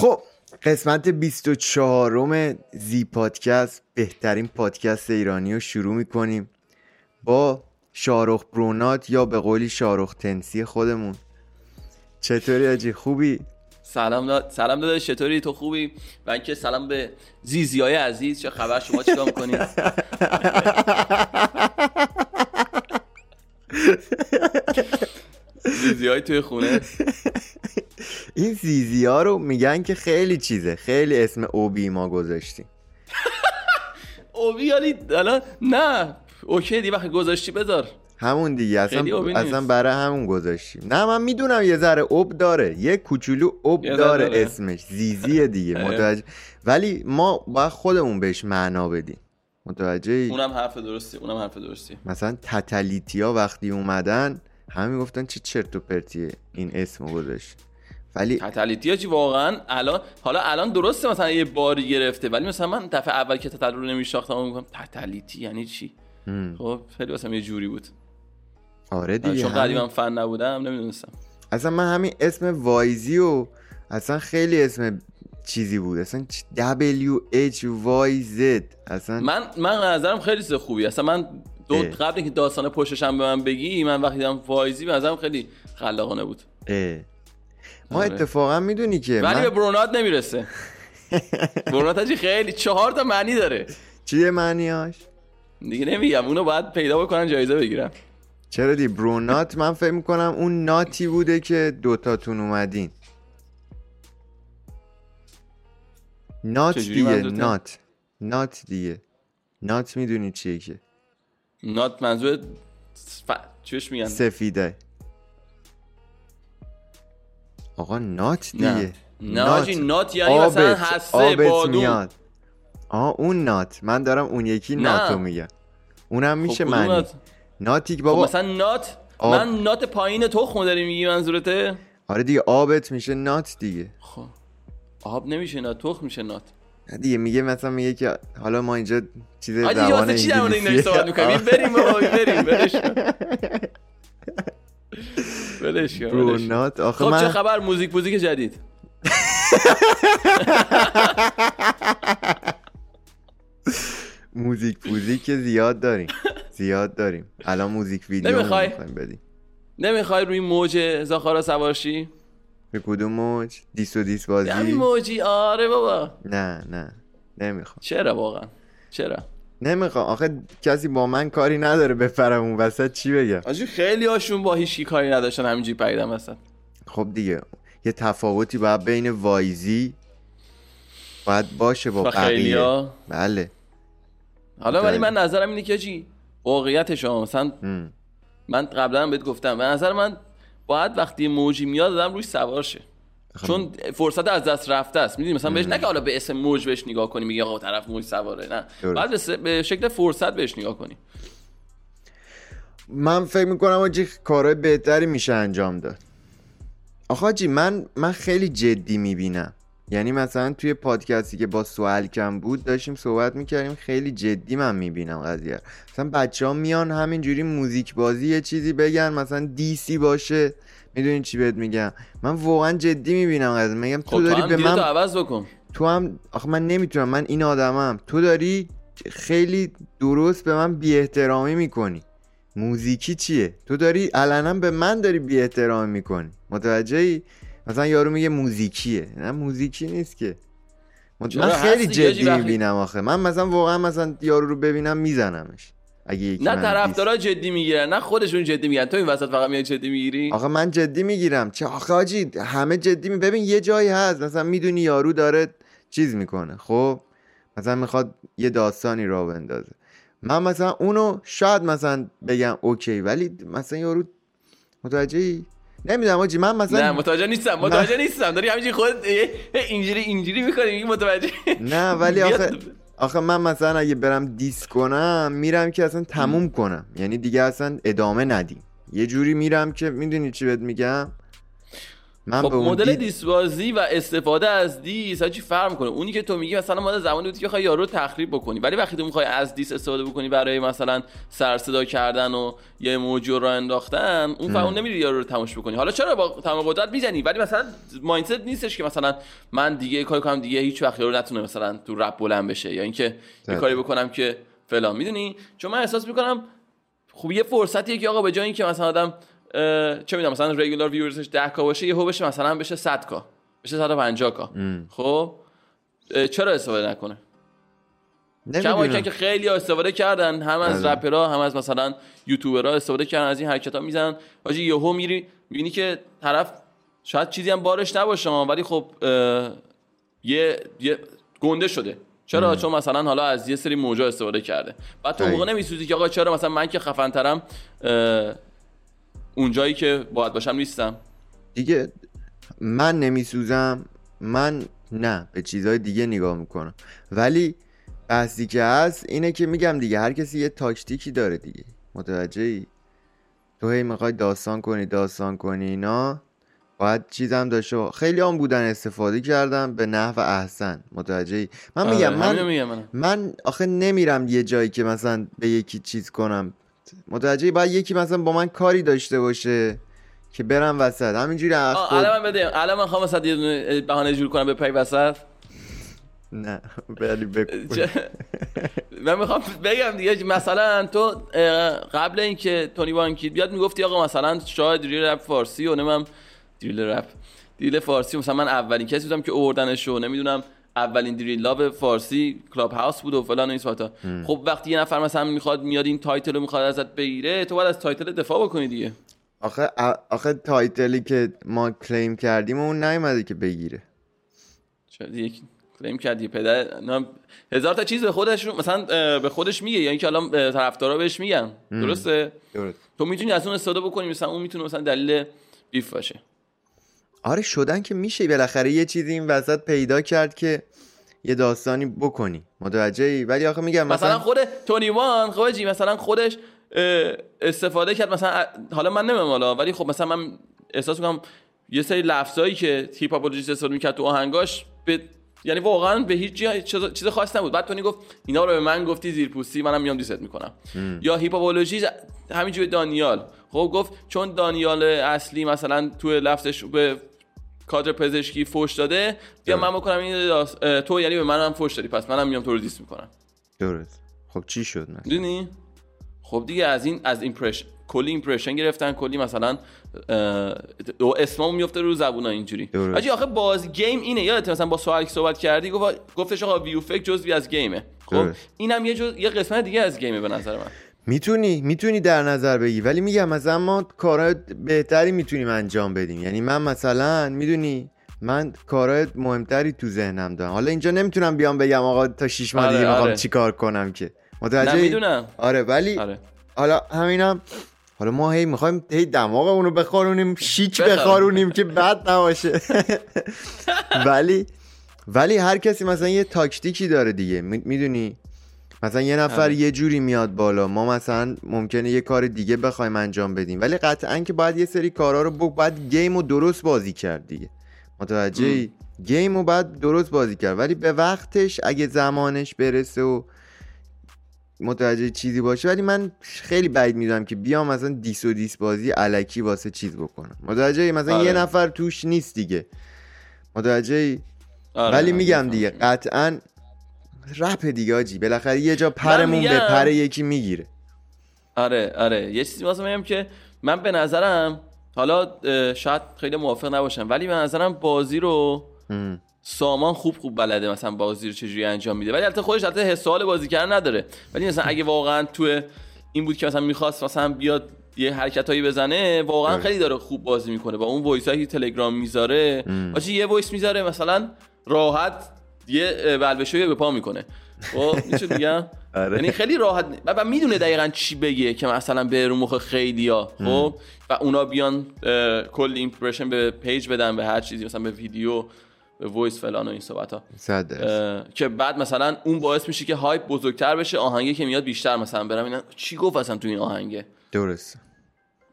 خب قسمت 24 زی پادکست بهترین پادکست ایرانی رو شروع می‌کنیم با شارخ برونات یا به قولی شارخ تنسی خودمون. چطوری آجی؟ خوبی؟ سلام داد سلام داداش چطوری؟ تو خوبی؟ و اینکه سلام به زیزی های عزیز چه خبر؟ شما چیکار می‌کنید زیزی های توی خونه؟ این زیزی ها رو میگن که خیلی چیزه. خیلی اسم اوبی ما گذاشتیم. اوبی یعنی الان نه. اوکی دی وقتی گذاشتی بذار. همون دیگه. اصلا اصلا. برای همون گذاشتیم. نه من می‌دونم یه ذره اوب داره. یه کوچولو ذره داره داره. اسمش. زیزیه دیگه. متوجه ولی ما باید خودمون بهش معنا بدیم. متوجه اونم حرف درستی اونم حرف درستی. مثلا تتلیتیا وقتی اومدن همه گفتن چه چرت و پرتیه این اسمو گذاشت. ولی تتلیتی چی واقعا الان حالا الان درسته مثلا یه باری گرفته ولی مثلا من دفعه اول که تتل رو نمیشناختم میگم تتلیتی یعنی چی هم. خب خیلی واسم یه جوری بود آره دیگه چون. قدیما فن نبودم نمی‌دونستم اصلا من همین اسم وایزی و اصلا خیلی اسم چیزی بود اصلا W H Y Z اصلا من من نظرم خیلی چیز خوبی اصلا من دو اه. قبل اینکه داستان پشتش هم به من بگی من وقتی دیدم وایزی به نظرم خیلی خلاقانه بود اه. ما آره. اتفاقا می‌دونی که ولی من... به برونات نمی‌رسه. برونات خیلی چهار تا معنی داره. چیه معنیاش؟ دیگه نمیگم اونو باید پیدا بکنن جایزه بگیرن چرا دی؟ برونات من فکر می‌کنم اون ناتی بوده که دوتاتون اومدین. نات دیگه؟ نات. نات دیگه. نات می‌دونی چیه که؟ نات منظور ف... چیش میگن؟ سفیده. آقا نات. دیگه. نه حاجی نات. یعنی مثلا آبت. هسته آبت بادون میاد. آه اون نات. من دارم اون یکی نه. ناتو میگم. اونم خب میشه کدوم معنی نات؟ ناتی خب بابا مثلا نات. آب. من نات پایین تخم داری میگی منظورته آره دیگه آبت میشه نات دیگه. خب. آب نمیشه نات تخم میشه نات. دیگه میگه مثلا میگه که حالا ما اینجا چیز زبان چی در مورد این داری صحبت می‌کنیم؟ انگلیسیه بریم بابا بریم ولش کن. برونات آخه خب چه من خبر؟ موزیک موزیک جدید. موزیک پوزیک که زیاد داریم. زیاد داریم. الان موزیک ویدیو نمی‌خوای؟ بدیم. نمی‌خوای روی موج زاخارا سوارشی؟ به کدوم موج؟ دیس و دیس بازی؟ همین موجی؟ آره بابا. نه نه. نمی‌خوام. چرا واقعا؟ چرا؟ نمی‌خوام. آخه کسی با من کاری نداره بفرم اون وسط. چی بگم؟ آجی خیلی هاشون با هیچی کاری نداشتن. همینجوری پریدن وسط. خب دیگه یه تفاوتی باید بین وایزی باید باشه با بقیه. بله. حالا ولی. من نظرم اینه که چی واقعیتش ها مثلا. من قبلا هم بهت گفتم. به نظر من باید وقتی موجی میاد آدم روش سوار شه. چون فرصت از دست رفته است. می‌دونی مثلا بهش نه که حالا به اسم موج بهش نگاه کنی میگه آقا طرف موج سواره نه. باید به شکل فرصت بهش نگاه کنی. من فکر می‌کنم آجی کارهای بهتری میشه انجام داد. آخه حاجی من من خیلی جدی می‌بینم. یعنی مثلا توی پادکستی که با سوال کم بود داشتیم صحبت می‌کردیم خیلی جدی من می‌بینم قضیه. مثلا بچه ها میان همینجوری موزیک بازی یه چیزی بگن مثلا دیسی باشه. می‌دونی چی بهت میگم؟ من واقعا جدی می‌بینم قضیه میگم خب تو تو داری به من تو عوض بکن. تو هم آخه من نمی‌تونم من این آدمم. تو داری خیلی درست به من بی احترامی می‌کنی. موزیکی چیه؟ تو داری علنا به من داری بی احترامی می‌کنی. متوجهی مثلا یارو میگه موزیکیه. نه موزیکی نیست که. من خیلی جدی می‌بینم آخه. من مثلا واقعا مثلا یارو رو ببینم میزنمش. اگه یکی نه طرفدارا جدی می‌گیرن نه خودشون جدی می‌گیرن. تو این وسط فقط میای جدی می‌گیری؟ آخه من جدی می‌گیرم. چه آخه آجی همه جدی می ببین یه جایی هست. مثلا می‌دونی یارو داره چیز می‌کنه. خب؟ مثلا می‌خواد یه داستانی را بندازه. من مثلا اونو شاید مثلا بگم اوکی ولی مثلا یارو متوجهی؟ نمی‌دونم آجی من مثلا نه متوجه نیستم متوجه نیستم. داری همینجوری خود اینجوری اینجوری می‌کنی متوجه نه ولی آخه آخه من مثلا اگه برم دیس کنم میرم که اصلا تموم کنم. یعنی دیگه اصلا ادامه ندیم. یه جوری میرم که می‌دونی چی بهت میگم؟ من خب مدل دید دیسبازی و استفاده از دیس هاچی فرق می‌کنه. اونی که تو میگی مثلا مال زمانی بود که بخوای یارو رو تخریب بکنی ولی وقتی تو می‌خوای از دیس استفاده بکنی برای مثلا سر صدا کردن و یه موجو رو انداختن اون فاون نمیری یارو رو تماش بکنی. حالا چرا با تمام قدرت می‌زنی؟ ولی مثلا مایندست نیستش که مثلا من دیگه کاری کنم دیگه هیچ وقت یارو نتونه مثلا تو رپ بلند بشه یا اینکه یه. کاری بکنم که فلان. می‌دونی؟ چون من احساس می‌کنم خب یه فرصتیه که آقا به جای اینکه مثلا آدم چه می‌دونم مثلا رگولار ویورزش 10 کا باشه یهو بشه مثلا بشه 100 کا بشه 150 کا خب؟ چرا استفاده نکنه؟ کما که خیلی ها استفاده کردن هم از آره. رپرها هم از مثلا یوتیوبرها استفاده کردن از این حرکت ها می‌زنن. حاجی یهو میری می‌بینی که طرف شاید چیزی هم بارش نباشه ولی خب یه یه گنده شده. چرا؟ چون مثلا حالا از یه سری موجا استفاده کرده. بعد تو. موقع نمیسوزی که آقا چرا مثلا من که خفن ترم اونجایی که باید باشم نیستم. دیگه من نمیسوزم من نه به چیزهای دیگه نگاه می‌کنم. ولی بحثی که هست اینه که میگم دیگه هر کسی یه تاکتیکی داره دیگه. متوجه ای تو هی می‌خوای داستان کنی داستان کنی اینا. باید چیزم داشته خیلی هم بودن استفاده کردم به نحو احسن. متوجه ای من آره، میگم من منم. من آخه نمیرم یه جایی که مثلا به یکی چیز کنم. متوجه باید یکی مثلا با من کاری داشته باشه که برم وسط. همینجوری از خود الان من بده الان من خواهم مثلا یه دونه بهانه جور کنم به پی وسط. نه ولی بگو. من می‌خوام بگم دیگه مثلا تو قبل اینکه تونی وانکید بیاد می‌گفتی آقا مثلا شاید دریل رپ فارسی و نمیم دریل رپ دریل فارسی. مثلا من اولین کسی بودم که اوردنش نمی‌دونم. اولین دریل لاب فارسی کلاب هاوس بود و فلان و این صحبتا خب وقتی یه نفر مثلا می‌خواد میاد این تایتل رو می‌خواد ازت بگیره تو باید از تایتل دفاع بکنی دیگه. آخه آخه تایتلی که ما کلیم کردیم اون نیومده که بگیره. شاید یک کلیم کردی؟ پدر نه، هزار تا چیز به خودش رو مثلا به خودش میگه یعنی که الان طرفدارا بهش میگن. درسته؟ درست. تو می‌تونی از اون استفاده بکنی مثلا اون می‌تونه مثلا دلیل بیف باشه. آره شدن که میشه. بالاخره یه چیزی این وسط پیدا کرد که یه داستانی بکنی. متوجهی؟ ولی آخه میگم مثلا مثلا خود تونی وان خب جی مثلا خودش استفاده کرد. مثلا حالا من نمیم حالا ولی خب مثلا من احساس می‌کنم یه سری لفظایی که هیپ هاپولوژیست استفاده می‌کرد تو آهنگاش به یعنی واقعا به هیچ چیز چیز خاص نبود. بعد تونی گفت اینا رو به من گفتی زیرپوستی منم میام دیست می‌کنم. یا هیپ هاپولوژی همینجوری دانیال. خب گفت چون دانیال اصلی مثلا تو لفظش به کادر پزشکی فوش داده بیا من بکنم این داست- تو یعنی به منم فوش دادی پس منم میام تو رو دیست می‌کنم. درست. خب چی شد مثلا؟ خب دیگه از این از impression کلی impression گرفتن کلی مثلا اه، و اسممون میفته رو زبونا اینجوری. آجی آخه باز game اینه یادت مثلا با سوال صحبت کردی گفت گفتش آقا view fake جزوی از game ه. خب. اینم یه جز... یه قسمت دیگه از game ه به نظر من. می‌تونی می‌تونی در نظر بگیری ولی میگم مثلا ما کارهای بهتری می‌تونیم انجام بدیم. یعنی من مثلا می‌دونی من کارهای مهمتری تو ذهنم دارم. حالا اینجا نمی‌تونم بیام بگم آقا تا شیش ماه آره، دیگه می‌خوام آره. چیکار کنم که. متوجه می‌دونم. آره ولی آره. حالا همینم حالا ما هی می‌خوایم هی دماغ اونو بخارونیم شیک بخار. بخارونیم که بد نباشه. ولی ولی هر کسی مثلا یه تاکتیکی داره دیگه. می‌دونی؟ مثلا یه نفر آره. یه جوری میاد بالا ما مثلا ممکنه یه کار دیگه بخوایم انجام بدیم. ولی قطعا که باید یه سری کارا رو ب- باید گیم رو درست بازی کرد دیگه. متوجه گیم رو باید درست بازی کرد. ولی به وقتش اگه زمانش برسه و متوجه چیزی باشه ولی من خیلی بعید می‌دونم که بیام مثلا دیس و دیس بازی علکی واسه چیز بکنم. متوجه مثلا آره. یه نفر توش نیست دیگه. متوجه آره، ولی آره، میگم می‌فهمم. دیگه قطعا رپ دیگه آجی. بالاخره یه جا پرمون به پر یکی می‌گیره. آره آره. یه چیزی واسه میگم که من به نظرم حالا شاید خیلی موافق نباشم ولی به نظرم بازی رو سامان خوب خوب بلده مثلا بازی رو چجوری انجام میده. ولی البته خودش البته حس حال بازی کردن نداره. ولی مثلا اگه واقعا تو این بود که مثلا می‌خواست مثلا بیاد یه حرکت هایی بزنه واقعا آره. خیلی داره خوب بازی می‌کنه. با اون voice که تلگرام می‌ذاره آجی یه voice می‌ذاره مثلا راحت یه بلبشوی به پا می‌کنه. خب میشه میگم؟ آره. یعنی خیلی راحت و, می‌دونه دقیقا چی بگه که مثلا به رو مخ خیلی ها خب؟ و اونا بیان کل impression به page بدن به هر چیزی مثلا به ویدیو به voice فلان و این صحبت ها. که بعد مثلا اون باعث میشه که hype بزرگتر بشه آهنگی که میاد بیشتر مثلا برم. اینا چی گفت اصلا تو این آهنگه؟ درست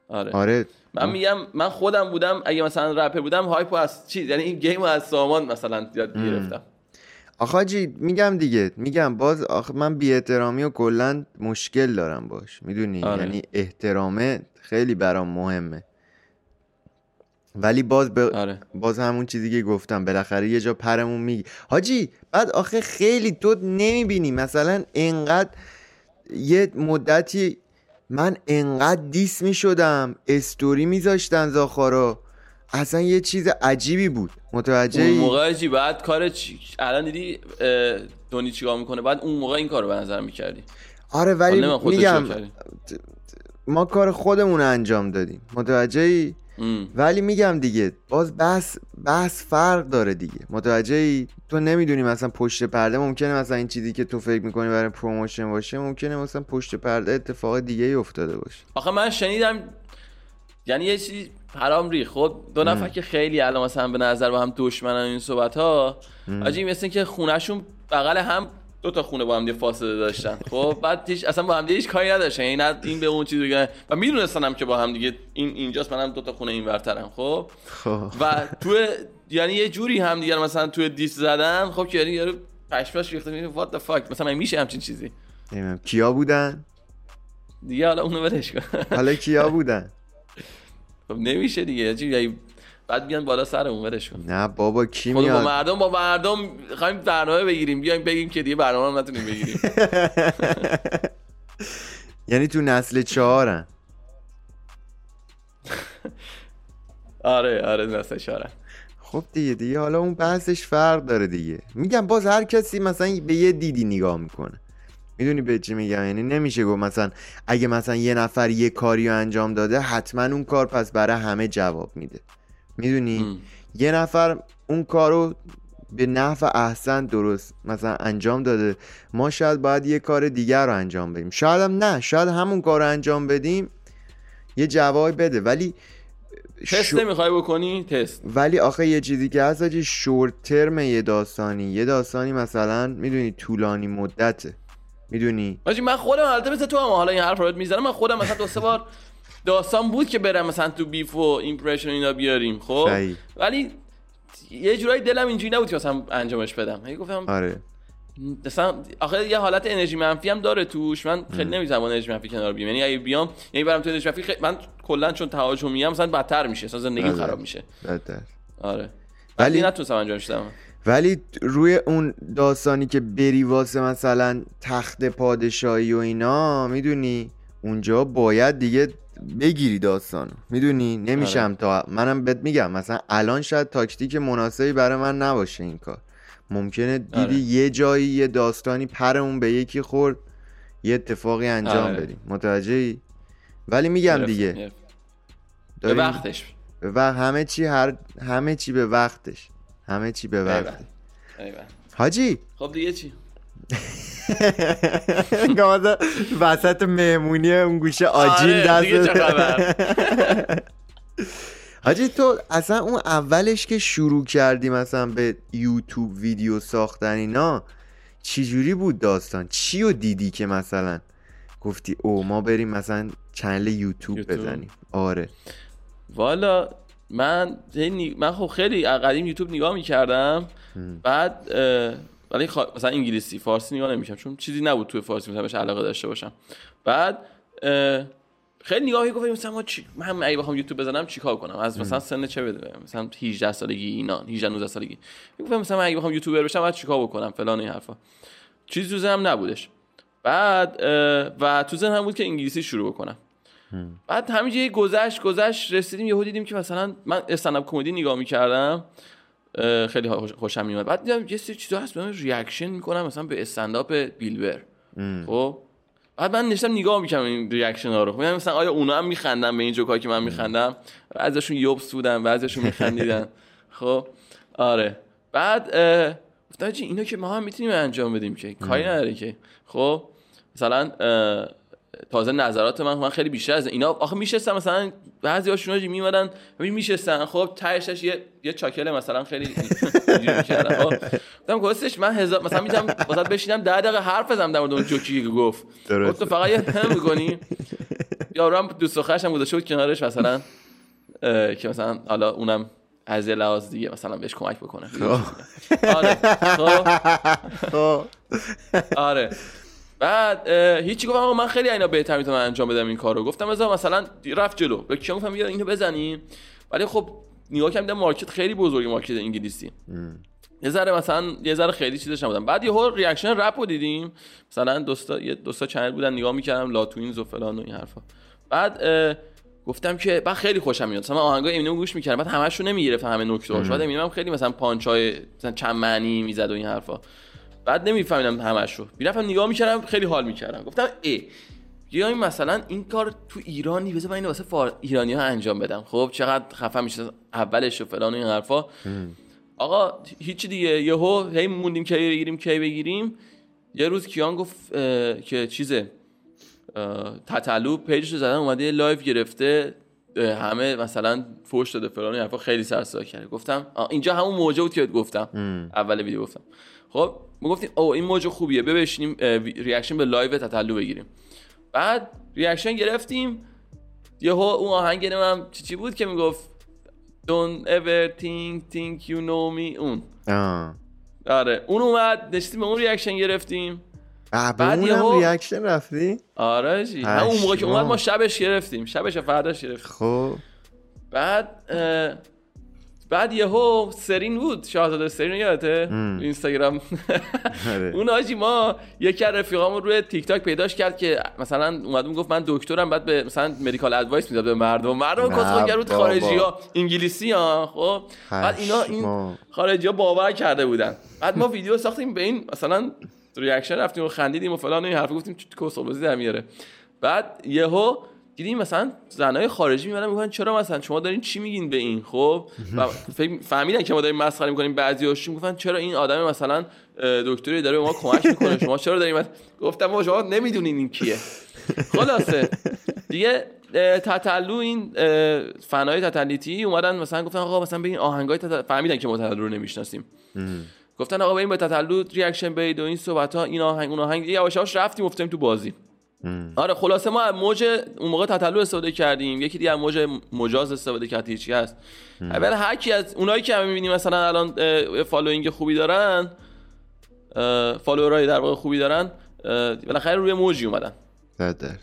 آره. آره. من میگم من خودم بودم اگه مثلا رپر بودم hype و از چی یعنی این game از سامان مثلا یاد گرفتم. آخه آجی میگم دیگه میگم باز آخه من بی احترامی و کلا مشکل دارم باش می‌دونی؟ آره. یعنی احترامه خیلی برام مهمه. ولی باز به آره. باز همون چیزی که گفتم بالاخره یه جا پرمون میگی. حاجی بعد آخه خیلی تو نمی‌بینی مثلا انقدر یه مدتی من انقدر دیس می‌شدم استوری میذاشتن زاخارا. اصلا یه چیز عجیبی بود. متوجه اون موقع چی بعد کار چی... الان دیدی دونی چیکار می‌کنه؟ بعد اون موقع این کارو به نظر می‌کردی؟ آره ولی خودت میگم؟ ما کار خودمون انجام دادیم. متوجهی. ولی میگم دیگه باز بحث بحث فرق داره دیگه. متوجهی؟ تو نمی‌دونی مثلا پشت پرده ممکنه مثلا این چیزی که تو فکر می‌کنی برای promotion باشه ممکنه مثلا پشت پرده اتفاق دیگه ای افتاده باشه. آخه من شنیدم یعنی یه چیزی حرام ری خب دو نفر که خیلی الان مثلا به نظر با هم دشمنن این صحبت ها آجی مثل اینکه خونهشون بغل هم دو تا خونه با هم دیگه فاصله داشتن. خب بعد هیچ اصلا با هم دیگه هیچ کاری نداشتن. یعنی نه این به اون چیز بگن و هم که با هم دیگه این اینجاست منم دو تا خونه این ورترم. خب. خب. و تو یعنی یه جوری هم دیگه مثلا توی دیس زدن خب که یعنی یارو پشماش ریخته میگه وات the fuck مثلا میشه همچین چیزی. نمی‌دونم. کیا بودن؟ دیگه حالا اونو ولش کن. حالا کیا بودن؟ خب نمیشه دیگه چی یعنی بعد بیان بالا سرمون ولش کن. نه بابا کی با میاد؟ مردم با مردم خواهیم برنامه بگیریم بیایم بگیم که دیگه برنامه هم نتونیم بگیریم. یعنی تو نسل چهارن؟ آره آره دست اشاره خب دیگه دیگه حالا اون بحثش فرق داره دیگه. میگم باز هر کسی مثلا به یه دیدی نگاه می‌کنه. می‌دونی به چی میگم؟ یعنی نمیشه گفت مثلا اگه مثلا یه نفر یه کاری رو انجام داده حتما اون کار پس برای همه جواب میده. می‌دونی؟ ام. یه نفر اون کارو به نحو احسن درست مثلا انجام داده ما شاید باید یه کار دیگر رو انجام بدیم. شاید هم نه شاید همون کار رو انجام بدیم یه جواب بده. ولی تست شو- نمی‌خوای بکنی؟ تست. ولی آخه یه چیزی که هست short term یه داستانی. یه داستانی مثلا می‌دونی طولانی مدته. می‌دونی؟ آجی من خودم البته مثل تو هم حالا این حرف رو می‌زنم. من خودم مثلا دو سه بار داستان بود که برم مثلا تو beef و impression اینا بیاریم خب؟ صحیح. ولی یه جورایی دلم اینجوری نبود که مثلا انجامش بدم. هی گفتم آره. مثلا آخه یه حالت انرژی منفی هم داره توش. من خیلی نمی‌تونم با انرژی منفی کنار بیام. یعنی اگه بیام یعنی برم تو انرژی منفی خیلی من کلا چون تهاجمی ام مثلا بدتر میشه. مثلا زندگی بله. خراب میشه. بدتر. آره. ولی- ولی نتونستم انجامش بدم. ولی روی اون داستانی که بری واسه مثلا تخت پادشاهی و اینا می‌دونی؟ اونجا باید دیگه بگیری داستانو. می‌دونی؟ نمیشم تا منم بهت میگم مثلا الان شاید تاکتیک مناسبی برای من نباشه این کار. ممکنه دیدی آره. یه جایی یه داستانی پرمون به یکی خورد یه اتفاقی انجام آره. بدیم. متوجهی؟ ولی میگم دیگه. به وقتش. به وقت همه چی هر همه چی به وقتش. همه چی به وقت. حاجی. خب دیگه چی؟ گازه وسط مهمونی اون گوشه آجیل آره، دست حاجی تو اصلا اون اولش که شروع کردی مثلا به یوتیوب ویدیو ساختن اینا چجوری بود داستان؟ چی رو دیدی که مثلا گفتی او ما بریم مثلا چنل یوتیوب یوتیوب؟ بزنیم. آره. والا من من خب خیلی قدیم یوتیوب نگاه می‌کردم. بعد ولی خوا- مثلا انگلیسی فارسی نگاه نمی‌کردم چون چیزی نبود توی فارسی مثلا بهش علاقه داشته باشم. بعد خیلی نگاهی گفتم مثلا ما چی من اگه بخوام یوتیوب بزنم چیکار کنم؟ از مثلا سن چه بده مثلا 18 سالگی اینا 18 19 سالگی. گفتم مثلا من اگه بخوام یوتیوبر بشم باید چیکار بکنم؟ فلان این حرفا. چیزی تو ذهنم نبودش. بعد و تو ذهنم بود که انگلیسی شروع بکنم. بعد همینجوری گذشت گذشت رسیدیم یهو دیدیم که مثلا من استنداپ کمدی نگاه می‌کردم خیلی خوش- خوشم میومد بعد دیدم یه سری چیزا هست من reaction می‌کنم مثلا به استنداپ Bill Burr. خب؟ بعد من نشستم نگاه می‌کنم این reaction ها رو. خب مثلا آیا اونا هم میخندن به این جوکایی که من میخندم؟ بعضیشون یوبس بودن بعضیشون میخندیدن. خب؟ آره. بعد گفتم چی اینا که ما هم می‌تونیم انجام بدیم که. کاری نداره که. خب؟ مثلا تازه نظرات من من خیلی بیشتر از اینا. آخه میشستم مثلا بعضی هاشون هاجی میمدن میشستن. خب تهش یه یه چاکله مثلا خیلی می‌کردن. خب گفتم گفتش من هزار مثلا می‌تونم واسه بشینم 10 دقیقه حرف بزنم در مورد اون جوکی که گفت. تو فقط یه هم می‌کنی یارو هم دوست دخترش هم گذاشته بود کنارش مثلا که مثلا حالا اونم از یه لحاظ دیگه مثلا بهش کمک بکنه. آره. خب. خب. آره. بعد هیچی گفتم آقا من خیلی اینا بهتر می‌تونم انجام بدم این کارو. گفتم بذار مثلا رفت جلو. به کیا گفتم بیا اینو بزنیم. ولی خب نگاه کردم دیدم market خیلی بزرگی market انگلیسی. یه ذره مثلا یه ذره خیلی چیزش نبودم. بعد یهو reaction رپ رو دیدیم. مثلا دوستا یه دوستا چنل بودن نگاه می‌کردم LawTWINZ و فلان و این حرفا. بعد گفتم که بعد خیلی خوشم میاد. مثلا آهنگای امینم گوش می‌کردم بعد همش رو نمی‌گرفتم همه نکته‌هاش. بعد امینم خیلی مثلا پانچای مثلا چند معنی می‌زد و این حرفا. بعد نمیفهمیدم همش رو می‌رفتم نگاه می‌کردم خیلی حال می‌کردم. گفتم ای بیایم مثلا این کار تو ایرانی بذار من اینو واسه فار... ایرانی ها انجام بدم. خب چقدر خفن میشه اولش و فلان و این حرفا. آقا هیچی دیگه. یهو هی موندیم کی بگیریم کی بگیریم. یه روز کیان گفت اه، که چیزه اه، تتلو page ش رو زدن اومده یه live گرفته همه مثلا فوش داده فلان و این حرفا. خیلی سر صدا کرد. گفتم اینجا همون موجه بود که گفتم. اول ویدیو گفتم. خب ما گفتیم او این موج خوبیه بشینیم reaction به live تتلو بگیریم. بعد reaction گرفتیم. یهو اون آهنگ نمیم چی چی بود که می‌گفت؟ Don't ever think think you know me اون. آه. آره اون اومد نشستیم به اون reaction گرفتیم. بعد اونم یهو- reaction رفتی؟ آره جی همون موقع که. اومد ما شبش گرفتیم شبش فرداش گرفتیم. خب. بعد بعد یهو سرین بود شاهزاده سرین یادته ام. اینستاگرام آره. اون آجی ما یکی از رفیقامون روی تیک تاک پیداش کرد که مثلا اومد گفت من دکترم بعد به مثلا medical advice می‌داد به مردم مردم بود بابا. خارجی ها انگلیسی ها خب بعد اینا این. خارجی ها باور کرده بودن بعد ما ویدیو ساختیم به این مثلا ریاکشن رفتیم و خندیدیم و فلان و این حرف گفتیم چه کسخلبازی در میاره بعد یهو دیدیم مثلا زنای خارجی میمدن میگن چرا مثلا شما دارین چی میگین به این خب؟ و فهمیدن که ما داریم مسخره می‌کنیم بعضیاشون گفتن چرا این آدم مثلا دکتری داره به ما کمک می‌کنه؟ شما چرا داریم گفتم ما شما نمی‌دونین این کیه. خلاصه. دیگه تتلو این فنای تتلیتی اومدن مثلا گفتن آقا مثلا به این آهنگای تتل... فهمیدن که ما تتلو رو نمی‌شناسیم. گفتن آقا بریم به تتلو reaction بدید و این صحبت ها این آهنگ اون آهنگ یواش یواش رفتیم افتادیم تو بازی. آره خلاصه ما از موج اون موقع تتلو استفاده کردیم. یکی دیگه از موج مجاز استفاده کرد هیچی هست اول هر کی از اونایی که هم می‌بینیم مثلا الان following خوبی دارن follower ای در واقع خوبی دارن بالاخره روی موجی اومدن. درصد.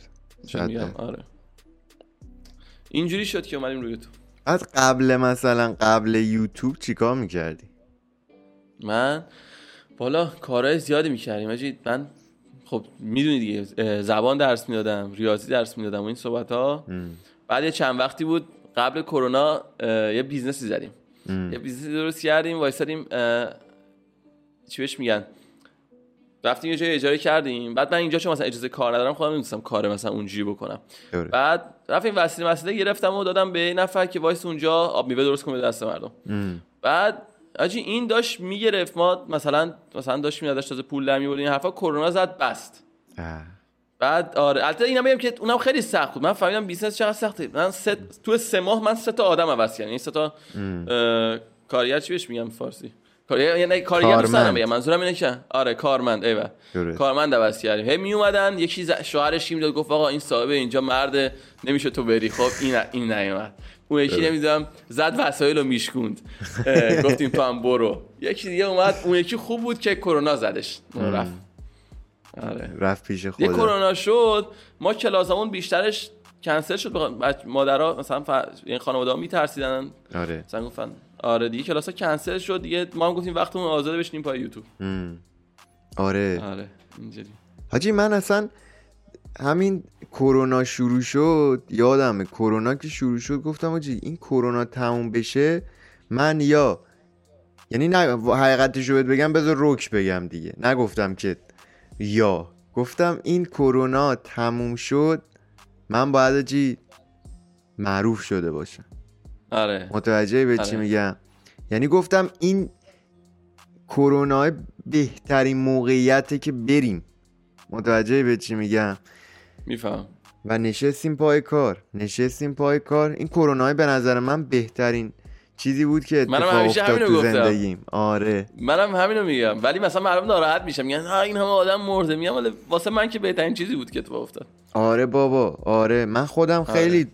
آره. اینجوری شد که اومدیم روی تو. از قبل مثلا قبل یوتیوب چیکار می‌کردی؟ من بالا کارهای زیادی می‌کردیم. من خب می‌دونی دیگه زبان درس می‌دادم ریاضی درس می‌دادم و این صحبت ها بعد یه چند وقتی بود قبل کرونا یه business ی زدیم. یه business ی درست کردیم وایسادیم چی بهش میگن؟ رفتیم یه جای اجاره کردیم. بعد من اینجا چون مثلا اجازه کار ندارم خودم نمی‌تونستم کار مثلا اونجوری بکنم. دوره. بعد رفتیم وسیله مسئله گرفتم و دادم به نفر که وایس اونجا آب میوه درست کنه دست مردم. ام. بعد آجی این داشت می‌گرفت. ما مثلا مثلا داشت میاد داشت تازه پول در میورد این حرفا کرونا زد بست. اه. بعد آره. البته اینم بگم که اونم خیلی سخت بود. من فهمیدم business چقدر سخته. من سه تو سه ماه من سه تا آدم عوض کردم. این سه تا اه، کارگر چی بهش میگم فارسی؟ کارگر یعنی کارگر دوست ندارم کارمند. بگم. منظورم اینه که آره کارمند. درست. کارمند عوض کردیم. هی می اومدن یکی ز- شوهرش می داد گفت آقا این صاحب اینجا مرد نمیشه تو بری. خب این این نیومد. اون یکی نمی‌دونم زد وسایل رو میشکوند. گفتیم تو هم برو. یکی دیگه اومد اون یکی خوب بود که کرونا زدش. رفت. آره. رفت پیش یه خدا کرونا شد ما کلاسمون بیشترش کنسل شد. بخ- مادرها مثلا ف... این خانواده ها میترسیدن. آره. مثلا گفتن آره دیگه کلاس ها کنسل شد. دیگه ما هم گفتیم وقتمون آزاده بشینیم پای یوتیوب. آره. آره اینجوری. حاجی من اصلا همین کرونا شروع شد یادمه. کرونا که شروع شد گفتم حاجی این کرونا تموم بشه من یا یعنی نه حقیقتش رو بگم بذار روک بگم دیگه. نگفتم که یا. گفتم این کرونا تموم شد من باید حاجی معروف شده باشم. آره. متوجه به چی آره. میگم؟ یعنی گفتم این کرونا بهترین موقعیته که بریم. متوجه به چی میگم؟ میفهم و نشستیم پای کار. نشستیم پای کار. این کرونا به نظر من بهترین چیزی بود که منم اتفاق همیشه افتاد همینو تو گفتم. زندگیم. آره. منم همینو میگم. ولی مثلا مردم ناراحت میشن میگن ها این همه آدم مرده. میگم ولی واسه من که بهترین چیزی بود که اتفاق افتاد. آره بابا. آره. من خودم خیلی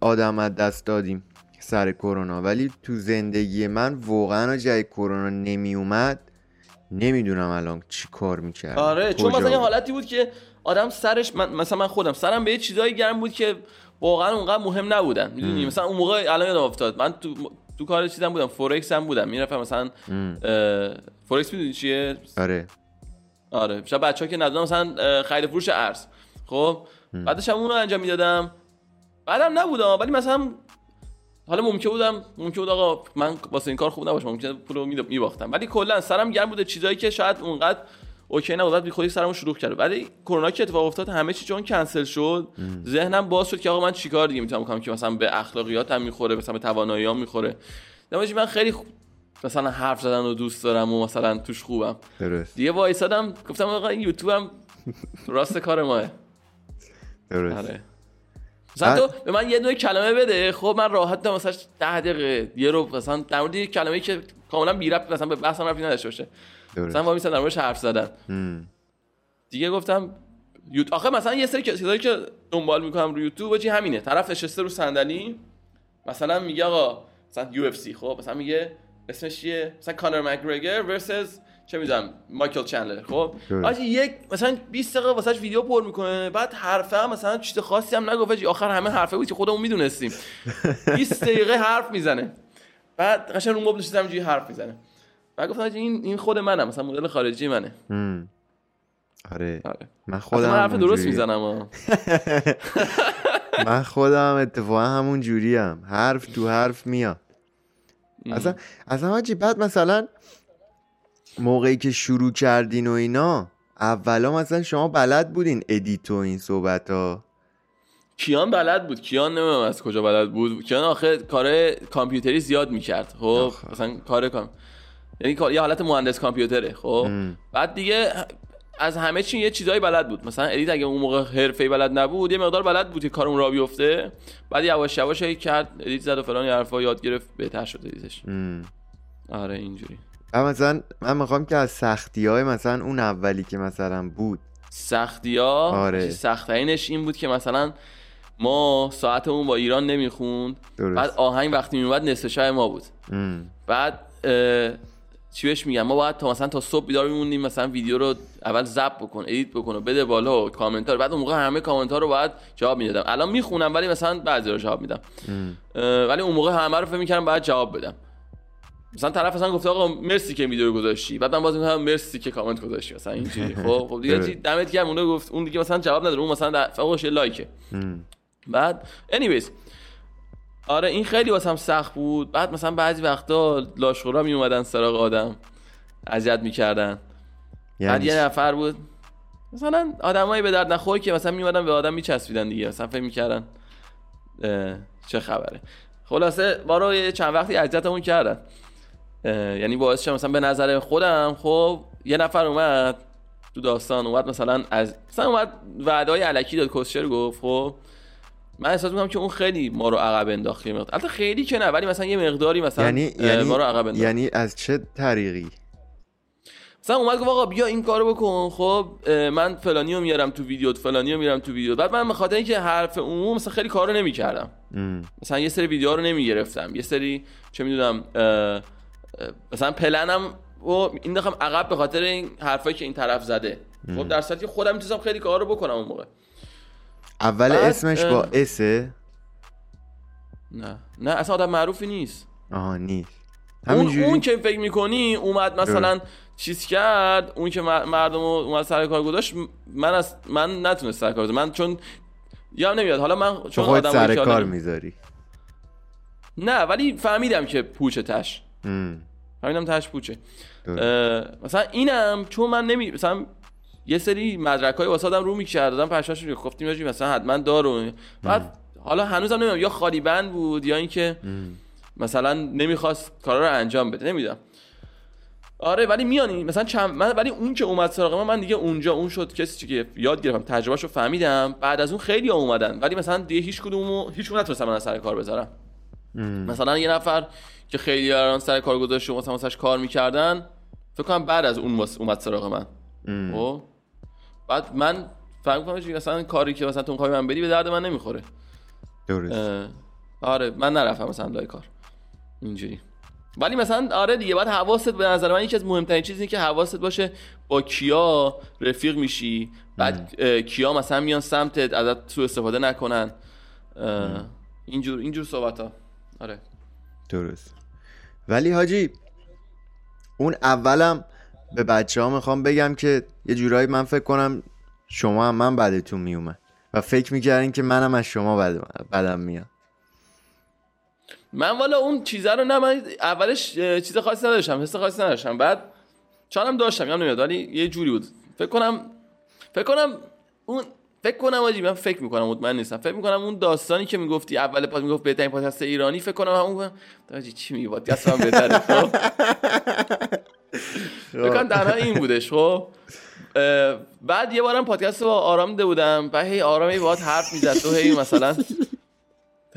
آدم از دست دادیم سر کرونا. ولی تو زندگی من واقعا جای کرونا نمی اومد نمی‌دونم الان چی کار می‌کرد آره. چون مثلا یه حالتی بود که آدم سرش من مثلا من خودم سرم به یه چیزایی گرم بود که واقعا اونقدر مهم نبودن می‌دونی؟ مثلا اون موقع الان یادم افتاد. من تو تو کار چیزم بودم. فورکس هم بودم. می‌رفتم مثلا فورکس می‌دونی چیه؟ آره. آره. شاید بچه ها که ندونم مثلا خرید فروش ارز. خب؟ بعدش هم اون رو انجام می‌دادم. بعدم نبودم. ولی مثلا حالا ممکن بودم ممکن بود آقا من واسه این کار خوب نباشم. ممکن پول رو میباختم. ولی کلا سرم گرم بوده. چیزایی که شاید اونقدر اوکی نبود بعد بی خودی سرمو شروع کرد ولی کرونا که اتفاق افتاد همه چی چون کنسل شد. ذهنم باز شد که آقا من چیکار دیگه می‌تونم بکنم که مثلا به اخلاقیاتم می‌خوره مثلا به تواناییام می‌خوره. نمیشه من خیلی خوب مثلا حرف زدن رو دوست دارم و مثلا توش خوبم. درست. دیگه وایسادم گفتم آقا این یوتیوب هم راست کار ماه. درست. آره. مثلا تو به من یه دونه کلمه بده. خب من راحت دارم مثلا 10 دقیقه. یه رو مثلا در مورد یه کلمه که کاملا بی ربط مثلا به بحثم ربطی نداشته باشه. مثلا وایسادم در موردش حرف زدن. دیگه گفتم یوت... آخه مثلا یه سری چیزایی که دنبال می‌کنم رو یوتیوب چی همینه. طرف نشسته رو صندلی مثلا میگه آقا مثلا UFC خب؟ مثلا میگه اسمش چیه؟ مثلا کانر مکگرگر versus چه می‌دونم مایکل چندلر خب. آجی یک مثلا 20 دقیقه واسش ویدیو پر می‌کنه بعد حرفه هم مثلا چیز خاصی هم نگفت. آخر همه حرفه بود که خودمون می‌دونستیم. 20 دقیقه حرف می‌زنه. بعد قشنگ رو مبل همینجوری حرف می‌زنه. بعد گفتم این این خود منم مثلا مدل خارجی منه. ام. آره. آره. من خودم من حرف درست. می‌زنم. من خودم اتفاقا همون جوریم. حرف تو حرف میاد. اصلا اصلا حاجی بعد مثلا موقعی که شروع کردین و اینا اولا مثلا شما بلد بودین edit و این صحبت ها کیان بلد بود. کیان نمی‌دونم از کجا بلد بود. کیان آخه کار کامپیوتری زیاد می‌کرد. خب. مثلا کار کام یعنی کار- یه حالت مهندس کامپیوتره خب. بعد دیگه از همه چی یه چیزایی بلد بود مثلا edit اگه اون موقع حرفه‌ای بلد نبود یه مقدار بلد بود که کارمون را بیفته بعد یواش یواش هی کرد edit زد و فلان حرفا یاد گرفت بهتر شد edit ش. آره اینجوری مثلا من می‌خوام که از سختی های مثلا اون اولی که مثلا بود سختی ها آره. سختترینش این بود که مثلا ما ساعتمون با ایران نمی‌خوند درست. بعد آهنگ وقتی میومد نصف شب ما بود ام. بعد چی بهش میگم؟ ما باید تا مثلا تا صبح بیدار میمونیم مثلا ویدیو رو اول ضبط بکن edit بکن و بده بالا و کامنتار بعد اون موقع همه کامنتار رو باید جواب می‌دادم. الان می‌خونم ولی مثلا بعضی رو جواب میدم. ولی اون موقع همه رو فکر می‌کردم باید جواب بدم. مثلا طرف مثلا گفته آقا مرسی که ویدیو گذاشتی. بعد من باز میگم مرسی که کامنت گذاشتی. مثلا اینجوری. خب خب دیگه چی؟ دمت گرم. اون گفت اون دیگه مثلا جواب نداره اون مثلا فوقش like ه. بعد anyways آره این خیلی واسم سخت بود. بعد مثلا بعضی وقتا لاشخورا می اومدن سراغ آدم. اذیت می‌کردن. بعد یعنی یه نفر بود. مثلا آدمایی به درد نخور که مثلا میومدن به آدم میچسبیدن دیگه. مثلا فکر می‌کردن چه خبره. خلاصه ما رو یه چند وقتی اذیتمون کردن. یعنی باعث شد مثلا به نظر خودم خب یه نفر اومد تو داستان اومد مثلا از مثلا اومد وعده های علکی داد کسچر گفت خب. من احساس می‌کنم که اون خیلی ما رو عقب انداخت یه مقدار. البته خیلی که نه ولی مثلا یه مقداری مثلا یعنی یعنی ما رو عقب انداخت. یعنی از چه طریقی؟ مثلا اومد گفت آقا بیا این کارو بکن. خب من فلانی رو میارم تو ویدیو فلانی رو میارم تو ویدیو بعد من به خاطر اینکه حرف عموم مثلا خیلی کارو نمی‌کردم. مثلا یه سری ویدیوها رو نمی‌گرفتم. یه سری چه می‌دونم مثلا پلنم و این دخم عقب به خاطر این حرفایی که این طرف زده. خب در صورتی خودم می‌تونستم خیلی کار رو بکنم اون موقع. اول بعد، اسمش با. اسه نه. نه اصلا آدم معروفی نیست. آها نیست. اون, همینجوری؟ اون که فکر می‌کنی اومد مثلا چیز کرد اون که مر- مردم رو اومد سر کار گذاشت من از من نتونست سر کار گذاشت. من چون یادم نمیاد. حالا من چون آدمایی سر کار می‌ذاری. نه ولی فهمیدم که پوچه تش. ام. فهمیدم تش پوچه. مثلا اینم چون من نمی مثلا یه سری مدرک های واسه رو می‌کرد دادم پشماش رو گفتیم یه مثلا حتما دارو بعد حالا هنوزم نمی‌دونم یا خالی بند بود یا اینکه مثلا نمی‌خواست کارا رو انجام بده نمی‌دونم. آره ولی میانی مثلا چند من ولی اون که اومد سراغ من من دیگه اونجا اون شد کسی که یاد گرفتم تجربهش رو فهمیدم. بعد از اون خیلی ها اومدن ولی مثلا دیگه هیچ کدومو هیچ کدوم نتونستم من از سر کار بذارم مثلا یه نفر که خیلی الان سر کار گذاشته و مثلا واسش کار می‌کردن فکر کنم بعد از اون اومد سراغ من. بعد من فهم کنم چی مثلا کاری که مثلا تو می‌خوای من بدی به درد من نمی‌خوره. درست. آره من نرفتم مثلا لای کار. اینجوری. ولی مثلا آره دیگه باید حواست به نظر من یکی از مهمترین چیز اینه که حواست باشه با کیا رفیق میشی. بعد کیا مثلا میان سمتت ازت سوء استفاده نکنن. اینجور اینجور صحبت ها آره. درست. ولی حاجی اون اولم به بچه ها می‌خوام بگم که یه جورایی من فکر کنم شما هم من بعدتون میومد. و فکر می‌کردین که منم از شما بدم میاد. من والا اون چیزه رو نه من اولش چیز خاصی نداشتم حس خاصی نداشتم. بعد چانم داشتم یادم نمیاد ولی یه جوری بود. فکر کنم فکر کنم اون فکر کنم آجی من فکر می‌کنم مطمئن نیستم. فکر می‌کنم اون داستانی که می‌گفتی اول پاد می‌گفت بهترین پادکست ایرانی فکر کنم همون آجی چی میگی؟ پادکست من بهتره خب فکر کنم تنها این بودش خب؟ بعد یه بارم پادکست با آرام ده بودم بعد هی آرامی باهات حرف می‌زد تو هی مثلا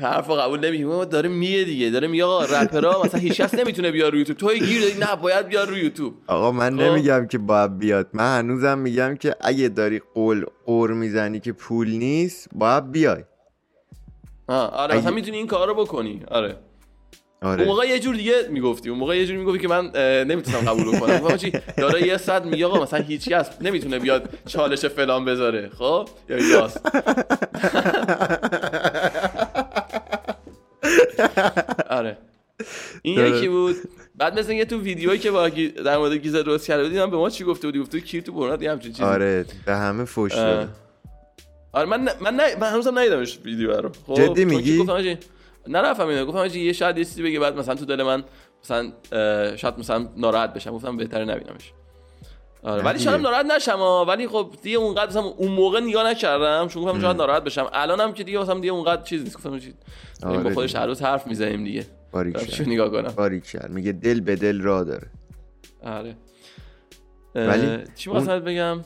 حرف قبول نمی‌کنه داره میگه دیگه داره میگه آقا رپرها مثلا هیچ کس نمی‌تونه بیاد روی یوتیوب. تو هی گیر دادی نه باید بیاد روی یوتیوب. آقا من خب. نمیگم که باید بیاد من هنوزم میگم که اگه داری قول قور می‌زنی که پول نیست باید بیای. آره اگه- مثلا می‌تونی این کار رو بکنی آره. اون آره موقع یه جور دیگه می‌گفتی اون موقع یه جور می‌گفتی که من نمی‌تونم قبول کنم گفتم چی؟ داره یه صد میگه آقا مثلا هیچ کس نمی‌تونه بیاد چالش فلان بذاره. خب؟ یا یاس آره. این. یکی بود. بعد مثل اینکه تو ویدیویی که با در مورد گیزه درست کرده بودی من به ما چی گفته بودی؟ گفته کیر تو برنات یه همچین چیزی. آره به همه فوش اه. داده. آره من من نه من هنوزم ندیدمش ویدیو رو. خب جدی میگی؟ نرفتم اینو گفتم آجی یه شاید یه چیزی بگه بعد مثلا تو دل من مثلا شاید مثلا ناراحت بشم. گفتم بهتره نبینمش. آره ولی. شاید ناراحت نشم. ولی خب دیگه اونقدر مثلا اون موقع نگاه نکردم چون گفتم شاید ناراحت بشم. الانم که دیگه مثلا دیگه اونقدر چیز نیست. گفتم چی آره با خودش دیگه. هر روز حرف می‌زنیم دیگه. باریک دارم کرد. چی نگاه کنم. باریک کرد. میگه دل به دل را داره. آره. ولی چی می‌خواستم بگم؟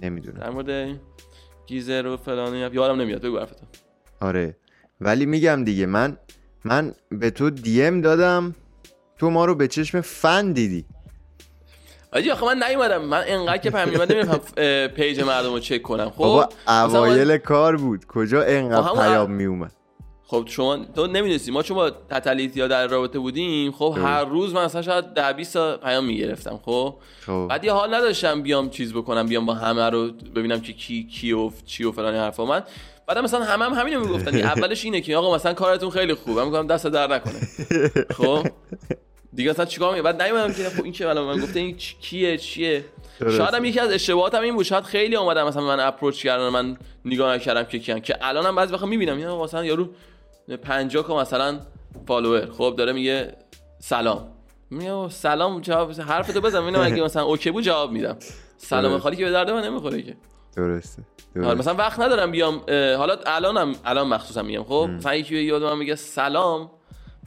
نمی‌دونم. در مورد گیزر و فلان اینا. یادم نمیاد. بگو حرفتو. آره. ولی میگم دیگه من من به تو دیم دادم تو ما رو به چشم فن دیدی. آجی آخه من نیومدم. من انقدر که میاد نمیفهم پیج مردم رو چک کنم. خب؟ بابا اوایل کار بود. کجا انقدر پیام میومد؟ خب شما تو نمی‌دونستی. ما چون با تتلیت یا در رابطه بودیم خب هر روز من مثلا شاید ده 20 تا پیام می‌گرفتم خب؟ خب. بعد یه حال نداشتم بیام چیز بکنم بیام با همه رو ببینم که کی کی و چی و فلان حرفا. من بعد مثلا همه هم همینو می‌گفتن. دیگه. اولش اینه که آقا مثلا کارتون خیلی خوبه من میگم دست در نکنه. خب؟ دیگه مثلا چیکار میگه بعد نیومدم که خب این که الان من گفته این چ- کیه چیه. شاید هم یکی از اشتباهاتم این بود. شاید خیلی اومدم مثلا من approach کردن من نگاه نکردم که کیان. که الانم بعضی وقتا می‌بینم اینا مثلا یارو 50 K مثلا follower. خب داره میگه سلام. میگه سلام جواب حرف تو بزن. ببینم اگه مثلا okay بود جواب میدم. سلام. خالی که به درد من نمی‌خوره که. درسته آره درسته. مثلا وقت ندارم بیام حالا الانم الان مخصوصا میگم خب مثلا یکی یاد من میگه سلام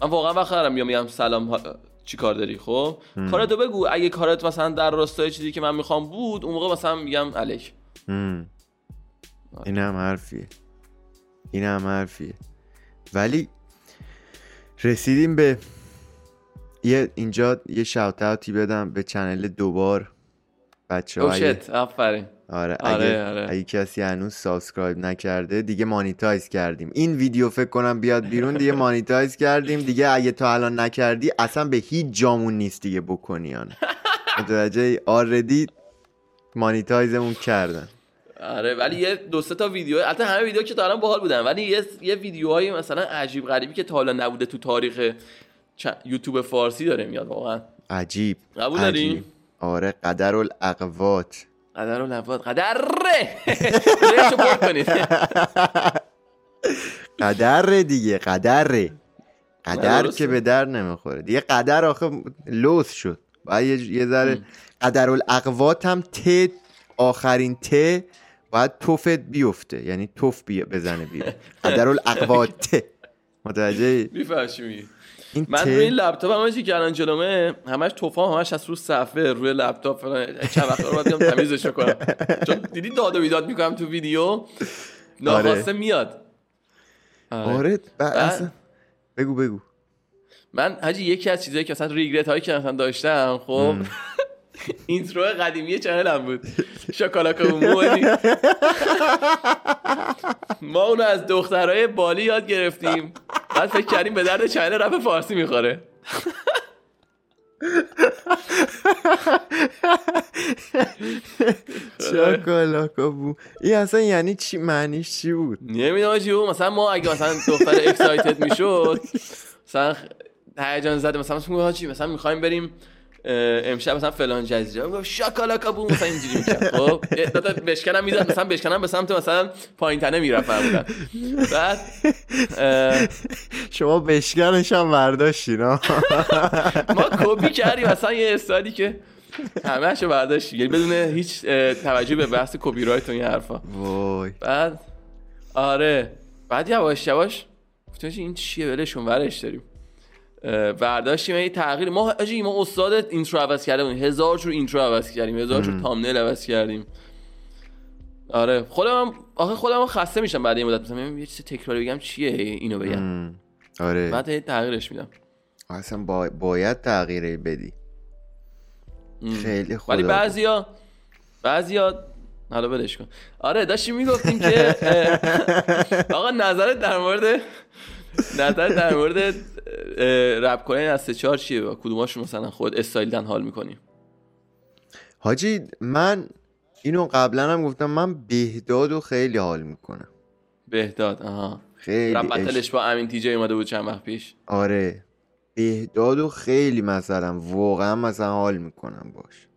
من واقعا وقت ندارم بیام میگم سلام چی کار داری خب؟ کارتو بگو اگه کارت مثلا در راستای چیزی که من می‌خوام بود اون موقع مثلا میگم علیک. مم. این هم حرفیه. این هم حرفیه. ولی رسیدیم به یه اینجا یه shout بدم به channel دوبار بچه اگه شت آفرین. آره آره، اگه, آره. اگه کسی هنوز subscribe نکرده دیگه monetize کردیم. این ویدیو فکر کنم بیاد بیرون دیگه monetize کردیم. دیگه اگه تا الان نکردی اصلا به هیچ جامون نیست دیگه بکنی آن متوجه آردی مانیتایزمون کردن. آره ولی یه دو سه تا ویدیو البته همه ویدیو که تا الان باحال بودن ولی یه یه ویدیوهای مثلا عجیب غریبی که تا حالا نبوده تو تاریخ چ- یوتیوب فارسی داره میاد واقعا. عجیب. قبول. داری؟ آره قدر الاقوات قدر و نفات قدر پر کنید. قدر دیگه قدر قدر. که به در نمی‌خوره. دیگه قدر آخه لوس شد. باید یه, ذره قدر الاقوات هم ت آخرین ت باید توفت بیفته. یعنی توف بی بزنه بیرون. قدر الاقوات ت. متوجه می‌فهمی این من روی این لپتاپ هم چی که الان جلومه همش توفام همش از رو صفحه روی لپتاپ فلان. چند وقت رو باید تمیزش کنم. چون دیدی داد و بیداد می‌کنم تو ویدیو؟ ناخواسته میاد. آره. آره اصلا بگو بگو. من حاجی یکی از چیزایی که مثلا regret هایی که مثلا داشتم خب intro قدیمی channel م بود. شاکالاکا بومو حاجی. ما اونو از دخترای بالی یاد گرفتیم. بعد فکر کردیم به درد channel رپ فارسی می‌خوره. شاکالاکا بو این اصلا یعنی چی معنیش چی بود؟ نمی‌دونم چی بود. مثلا ما اگه مثلا دختر اکسایتد می‌شد مثلا هیجان زده مثلا مثلا می‌خوایم بریم امشب مثلا فلان جزیره. میگم شاکالاکا بوم مثلا اینجوری می‌کرد خب بشکنم می‌زد مثلا بشکنم به سمت مثلا پایین تنه می‌رفتم. بعد شما بشکنش هم برداشتین ها ما کپی کردیم مثلا یه استادی که همهشو برداشتیم. یعنی بدون هیچ توجه به بحث کپی رایت و این حرفا. وای. بعد آره. بعد یواش یواش گفتم این چیه؟ ولشون ورش داریم. برداشتیم یه تغییر. ما حاجی ما استاد intro عوض کرده بودیم هزار جور intro عوض کردیم هزار جور thumbnail عوض کردیم. آره. خودم آخه خودم خسته میشم بعد این مدت. مثلا یه چیز تکراری بگم چیه اینو بگم. آره. بعد هی تغییرش میدم. اصلا با... باید تغییره بدی. خیلی خدا. ولی بعضیا بعضیا حالا بدش کن. آره داشتیم می‌گفتیم که آقا نظرت در مورد نظرت در مورد رپ کنن از سه چهار چیه؟ با کدوماشون مثلا خود استایلدن حال می‌کنی؟ حاجی من اینو قبلا هم گفتم من بهداد و خیلی حال می‌کنم. بهداد آها. خیلی رپ با امین تیجه اومده بود چند وقت پیش. آره. بهداد و خیلی مثلا واقعا مثلا حال می‌کنم باش.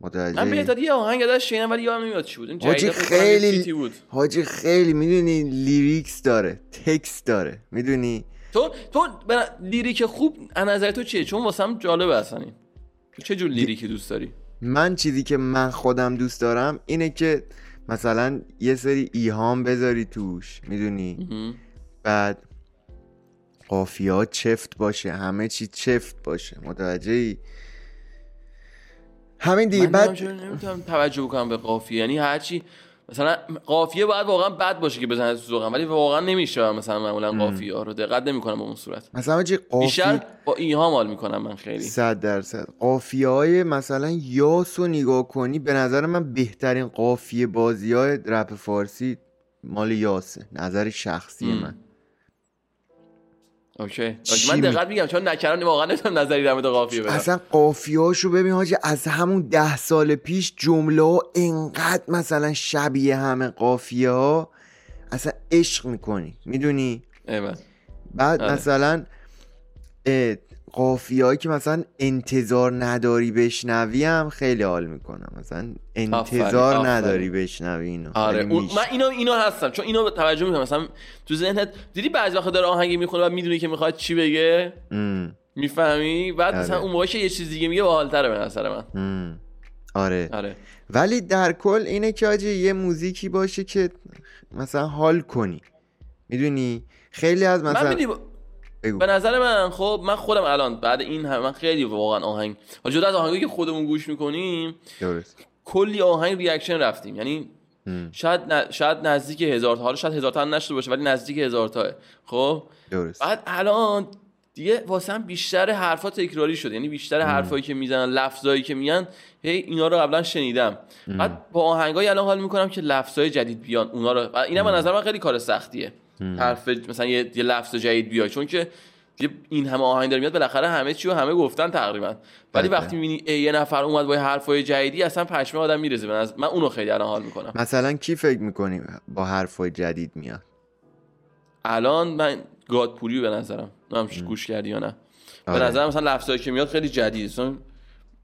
متوجه من بهداد یه آهنگ ازش شنیدم ولی یادم نمیاد چی بود. این حاجی خیلی- بود. حاجی خیلی می‌دونی lyrics داره text داره می‌دونی؟ تو تو به lyric خوب از نظر تو چیه؟ چون واسم جالبه اصلا این. تو چه جور lyric ی دوست داری؟ من چیزی که من خودم دوست دارم اینه که مثلا یه سری ایهام بذاری توش می‌دونی. بعد قافیات چفت باشه همه چی چفت باشه. متوجهی همین دیگه من بعد نمی‌تونم توجه بکنم به قافیه. یعنی هرچی مثلا قافیه باید واقعا بد باشه که بزنه تو ذوقم ولی واقعا نمیشه مثلا معمولا قافیه ها رو دقت نمی‌کنم به اون صورت. مثلا حاجی قافی بیشتر با ایهام حال می‌کنم من خیلی. صد درصد. قافیه های مثلا یاس رو نگاه کنی به نظر من بهترین قافیه بازی های رپ فارسی مال یاسه نظر شخصی م. من. اوکی, من دقت میگم چون نکردم واقعا نمی‌تونم نظری در مورد قافیه بدم. اصلا قافیه‌هاشو ببین حاجی از همون ده سال پیش جمله ها انقدر مثلا شبیه همه قافیه ها اصلا عشق می‌کنی می‌دونی. بعد آره. مثلا قافیه هایی که مثلا انتظار نداری بشنوی هم خیلی حال می‌کنم مثلا انتظار آفرین. نداری بشنوی اینو. آره اون من اینو اینو هستم چون اینو توجه می‌کنم. مثلا تو ذهنت دیدی بعضی وقت داره آهنگی می‌خونه و می‌دونی که می‌خواد چی بگه؟ ام، می‌فهمی؟ بعد آره. مثلا اون موقع که یه چیز دیگه میگه باحالتره به نظر من. ام. آره. آره. ولی در کل اینه که آجی یه موزیکی باشه که مثلا حال کنی. می‌دونی؟ خیلی از من مثلا می‌دونی بگو. به نظر من خب من خودم الان بعد این هم من خیلی واقعا آهنگ حالا جدا از آهنگایی که خودمون گوش می‌کنیم درست. کلی آهنگ ریاکشن رفتیم. یعنی. شاید ن- شاید نزدیک هزار تا حالا شاید هزار تا نشده باشه ولی نزدیک هزار تاه خب؟ درست. بعد الان دیگه واسه هم بیشتر حرفا تکراری شده. یعنی بیشتر حرفایی که می‌زنن لفظایی که میگن هی اینا رو قبلا شنیدم. بعد با آهنگای الان حال می‌کنم که لفظای جدید بیان اونا رو. و اینم به نظر من خیلی کار سختیه. حرف مثلا یه, یه لفظ جدید بیای. چون که این همه آهنگ داره میاد بالاخره همه چی رو همه گفتن تقریبا. ولی بله. وقتی می‌بینی یه نفر اومد با حرفای جدیدی اصلا پشمه آدم میرزه به نظر- من اونو خیلی الان حال می‌کنم. مثلا کی فکر می‌کنی با حرفای جدید میاد؟ الان من گادپوری به نظرم. نمی‌دونم گوش کردی یا نه. به آره. نظرم مثلا لفظایی که میاد خیلی جدیده مثلا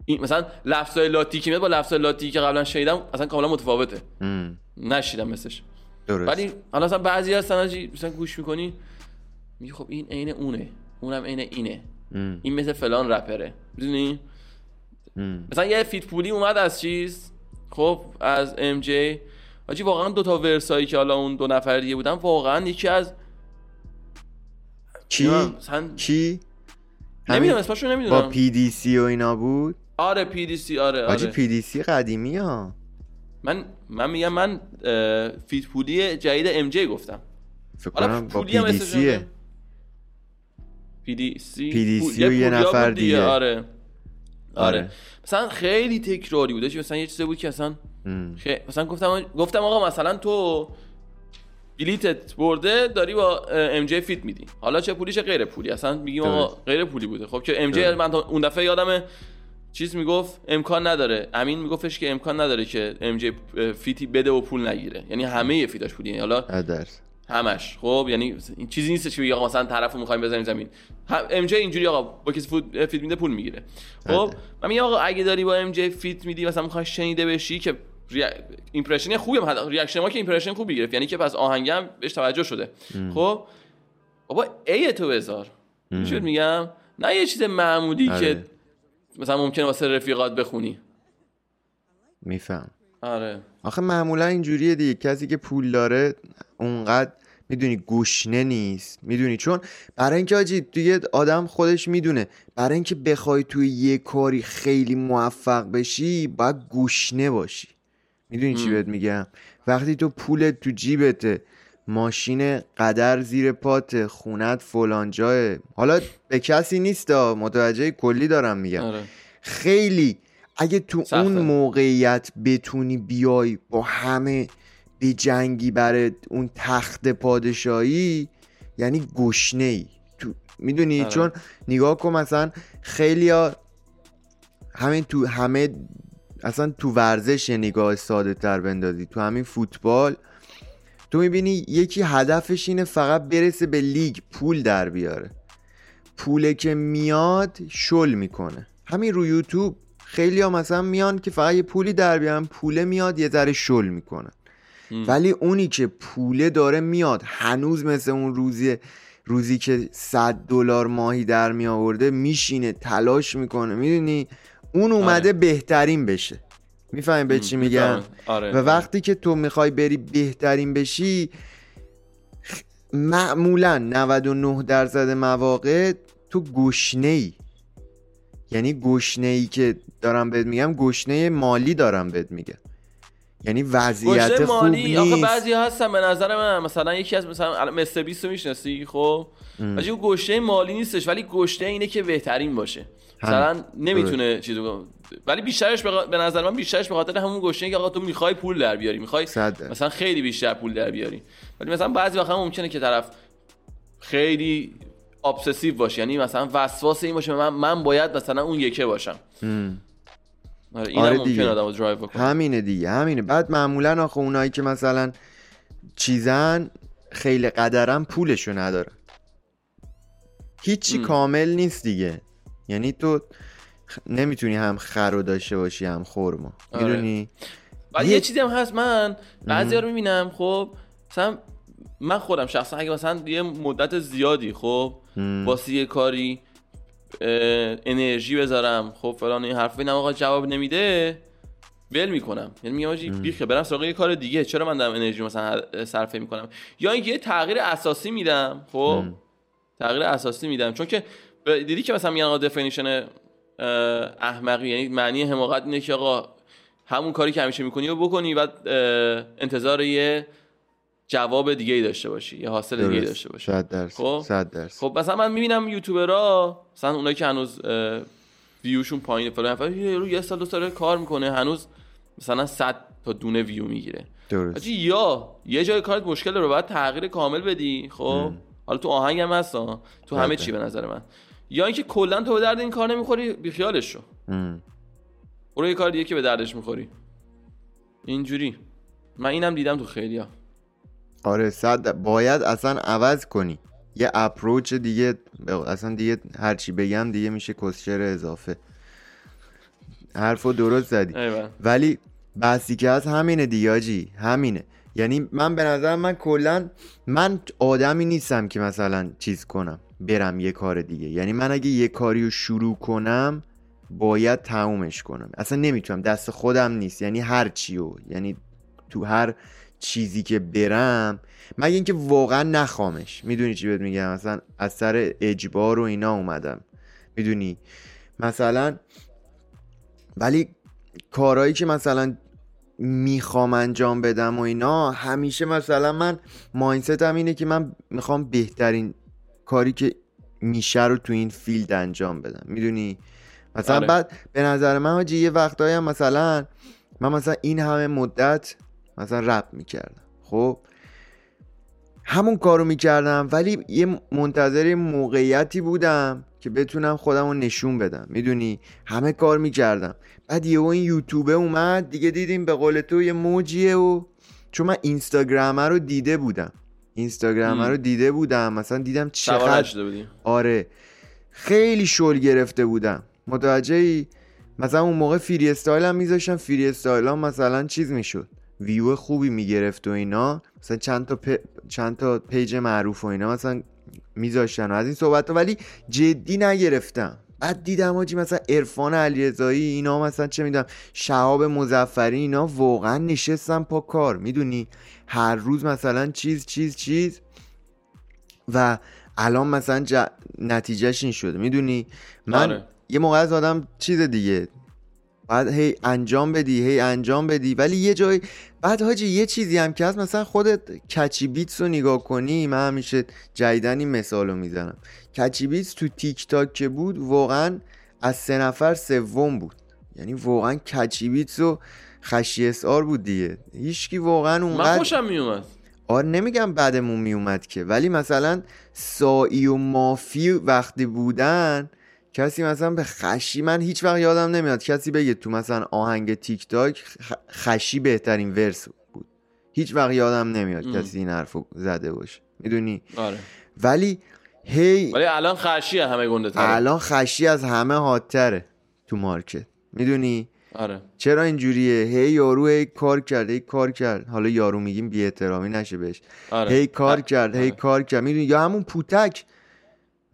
این مثلا لفظای لاتی که میاد با لفظای لاتی که قبلا شنیدم اصلا کاملا متفاوته. نشیدم مثلش. درست. ولی حالا مثلا بعضی هستن حاجی، مثلا گوش می‌کنی میگی خب این عین اونه اونم عین اینه. ام، این مثل فلان رپره. می‌دونی. مثلا یه feat پولی اومد از چیز خب از ام جی حاجی واقعا دو تا verse ایی که حالا اون دو نفر دیگه بودن واقعا یکی از کی؟ مثلا کی؟ نمی‌دونم اسمشو با نمی‌دونم پی دی سی و اینا بود؟ آره پی دی سی آره آره. پی دی سی قدیمی ها من من میگم من feat پولی جدید ام جی گفتم. فکر حالا کنم با پی دی اسمش سیه. نمی‌دونم. پی دی سی؟ و یه نفر دیگه. آره. آره. آره. مثلا خیلی تکراری بوده مثلا یه چیزی بود که اصلا خی... مثلا گفتم گفتم آقا مثلا تو بلیتت برده داری با ام جی feat میدی. حالا چه پولی چه غیر پولی. اصلا میگیم آقا غیر پولی بوده. خب که ام جی. من اون دفعه یادمه چیز می‌گفت؟ امکان نداره. امین میگفتش که امکان نداره که ام جی feat ی بده و پول نگیره. یعنی همه feat اش پولی یعنی حالا درس. همش. خب یعنی این چیزی نیست که آقا مثلا طرفو می‌خوایم بزنیم زمین. ام جی اینجوری آقا با کسی فوت feat میده پول می‌گیره. خب بله. من میگم آقا اگه داری با ام جی feat میدی مثلا می‌خوای شنیده بشی که ریا... impression خوبه مثلا reaction ما که impression خوبی گرفت. یعنی که پس آهنگم بهش توجه شده. خب بابا ای تو میشه میگم؟ نه یه چیز معمولی آره. که مثلا ممکنه واسه رفیقات بخونی. میفهم. آره. آخه معمولا اینجوریه دیگه. کسی که پول داره اونقدر می‌دونی گشنه نیست. می‌دونی؟ چون برای اینکه آجی دیگه آدم خودش می‌دونه. برای اینکه بخوای توی یه کاری خیلی موفق بشی باید گشنه باشی. می‌دونی چی. بهت میگم؟ وقتی تو پولت تو جیبته ماشین قدر زیر پات خونت فلان جاه. حالا به کسی نیست ها، متوجه کلی دارم میگم. آره. خیلی اگه تو سخته. اون موقعیت بتونی بیای با همه به جنگی برای اون تخت پادشاهی یعنی گشنه ای تو می‌دونی؟ آره. چون نگاه کن مثلا خیلی همین تو همه اصلا تو ورزش نگاه ساده تر بندازی. تو همین فوتبال تو می‌بینی یکی هدفش اینه فقط برسه به لیگ پول در بیاره. پوله که میاد شل می‌کنه. همین رو یوتیوب خیلی ها مثلا میان که فقط یه پولی در بیارن پوله میاد یه ذره شل می‌کنه ولی اونی که پوله داره میاد هنوز مثل اون روزی روزی که 100 دلار ماهی در می آورده میشینه تلاش می‌کنه. می‌دونی؟ اون اومده بهترین بشه. می‌فهمی به چی میگم. آره و وقتی که تو می‌خوای بری بهترین بشی معمولا 99 درصد مواقع تو گشنه ای یعنی گشنه ای که دارم بهت میگم گشنه مالی دارم بهت میگم. یعنی وضعیت خوب مالی آخه نیست. بعضی هستن به نظر من مثلا یکی از مثلا مستر بیست رو می‌شناسی؟ خب. ولی گشنه مالی نیستش ولی گشنه اینه که بهترین باشه. مثلا نمی‌تونه چیزو ولی بیشترش به غ- به نظر من بیشترش به خاطر همون گشنه که آقا تو می‌خوای پول در بیاری می‌خوای. مثلا خیلی بیشتر پول در بیاری. ولی مثلا بعضی وقتا ممکنه که طرف خیلی obsessive باشه یعنی مثلا وسواس این باشه من من باید مثلا اون یکه باشم. آره آره دیگه. آدمو درایو بکنه. همینه دیگه همینه. بعد معمولا آخه اونایی که مثلا چیزن خیلی قدرن پولشو ندارن. هیچی م. کامل نیست دیگه. یعنی تو نمی‌تونی هم خر رو داشته باشی هم خورما آره. می‌دونی؟ ولی یه- چیزی هم هست من بعضی رو می‌بینم خب مثلا من خودم شخصا اگه مثلا یه مدت زیادی خب واسه یه کاری انرژی بذارم. خب فلان این حرف. اینم آقا جواب نمیده ول می‌کنم. یعنی میگم آجی بیخه برم سراغ یه کار دیگه. چرا من دارم انرژی مثلا صرفه می‌کنم؟ یا اینکه یه تغییر اساسی میدم. خب؟ تغییر اساسی میدم. چون که دیدی که مثلا میگن آقا دفینیشن احمقی. یعنی معنی حماقت اینه که آقا همون کاری که همیشه می‌کنی رو بکنی و انتظار یه جواب دیگه ای داشته باشی یه حاصل دیگه ای. داشته باشی. صد درصد خب. صد درصد. خب مثلا من می‌بینم یوتیوبرها مثلا اونایی که هنوز ویوشون پایینه فلان نفر یه رو یه سال دو سال کار می‌کنه هنوز مثلا 100 تا دونه ویو می‌گیره. درست. یا یه جای کارت مشکل رو باید تغییر کامل بدی خب؟ حالا تو آهنگ هم هست. تو همه. چی به نظر من. یا اینکه کلا تو به درد این کار نمی‌خوری بیخیالش شو. برو یه کار دیگه که به دردش می‌خوری. اینجوری. من اینم دیدم تو خیلی ها آره صد باید اصلا عوض کنی. یه اپروچ دیگه اصلا دیگه هرچی بگم دیگه میشه کسچر اضافه. حرفو درست زدی. ایوه. ولی بحثی که هست همینه دیاجی همینه. یعنی من به نظر من کلا من آدمی نیستم که مثلا چیز کنم برم یه کار دیگه. یعنی من اگه یه کاری رو شروع کنم باید تمومش کنم. اصلا نمی‌تونم دست خودم نیست. یعنی هر چیو. یعنی تو هر چیزی که برم مگه اینکه واقعا نخوامش. می‌دونی چی بهت میگم؟ مثلا از سر اجبار و اینا اومدم. می‌دونی؟ مثلا ولی کارهایی که مثلا می‌خوام انجام بدم و اینا همیشه مثلا من ماینستم اینه که من می‌خوام بهترین کاری که میشه رو تو این فیلد انجام بدم. می‌دونی؟ مثلا آره. بعد به نظر من حاجی یه وقتایی هم مثلا من مثلا این همه مدت مثلا رپ می‌کردم. خب همون کارو می‌کردم ولی یه منتظر موقعیتی بودم که بتونم خودم رو نشون بدم. می‌دونی؟ همه کار می‌کردم. بعد یهو این یوتیوبه اومد دیگه دیدیم به قول تو یه موجیه و چون من اینستاگرامه رو دیده بودم. اینستاگرامه ام. رو دیده بودم. مثلا دیدم چقدر بودی. آره. خیلی شل گرفته بودم. متوجهی؟ مثلا اون موقع freestyle هم میذاشتم. freestyle هم مثلا چیز می‌شد. ویو خوبی می‌گرفت و اینا. مثلا چند تا پ... چند تا page معروف و اینا مثلا میذاشتن و از این صحبت ها ولی جدی نگرفتم. بعد دیدم آجی مثلا عرفان علیرضایی اینا مثلا چه می‌دونم شهاب مزفری اینا واقعا نشستم پا کار. می‌دونی؟ هر روز مثلا چیز چیز چیز. و الان مثلا ج... نتیجهش این شده. می‌دونی؟ من آره. یه موقع از آدم چیز دیگه بعد هی انجام بدی هی انجام بدی. ولی یه جای بعد حاجی یه چیزی هم که هست مثلا خودت کچی بیتس رو نگاه کنی من همیشه جیدن این مثال رو می‌زنم. کچی بیتس تو تیک تاک که بود واقعا از سه نفر سوم بود. یعنی واقعا کچی بیتس و خشی اس آر بود دیگه. هیچکی واقعا من اونقدر خوشم میومد. آره نمیگم بعدمون میومد که. ولی مثلا سایی و مافی وقتی بودن کسی مثلا به خشی من هیچ وقت یادم نمیاد کسی بگه تو مثلا آهنگ تیک تاک خشی بهترین ورس بود. هیچ وقت یادم نمیاد ام. کسی این حرف زده باشه. می‌دونی؟ آره. ولی هی ولی الان خشیه همه گنده تره. الان خشی از همه هاتره تو مارکت. می‌دونی؟ آره. چرا اینجوریه؟ هی یارو هی کار کرد هی کار کرد. حالا یارو میگیم بی احترامی نشه بهش. آره. هی کار آ- کرد هی آره. کار کرد. می‌دونی؟ یا همون پوتک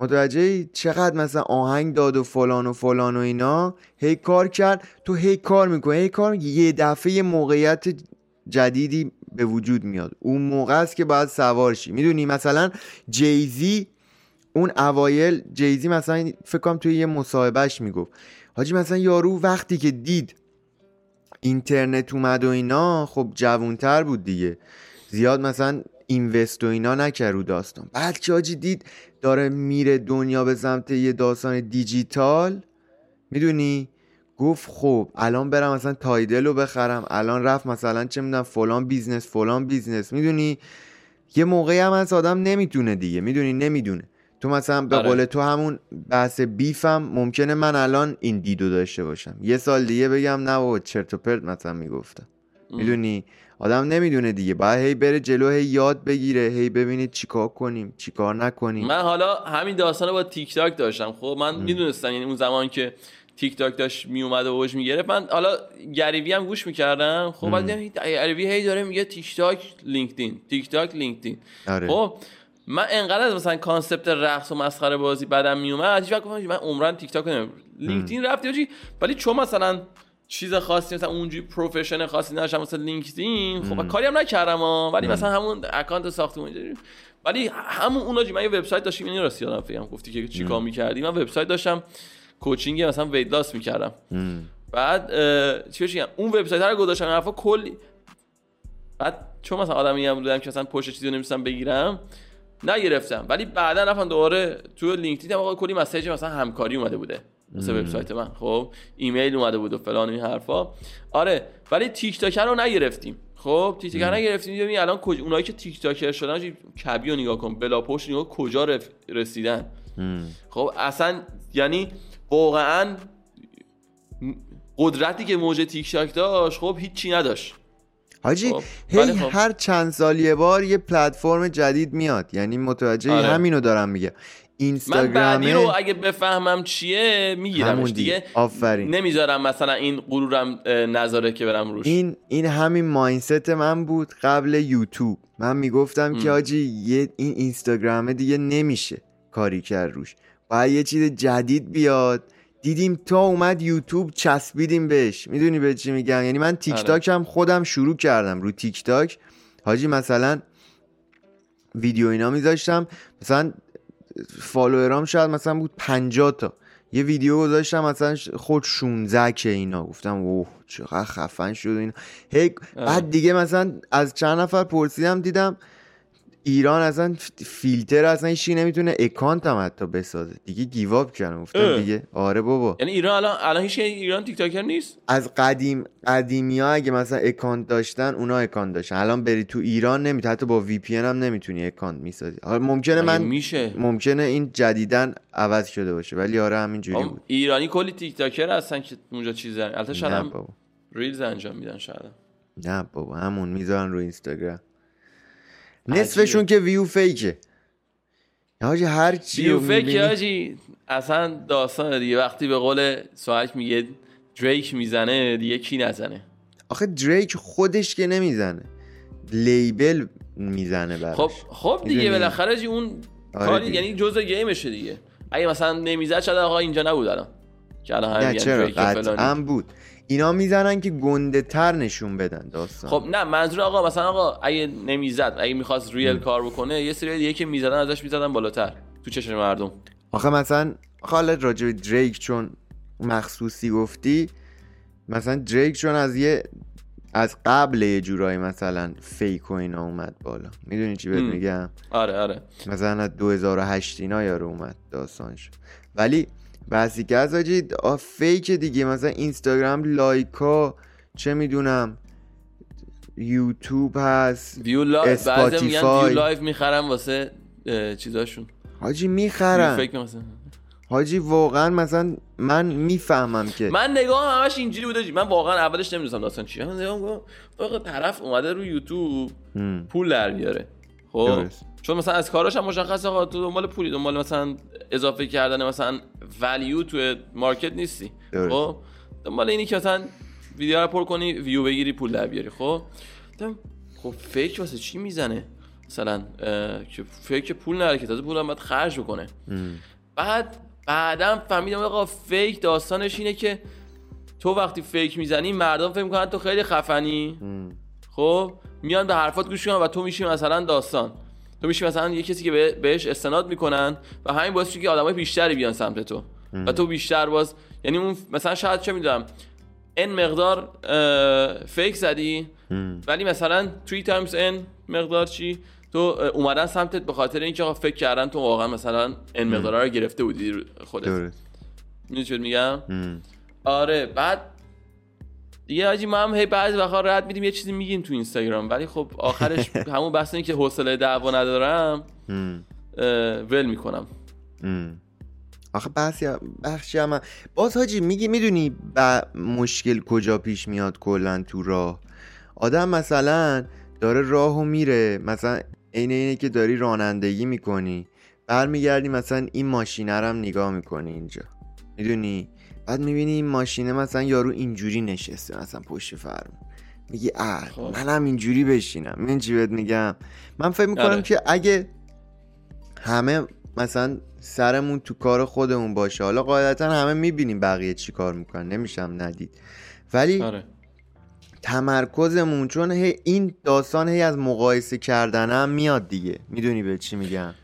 متوجه چقدر مثلا آهنگ داد و فلان و فلان و اینا. هی کار کرد. تو هی کار می‌کنی. هی کار یه دفعه یه موقعیت جدیدی به وجود میاد. اون موقع است که باید سوار شی. می‌دونی مثلا جیزی اون اوایل جیزی مثلا فکر کنم توی یه مصاحبهش می‌گفت. حاجی مثلا یارو وقتی که دید اینترنت اومد و اینا خب جوونتر بود دیگه. زیاد مثلا اینوست و اینا نکرد رو داستان. بعد که حاجی دید داره میره دنیا به سمت یه داستان دیجیتال می‌دونی؟ گفت خب الان برم مثلا تایدل رو بخرم. الان رفت مثلا چه می‌دونم فلان business فلان business. می‌دونی؟ یه موقعی هم از آدم نمی‌تونه دیگه. می‌دونی؟ نمی‌دونه. تو مثلا به آره. قول تو همون بحث beef م ممکنه من الان این دیدو داشته باشم. یه سال دیگه بگم نه بابا چرت و پرت مثلا می‌گفتم. می‌دونی؟ آدم نمی‌دونه دیگه. باید هی بره جلو هی یاد بگیره هی ببینید چیکار کنیم چیکار نکنیم. من حالا همین داستان رو با تیک تاک داشتم. خب من می‌دونستم یعنی اون زمان که تیک تاک داشت میومد و اوج می‌گرفت. من حالا گریوی هم گوش می‌کردم. خب بعد گریوی هی داره میگه تیک تاک لینکدین تیک تاک لینکدین. آره. خب من انقدر از مثلا concept رقص و مسخره بازی بدم میومد هیچ وقت من عمرن تیک تاک نمیم لینکدین رفتی آجی ولی چون مثلا چیز خاصی مثلا اونجوری profession خاصی نداشتم مثلا لینکدین خب کاری هم نکردم ولی مثلا همون اکانت ساختم ولی همون اون آجی من یه وبسایت داشتم این راستی یادم فکرم گفتی که چیکار می‌کردی. من وبسایت داشتم coaching مثلا weight loss می‌کردم. بعد چی اون وبسایت رو گذاشتم. حرفا کلی بعد چون مثلا آدمی هم بودم که مثلا پشت چیزی رو نمیستم بگیرم نگرفتم. ولی بعدا رفتم دوباره تو لینکدین آقا کلی message مثلا همکاری اومده بوده. مثل وبسایت من. خب ایمیل اومده بود و فلان این حرفا. آره ولی تیک تاکر رو نگرفتیم. خب تیک تاکر نگرفتیم. دیدیم الان کج... اونایی که تیک تاکر شدن کبی رو نگاه کن. بلا پشت نگاه کجا رف... رسیدن؟ ام. خب اصلا یعنی واقعا قدرتی که موج تیک تاک داشت خب هیچی نداشت. حاجی خب، هی خب. هر چند سال یه بار یه پلتفرم جدید میاد. یعنی متوجه آره. همینو دارم میگه من بعدی رو اگه بفهمم چیه میگیرمش دیگه. آفرین. نمی‌ذارم مثلا این غرورم نذاره که برم روش. این این همین ماینست من بود قبل یوتیوب. من می‌گفتم که. آجی یه این اینستاگرامه دیگه نمیشه کاری کرد روش. باید یه چیز جدید بیاد. دیدیم تا اومد یوتیوب چسبیدیم بهش. می‌دونی به چی میگم؟ یعنی من تیک آره. تاک هم خودم شروع کردم رو تیک تاک حاجی مثلا ویدیو اینا میذاشتم. مثلا فالوورام شاید مثلا بود 50 تا. یه ویدیو گذاشتم مثلا خود 16 که اینا. گفتم اوه چقدر خفن شد اینا. هی. بعد دیگه مثلا از چند نفر پرسیدم دیدم ایران اصلا فیلتر اصلا هیچی نمی‌تونه اکانت هم حتی بسازه. دیگه give up کردم. گفتم. دیگه آره بابا. یعنی ایران الان الان هیچ ایران تیک تاکر نیست؟ از قدیم قدیمی ها اگه مثلا اکانت داشتن اونا اکانت داشتن. الان بری تو ایران نمی‌تونی. حتی با وی پی هم نمی‌تونی اکانت می‌سازی. حالا ممکنه من میشه؟ ممکنه این جدیدن عوض شده باشه. ولی آره همینجوری بود. ایرانی کلی تیک تاکر هستن که اونجا چیز دارن. البته شاید ریلز انجام میدن شاید. نه بابا همون می‌ذارن رو اینستاگرام. نصفشون که ویو فیکه. حاجی هر چی ویو می‌بینی- حاجی اصلا داستان دیگه. وقتی به قول سوالک میگه دریک می‌زنه دیگه کی نزنه؟ آخه دریک خودش که نمی‌زنه. لیبل می‌زنه براش. خب خب دیگه؟ بالاخره جی اون آره کاری دیگه. یعنی جزء گیمشه دیگه. اگه مثلا نمی‌زد شاید آقا اینجا نبود الان. که الان نه میگن چرا. قطعا بود. اینا می‌زنن که گنده تر نشون بدن داستان. خب نه منظور آقا مثلا آقا اگه نمی‌زد اگه می‌خواست ریل کار بکنه یه سری دیگه که می‌زدن ازش می‌زدن بالاتر تو چشم مردم. آخه مثلا حالا راجع به دریک چون مخصوصی گفتی مثلا دریک چون از یه از قبل یه جورایی مثلا فیک و اینا اومد بالا. می‌دونی چی بهت. میگم؟ آره آره. مثلا از 2008 اینا یارو اومد داستانش. ولی آجی آ، fake دیگه مثلا اینستاگرام لایکا چه می‌دونم یوتیوب هست view live بعضی میگن. ویو live می‌خرن واسه چیزاشون حاجی می‌خواستن. حاجی واقعا مثلا من می‌فهمم که من نگاه همش اینجوری بوده جی. من واقعا اولش نمی‌دونستم داستان چیه من نگاه آقا طرف اومده رو یوتیوب پول در بیاره خب. چون مثلا از کاراش هم مشخصه تو دنبال پولی دنبال مثلا اضافه کردن مثلا value تو market نیستی. خب؟ دنبال اینی که مثلا ویدیو رو پر کنی ویو بگیری پول در بیاری. خب؟ خب fake واسه چی می‌زنه؟ مثلا که fake پول نره که تازه پول هم باید خرج بکنه. هم. بعد بعدم فهمیدم آقا fake داستانش اینه که تو وقتی fake می‌زنی مردم فکر می‌کنن تو خیلی خفنی. خب؟ میان به حرفات گوش کنن و تو میشی مثلا داستان. تو میشی مثلا یه کسی که به- بهش استناد می‌کنن و همین باعث که آدمای بیشتری بیان سمت تو. و تو بیشتر باز یعنی اون مثلا شاید چه می‌دونم n مقدار fake زدی. ولی مثلا 3 times n مقدار چی؟ تو اومدن سمتت به خاطر اینکه فکر کردن تو واقعا مثلا n مقدار رو گرفته بودی خودت. می‌دونی چی میگم. آره بعد دیگه حاجی ما هم هی بعضی وقتا رد میدیم یه چیزی میگیم تو اینستاگرام. ولی خب آخرش همون بحث اینه که حوصله دعوا ندارم. ول می‌کنم. آخه بحثی بخشی هم باز حاجی میگی می‌دونی ب... مشکل کجا پیش میاد کلا تو راه؟ آدم مثلا داره راهو میره مثلا عین اینه که داری رانندگی می‌کنی برمیگردی مثلا این ماشینه رو هم نگاه می‌کنی اینجا. می‌دونی؟ بعد می‌بینی این ماشینه مثلا یارو اینجوری نشسته مثلا پشت فرمون میگی اه خب. منم اینجوری بشینم. من چی بهت میگم؟ من فکر می‌کنم آره. که اگه همه مثلا سرمون تو کار خودمون باشه حالا قاعدتا همه می‌بینیم بقیه چی کار می‌کنن. نمیشم ندید. ولی آره. تمرکزمون چون هی این داستان هی از مقایسه کردن هم میاد دیگه. می‌دونی به چی میگم؟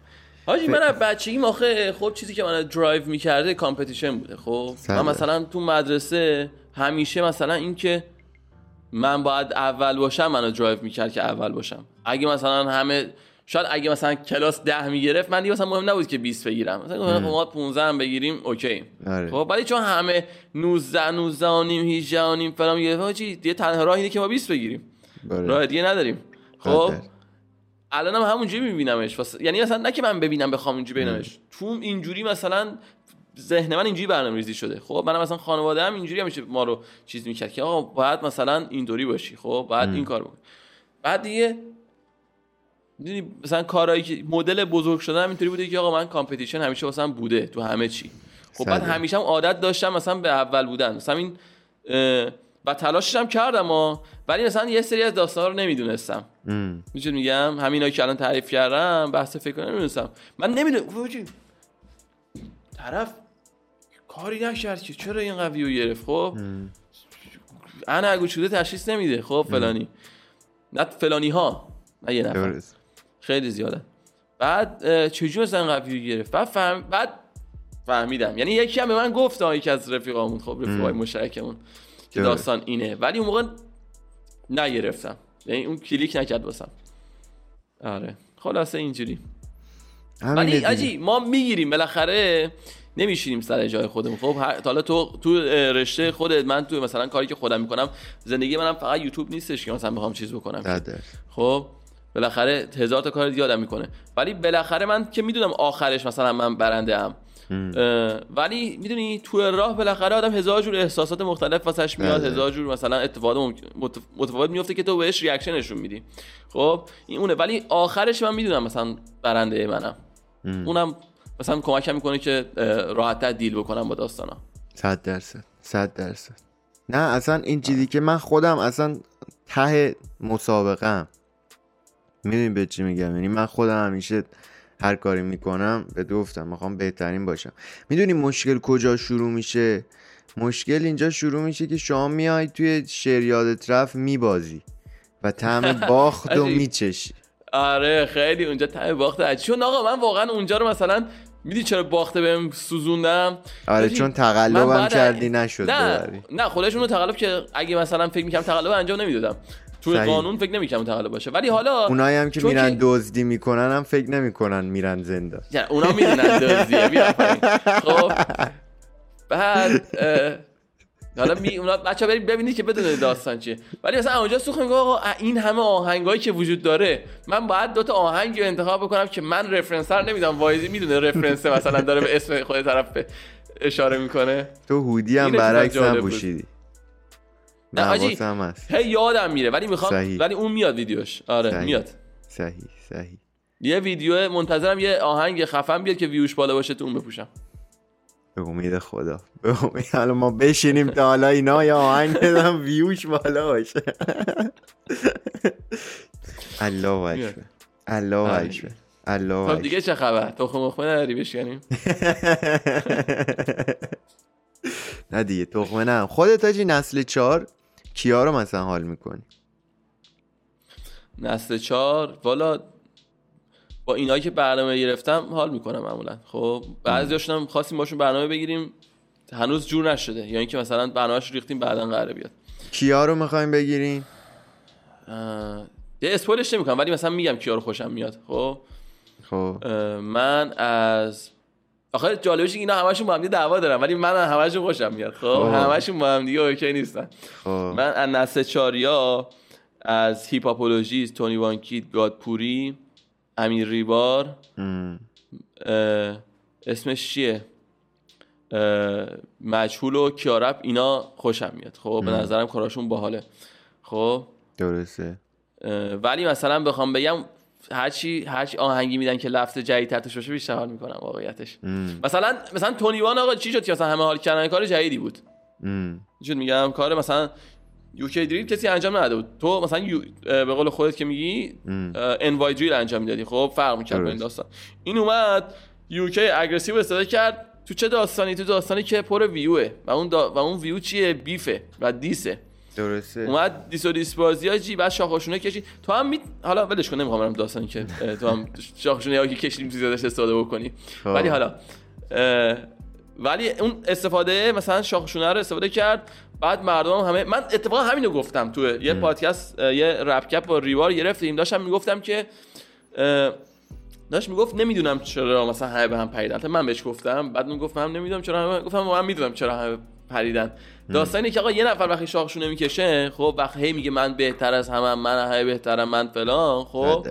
حاجی من از بچگیم آخه خب چیزی که من درایو می‌کرده competition بوده خب. من مثلا تو مدرسه همیشه مثلا این که من باید اول باشم منو درایو می‌کرد که اول باشم. اگه مثلا همه شاید اگه مثلا کلاس ده می‌گرفت من دیگه مثلا مهم نبود که 20 بگیرم. مثلا ما 15 هم بگیریم okay. آره. خب ولی چون همه 19 19 و نیم 18 و نیم فلان میگه حاجی دیگه تنها راه اینه که ما 20 بگیریم. آره. راه دیگه نداریم. خب؟ قدر. الان هم همونجوری میبینمش. واسه... یعنی مثلا نه که من ببینم بخوام اینجوری ببینمش. تو اینجوری مثلا ذهن من اینجوری برنامه ریزی شده. خب منم مثلا خانواده هم اینجوری همیشه ما رو چیز می‌کرد که آقا باید مثلا اینطوری باشی. خب باید این کار بکنی. بعد دیگه می‌دونی مثلا کارهایی که مدل بزرگ شدن هم اینطوری بوده که آقا من کامپتیشن همیشه واسم بوده تو همه چی. خب بعد. همیشه هم عادت داشتم مثلا به اول بودن. مثلا این و تلاشش هم کردم ها ولی مثلا یه سری از داستانا رو نمی‌دونستم. میشه میگم؟ همینا که الان تعریف کردم بحث فکر نمی‌دونستم. من نمی‌دونم طرف کاری نکرد که چرا این قوی رو گرفت؟ خب؟ انا اگه شده تشخیص نمیده. خب؟ فلانی. نه فلانی ها نه یه نفر. خیلی زیاده. بعد اه، چجوری مثلا قوی رو گرفت؟ بعد فهم... بعد فهمیدم. یعنی یکی هم به من گفت یکی از رفیقامون. خب رفیقای مشترکمون که. داستان اینه. ولی اون موقع نگرفتم. یعنی اون کلیک نکرد واسم. آره. خلاصه اینجوری. ولی. آجی ما می‌گیریم. بالاخره نمیشینیم سر جای خودمون. خب حالا تو تو رشته خودت من تو مثلا کاری که خودم می‌کنم زندگی منم فقط یوتیوب نیستش که مثلا بخوام چیز بکنم. درصد. خب بالاخره هزار تا کار دیگه آدم می‌کنه. ولی بالاخره من که می‌دونم آخرش مثلا من برنده ام ولی می‌دونی تو راه بالاخره آدم هزار جور احساسات مختلف واسش میاد بله. هزار جور مثلا اتفاقات متفاوت میفته که تو بهش reaction نشون میدی. خب این اونه. ولی آخرش من می‌دونم مثلا برنده منم. اونم مثلا کمکم می‌کنه که راحتتر deal بکنم با داستانا. صد درصد صد درصد. نه اصلا این چیزی که من خودم اصلا ته مسابقم می‌دونی به چی میگم؟ یعنی من خودم همیشه هر کاری می‌کنم به گفتم می‌خوام بهترین باشم. می‌دونی مشکل کجا شروع میشه؟ مشکل اینجا شروع میشه که شما میای توی شریاد رفت میبازی و طعم باخت و. میچشی. آره خیلی اونجا باخته. عجیب. چون آقا من واقعا اونجا رو مثلا میدی چرا باخته بهم سوزوندم؟ آره چون تقلبم کردی نشد نه ببری. نه خودش اونو تقلب که اگه مثلا فکر می‌کنم تقلب انجام نمی‌دادم. تو صحیح. قانون فکر نمی‌کنم تقلب باشه ولی حالا اونایی هم که میرن که- دزدی می‌کنن هم فکر نمی‌کنن میرن زندان نه، اونا می‌دونن دزدیه. خب بعد حالا می اونا بچا برید ببینید که بدون داستان چیه ولی مثلا اونجا سوخ میگه آقا این همه آهنگایی که وجود داره من باید دوتا آهنگ رو انتخاب بکنم که من رفرنسر نمیدم وایزی می‌دونه رفرنس مثلا داره به اسم خود طرف اشاره می‌کنه تو هودی هم برعکس هم. پوشیدی نه، هست. هی یادم میره ولی می‌خوام صحیح. ولی اون میاد ویدیوش. آره صحیح. میاد. صحیح صحیح. یه ویدیو منتظرم یه آهنگ خفن بیاد که ویوش بالا باشه تو اون بپوشم. به امید خدا. به امید حالا ما بشینیم تا حالا اینا یا آهنگ بدم ویوش بالا باشه. الله اکبر. الله آره. اکبر. الله خب دیگه چه خبر؟ تخم مخمه نداری بشکنیم؟ نه دیگه تخمه نه. خودت آجی نسل چهار؟ کیا رو مثلا حال می‌کنی؟ نسل چهار؟ والا با اینایی که برنامه گرفتم حال می‌کنم معمولا. خب بعضیاشون هم خواستیم باشون برنامه بگیریم هنوز جور نشده. یا اینکه مثلا برنامهش ریختیم بعدا قراره بیاد. کیا رو می‌خوایم بگیریم؟ یه اسپویلش نمی‌کنم ولی مثلا میگم کیا رو خوشم میاد. خب؟ خب. من از آخه جالبش اینا همشون با هم دعوا دارن ولی من همشون خوشم میاد. خب خب. همشون با هم دیگه اوکی نیستن. خب. من از نسل چاریا از هیپاپولوژی تونی وانکید گادپوری امیر ریبار. ام. اه، اسمش چیه؟ مجهول و کیارب اینا خوشم میاد. خب به نظرم کاراشون باحاله. خب. درسته. ولی مثلا بخوام بگم هرچی هرچی آهنگی میدن که لفظ جدید تحتش باشه بیشتر حال می‌کنم واقعیتش. ام. مثلا مثلا twenty one آقا چی شد که مثلا همه حال کردن؟ کار جدیدی بود. چون میگم کار مثلا UK drill کسی انجام نداده بود. تو مثلا یو... به قول خودت که میگی ام. NY drill انجام می‌دادی. خب فرق می‌کرد با این. داستان. این اومد UK aggressive استفاده کرد. تو چه داستانی؟ تو داستانی که پر ویوه. و اون دا... و اون ویو چیه؟ beef ه و diss ه. درسته. اومد دیس و دیس بازی ها جی بعد شاخشونه کشید. تو هم می... حالا ولش کن نمی‌خوام برم داستانی که تو هم شاخشونه یا که کشیدیم تو زیادش استفاده بکنی. خب. ولی حالا ولی اون استفاده مثلا شاخشونه رو استفاده کرد بعد مردم هم همه من اتفاقا همینو گفتم تو یه پادکست یه رپ کپ با ریوار گرفتیم. داشتم می‌گفتم که داشت می‌گفت نمی‌دونم چرا مثلا همه به هم پریدن. من بهش گفتم بعد می‌گفت من نمی‌دونم چرا همه گفتم من می‌دونم چرا همه پریدن. داستانی که آقا یه نفر وقتی شاخشونه می‌کشه خب وقتی هی میگه من بهتر از همه من همه بهترم من فلان خب.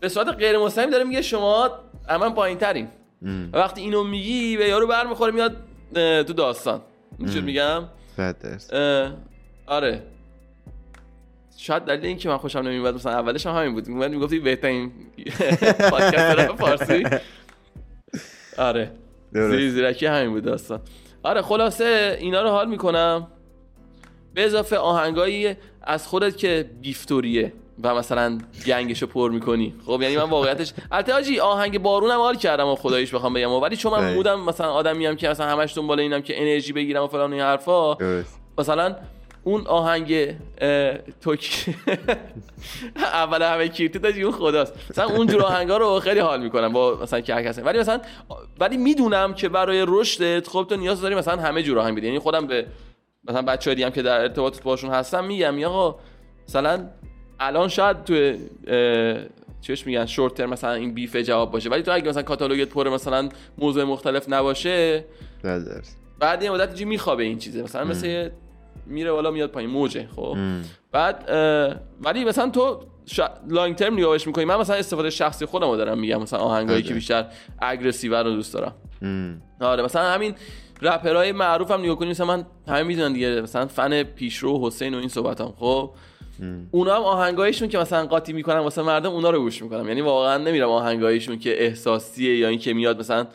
به صورت غیر مستقیم داره میگه شما من پایین ترین. و وقتی اینو میگی به یارو برمیخوره میاد تو داستان. این چی میگم؟ آره. شاید دلیل این که من خوشم نمیومد مثلا اولش هم همین بود. میومد می‌گفتی بهترین پادکست فارسی؟ آره. زیرکی همین بود داستان. آره خلاصه اینا رو حال می‌کنم. به اضافه آهنگایی از خودت که بیفتوریه و مثلا گنگشو پر می‌کنی. خب یعنی من واقعیتش البته حاجی آهنگ بارونم حال کردم و خداییش بخوام بگم. ولی چون من. مودم مثلا آدمی هم که مثلا همش دنبال اینم که انرژی بگیرم و فلان این حرفا مثلا اون آهنگ اه، تو کی- اول همه کیرتی داشتی اون خداست. مثلا اونجور آهنگا رو خیلی حال می‌کنم با مثلا کرکس ولی مثلا ولی می‌دونم که برای رشدت خب تو نیاز داری مثلا همه جور آهنگ بدی. یعنی خودم به مثلا بچه‌های دیگه هم که در ارتباط باشون هستم میگم یا آقا مثلا الان شاید تو چیش میگن؟ شورت ترم مثلا این بیف جواب باشه. ولی تو اگه مثلا کاتالوگت پر مثلا موضوع مختلف نباشه بعد یه مدت میخوابه این چیزه. مثلا مثل میره بالا میاد پایین. موجه. خب. بعد ولی مثلا تو شا... لانگ ترم نگاهش می‌کنی. من مثلا استفاده شخصی خودم رو دارم میگم. مثلا آهنگایی که بیشتر اگریسیو رو دوست دارم. آره مثلا همین رپرهای معروف هم نگاه کنیم مثلا من همه می‌دونن دیگه. مثلا فن پیشرو حسین و این صحبت هم خب اونا هم آهنگایشون که مثلا قاطی می‌کنن واسه مردم اونا رو گوش می‌کنم. یعنی واقعا نمیرم آهنگایشون که احساسیه یا این که میاد. مثلا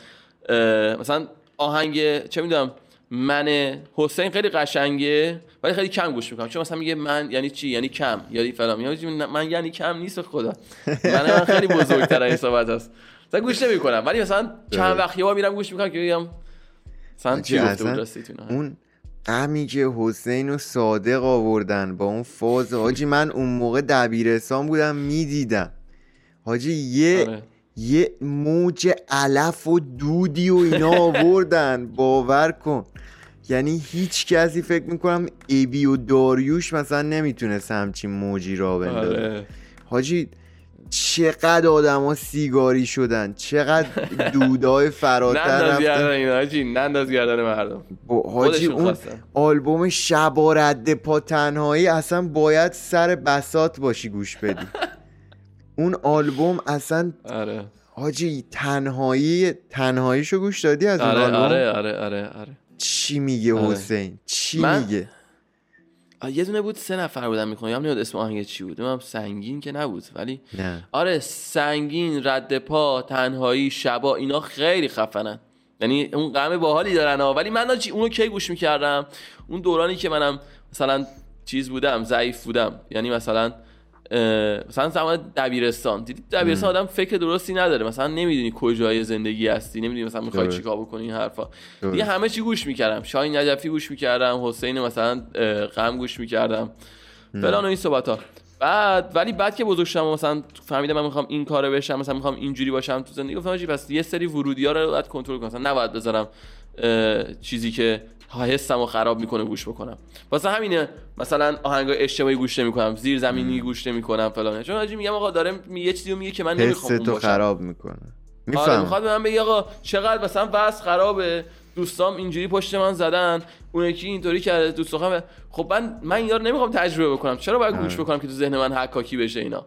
مثلا آهنگ چه می‌دونم من حسین خیلی قشنگه ولی خیلی کم گوش می‌کنم. چون مثلا میگه من یعنی چی؟ یعنی کم. یعنی فلان. یعنی من یعنی کم نیست خدا. من من خیلی بزرگتر این صحبت هست. مثلا گوش نمی‌کنم. ولی مثلا چند وقت یه بار میرم گوش می‌کنم که بگم مثلا چی گفته اون غمی که حسین و صادق آوردن با اون فاز. حاجی من اون موقع دبیرستان بودم می‌دیدم. حاجی یه آره. یه موج علف و دودی و اینا آوردن. باور کن. یعنی هیچ کسی فکر می‌کنم ایبی و داریوش مثلا نمی‌تونست همچین موجی را بندازه. آره. حاجی چقدر ها سیگاری شدن. چقدر دودای فراتر رفتن. گردن حاجی ننداز گردن مردم. حاجی اون آلبوم رد پا تنهایی اصلا باید سر بسات باشی گوش بدی. اون آلبوم اصلا آره. حاجی تنهایی تنهاییشو گوش دادی از آره اون آلبوم؟ آره آره آره آره. چی میگه آره. حسین؟ چی میگه؟ یه دونه بود سه نفر بودن می‌خونم یا نمیاد اسم آهنگ چی بود. من سنگین که نبود ولی نه. آره سنگین رد پا تنهایی شبا اینا خیلی خفنن. یعنی اون غم باحالی دارن ها. ولی من اونو کی گوش می‌کردم؟ اون دورانی که منم مثلا چیز بودم ضعیف بودم. یعنی مثلا مثلا زمان دبیرستان. دیدی دبیرستان آدم فکر درستی نداره. مثلا نمی‌دونی کجای زندگی هستی نمی‌دونی مثلا می‌خوای چیکار بکنی این حرفا. دیگه همه چی گوش می‌کردم. شاهین نجفی گوش می‌کردم حسین مثلا غم گوش می‌کردم. فلان و این صحبت ها بعد ولی بعد که بزرگ شدم مثلا فهمیدم من می‌خوام این کارو بشم مثلا می‌خوام اینجوری باشم تو زندگی گفتم پس یه سری ورودی ها رو باید کنترل کنم. مثلا نباید بذارم چیزی که حسمو خراب می‌کنه گوش بکنم. واسه همینه مثلا آهنگ اشتباهی گوش نمی‌کنم زیر زمینی گوش نمی‌کنم فلان چون حاجی میگم آقا داره یه چیزی میگه که من نمی‌خوام تو خراب می‌کنه. میفهم آره می‌خواد به من بگه آقا چقدر مثلا بس خرابه. دوستام اینجوری پشت من زدن اون یکی اینطوری کرده دوست خب من من اینا رو نمی‌خوام تجربه بکنم. چرا باید گوش آره. بکنم که تو ذهن من حکاکی بشه اینا؟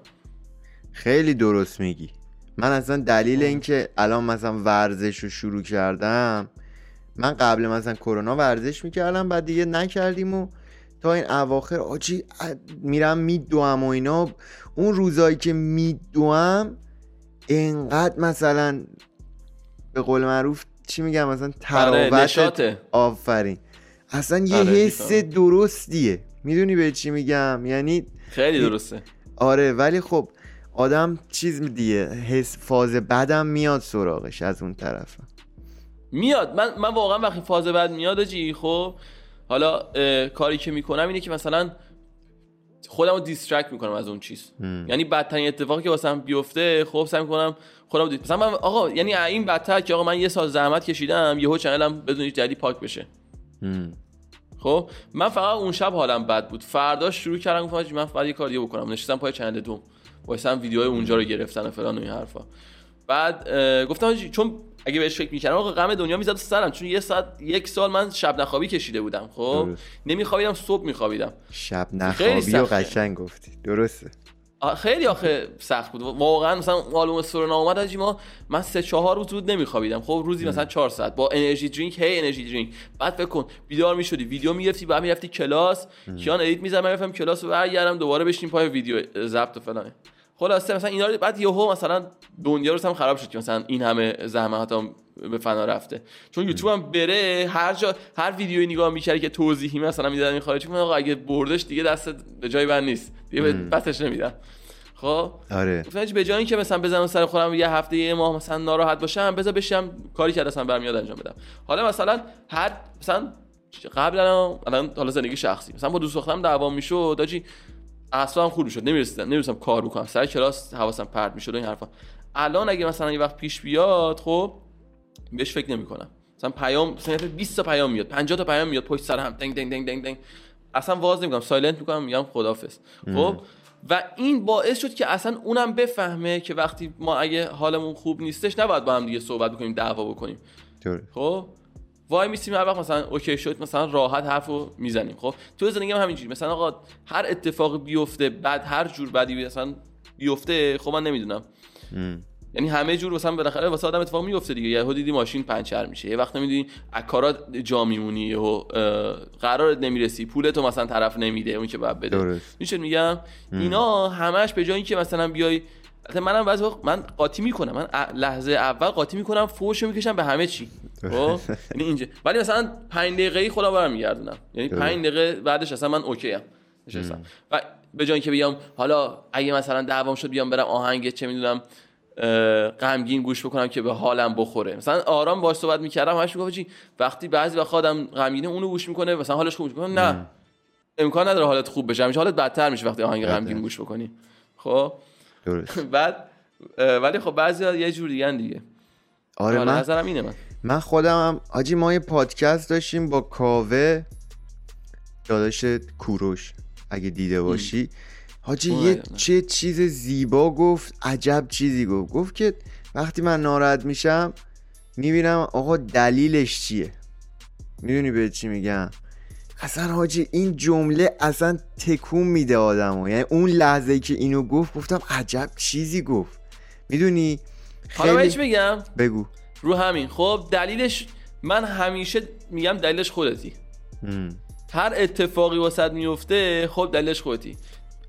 خیلی درست میگی. من اصلا دلیل اینکه الان مثلا ورزش رو شروع کردم من قبل مثلا کرونا ورزش می‌کردم بعد دیگه نکردیم و تا این اواخر آجی میرم میدوم و اینا. اون روزایی که میدوم انقدر مثلا به قول معروف چی میگم؟ مثلا آره، تراوت آفرین. اصلا یه آره، حس درستیه. می‌دونی به چی میگم؟ یعنی خیلی درسته. آره ولی خب آدم چیز دیگه حس فاز بدم میاد سراغش از اون طرف. میاد. من من واقعا وقتی فاز بعد میاد جی خب حالا کاری که می‌کنم اینه که مثلا خودم رو distract می‌کنم از اون چیز. یعنی بدترین اتفاقی که واسم بیفته خب سعی می‌کنم خودم دید. مثلا من آقا یعنی این بدتر که آقا من یه سال زحمت کشیدم یهو channel م بدون هیچ دلیلی پاک بشه. خب من فقط اون شب حالم بد بود. فردا شروع کردم گفتم من فقط یه کار دیگه بکنم. نشستم پای channel دوم. واسه ویدیوهای اونجا رو گرفتن و فلان و این حرفا. بعد گفتم چون اگه بهش فکر می‌کردم آقا غم دنیا می‌زد سرم. چون یه ساعت یک سال من شب نخوابی کشیده بودم خب؟ نمیخوابیدم صبح میخوابیدم. شب نخوابی و قشنگ گفتی. درسته. خیلی آخه سخت بود. واقعا مثلا آلبوم سورنا اومد از ما من سه چهار روز بود نمیخوابیدم. خب روزی مثلا چهار ساعت با energy drink هی energy drink. بعد فکر کن بیدار می‌شدی ویدیو می‌گرفتی بعد می‌رفتی کلاس. کیان edit می‌زدم من کلاس و برگردم دوباره بشین پای ویدیو ضبط و فلانه. خلاصه مثلا اینا رو بعد یهو مثلا دنیا رو هم خراب شد که مثلا این همه زحمت هم به فنا رفته. چون یوتیوب هم بره هر جا هر ویدیوی نگاه می‌کردی که توضیحی مثلا می‌دادن این خارجی آقا اگه بردش دیگه دست به جای بند نیست. دیگه بسش نمیدن. خب؟ آره. به جای اینکه مثلا بزنم سر خودم یه هفته یه ماه مثلا ناراحت باشم بذار بشم کاری که اصلا برمیاد انجام بدم. حالا مثلا هر مثلا قبلا الان حالا زندگی شخصی. مثلا با دوست دخترم دعوا می‌شد داجی اصلا خوب شد نمی‌رسیدم نمی‌رسم کار بکنم. سر کلاس حواسم پرت می‌شد این حرفا. الان اگه مثلا یه وقت پیش بیاد خب بهش فکر نمی‌کنم. مثلا پیام مثلا 20 تا پیام میاد 50 تا پیام میاد پشت سر هم دنگ دنگ دنگ دنگ دنگ. اصلا واز نمی‌کنم. silent می‌کنم میگم خدافظ خب؟ و این باعث شد که اصلا اونم بفهمه که وقتی ما اگه حالمون خوب نیستش نباید با هم دیگه صحبت بکنیم دعوا بکنیم. خب؟ وای میسیم هر وقت مثلا okay شد مثلا راحت حرفو می‌زنیم. خب؟ تو زندگی هم همینجوری. مثلا آقا هر اتفاق بیفته بعد هر جور بدی مثلا بیفته خب من نمی‌دونم. یعنی همه جور مثلا بالاخره واسه آدم اتفاق میفته دیگه. یهو دیدی ماشین پنچر میشه. یه وقت نمی‌دونی از کارات جا میمونی یهو قرارت نمی‌رسی پولتو مثلا طرف نمیده اون که بعد بده. میشه میگم؟ اینا همش به جای اینکه مثلا بیای منم بعضی وقت من قاطی می‌کنم. من لحظه اول قاطی می‌کنم فوشو می‌کشم به همه چی. خب؟ یعنی اینجا. ولی مثلا 5 دقیقه خودم برم میگردونم. یعنی 5 دقیقه بعدش اصلا من اوکی ام و به جای اینکه بیام حالا اگه مثلا دعوام شد بیام برم آهنگ چه می‌دونم غمگین گوش بکنم که به حالم بخوره. مثلا آرام باش صحبت می‌کردم همش می‌گفت وقتی بعضی وقت آدم غمگینه اونو گوش می‌کنه مثلا حالش خوب می‌کنه نه. امکان نداره حالت خوب بشه. همیشه حالت بدتر میشه وقتی آهنگ غمگین گوش بکنی. خب؟ بعد ولی خب بعضی یه جور دیگه دیگه. آره, آره، من نظرم اینه من. من خودم هم آجی ما یه پادکست داشتیم با کاوه داداش کوروش اگه دیده باشی. حاجی یه چه چیز زیبا گفت عجب چیزی گفت. گفت که وقتی من ناراحت میشم می‌بینم آقا دلیلش چیه. می‌دونی به چی میگم؟ اصلا حاجی این جمله اصلا تکون میده آدمو. یعنی اون لحظه که اینو گفت گفتم عجب چیزی گفت. می‌دونی؟ خیلی... حالا بگم. بگو. رو همین. خب دلیلش من همیشه میگم دلیلش خودتی. هر اتفاقی واسط میفته خب دلیلش خودتی.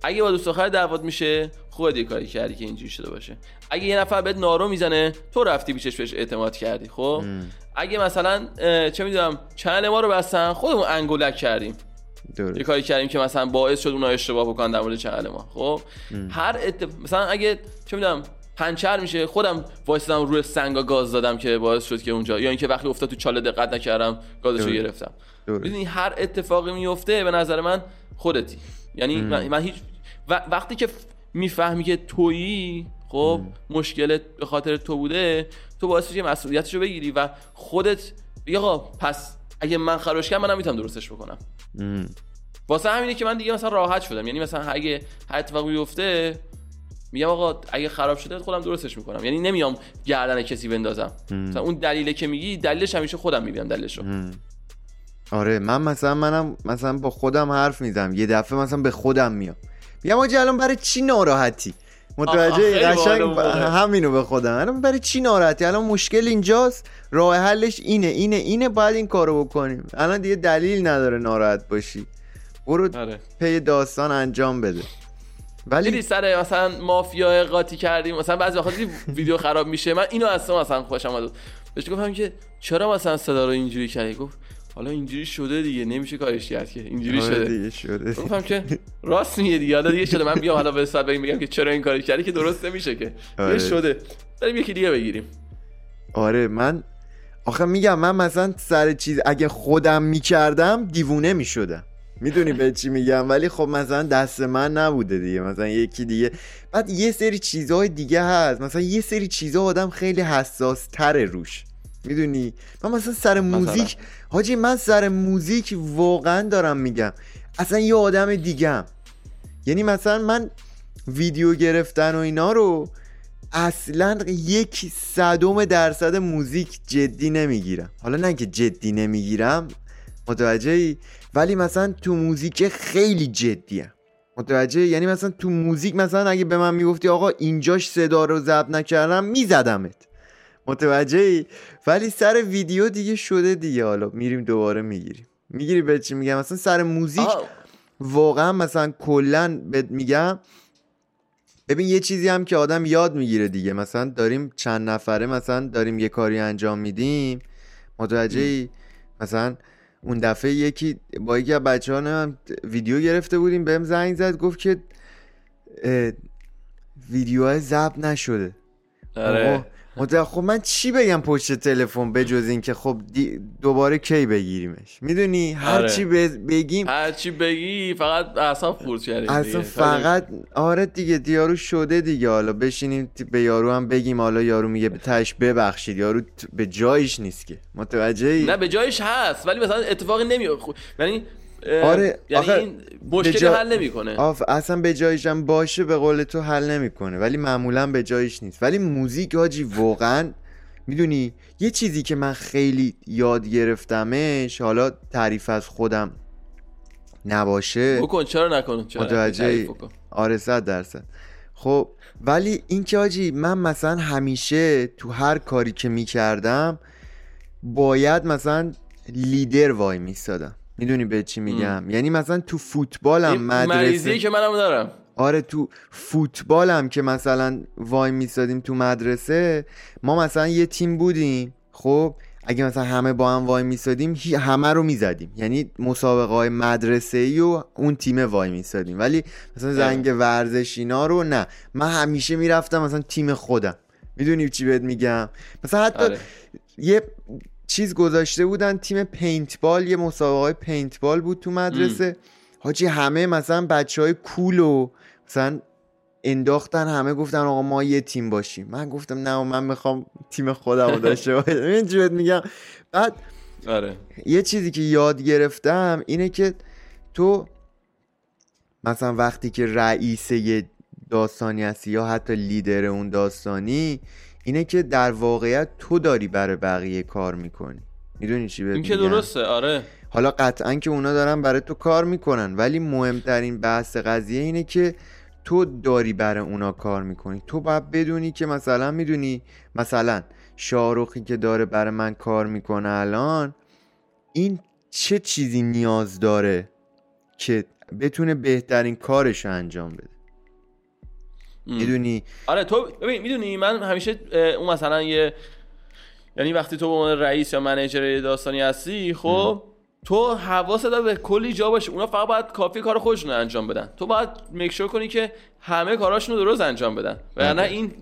اگه با دوست دختر دعوت میشه خودت یه کاری کردی که اینجوری شده باشه. اگه یه نفر بهت نارو می‌زنه تو رفتی بیشش بهش اعتماد کردی خب؟ اگه مثلا چه می‌دونم چند ما رو بستن خودمون انگولک کردیم. داره. یه کاری کردیم که مثلا باعث شد اونها اشتباه بکنن در مورد چهل ما خب؟ هر مثلا اگه چه می‌دونم پنچر میشه خودم وایسادم روی سنگا گاز دادم که باعث شد که اونجا یا اینکه وقتی افتاد تو چاله دقت نکردم گازشو گرفتم. می‌دونی هر اتفاقی میفته به نظر من خودتی. یعنی من, هیچ وقتی که می‌فهمی که تویی خب مشکلت به خاطر تو بوده تو باعث که مسئولیتشو بگیری و خودت آقا پس اگه من خرابش کردم منم می‌تونم درستش بکنم. واسه همینه که من دیگه مثلا راحت شدم. یعنی مثلا اگه هر اتفاقی بیفته میگم آقا اگه خراب شده خودم درستش می‌کنم. یعنی نمیام گردن کسی بندازم. مثلا اون دلیله که میگی دلیلش همیشه خودم می‌بینم دلیلشو. آره من مثلا منم مثلا با خودم حرف می‌زنم. یه دفعه مثلا به خودم میام. میگم آجی الان برای چی ناراحتی؟ متوجه قشنگ همینو به خودم. الان برای چی ناراحتی؟ الان مشکل اینجاست. راه حلش اینه اینه اینه باید این کارو بکنیم. الان دیگه دلیل نداره ناراحت باشی. برو آره. پی داستان انجام بده. ولی سر مثلا مافیا قاطی کردیم؟ مثلا بعضی وقتا ویدیو خراب میشه؟ من اینو اصلا مثلا خوشم اومد. بهش گفتم که چرا مثلا صدا رو اینجوری کردی؟ گفت حالا اینجوری شده دیگه نمیشه کارش کرد که. اینجوری آره شده. دیگه شده. گفتم که راست میگه دیگه. حالا دیگه شده. من بیام حالا به حساب بگم که چرا این کاری کردی که درست نمیشه که. آره. شده. بریم یکی دیگه بگیریم. آره من آخه میگم من مثلا سر چیز اگه خودم می‌کردم دیوونه می‌شدم. می‌دونی به چی میگم؟ ولی خب مثلا دست من نبوده دیگه. مثلا یکی دیگه. بعد یه سری چیزهای دیگه هست. مثلا یه سری چیزها آدم خیلی حساس تره روش. می‌دونی؟ من مثلا سر موزیک حاجی من سر موزیک واقعا دارم میگم. اصلا یه آدم دیگم یعنی مثلا من ویدیو گرفتن و اینا رو اصلا یک صدوم درصد موزیک جدی نمی‌گیرم. حالا نه که جدی نمی‌گیرم متوجهی؟ ولی مثلا تو موزیک خیلی جدیه متوجه یعنی مثلا تو موزیک مثلا اگه به من می‌گفتی آقا اینجاش صدا رو ضبط نکردم میزدمت. متوجهی؟ ولی سر ویدیو دیگه شده دیگه. حالا میریم دوباره می‌گیریم. می‌گیری به چی میگم؟ مثلا سر موزیک واقعا مثلا کلا بهت میگم ببین یه چیزی هم که آدم یاد می‌گیره دیگه. مثلا داریم چند نفره مثلا داریم یه کاری انجام میدیم. متوجهی؟ مثلا اون دفعه یکی با یکی از بچه ها ویدیو گرفته بودیم بهم زنگ زد گفت که ویدیو ضبط نشده. آره. متوجه خب من چی بگم پشت تلفن بجز این که خب دوباره کی بگیریمش؟ می‌دونی؟ هر آره. چی بگیم هر چی بگی فقط اصلا خورد کردیم اصلا فقط آره دیگه دیارو شده دیگه. حالا بشینیم به یارو هم بگیم حالا یارو میگه به تش ببخشید. یارو به جایش نیست که. متوجهی نه به جایش هست ولی مثلا اتفاقی نمیاد یعنی آره، یعنی این مشکلی به جا- حل نمی‌کنه. آف اصلا به جایش هم باشه به قول تو حل نمی‌کنه. ولی معمولا به جایش نیست. ولی موزیک حاجی واقعا می‌دونی یه چیزی که من خیلی یاد گرفتمش حالا تعریف از خودم نباشه. بکن چرا نکن؟ چرا؟ بکن. آره صد درصد. خب ولی این که آجی من مثلا همیشه تو هر کاری که می‌کردم باید مثلا لیدر وای میستادم. می‌دونی به چی میگم؟ یعنی مثلا تو فوتبالم مدرسه که منم دارم. آره تو فوتبالم که مثلا وای میستادیم تو مدرسه ما مثلا یه تیم بودیم خب؟ اگه مثلا همه با هم وای میستادیم هی- همه رو می‌زدیم. یعنی مسابقه های مدرسه ای و اون تیم وای میستادیم ولی مثلا زنگ ورزش اینا رو نه. من همیشه می‌رفتم مثلا تیم خودم. می‌دونی چی بهت میگم؟ مثلا حتی آره. یه چیز گذاشته بودن تیم پینتبال یه مسابقه های پینتبال بود تو مدرسه. حاجی همه مثلا بچه های کول و مثلا انداختن همه گفتن آقا ما یه تیم باشیم. من گفتم نه من می‌خوام تیم خودم رو داشته باشم. این میگم؟ بعد آره. یه چیزی که یاد گرفتم اینه که تو مثلا وقتی که رئیس یه داستانی هستی یا حتی لیدر اون داستانی اینه که در واقعیت تو داری برای بقیه کار می‌کنی می‌دونی چی بهت این که؟ درسته آره حالا قطعا که اونا دارن برای تو کار می‌کنن ولی مهمترین بحث قضیه اینه که تو داری برای اونا کار می‌کنی تو باید بدونی که مثلا می‌دونی مثلا شاروخی که داره برای من کار می‌کنه الان این چه چیزی نیاز داره که بتونه بهترین کارش رو انجام بده. می‌دونی؟ آره تو ببین می‌دونی من همیشه اون مثلا یه یعنی وقتی تو به عنوان رئیس یا منیجر داستانی هستی خب تو حواست به کلی جا باشه. اونا فقط باید کافی کار خودشون رو انجام بدن. تو باید میکشور کنی که همه کاراشون رو درست انجام بدن. وگرنه. این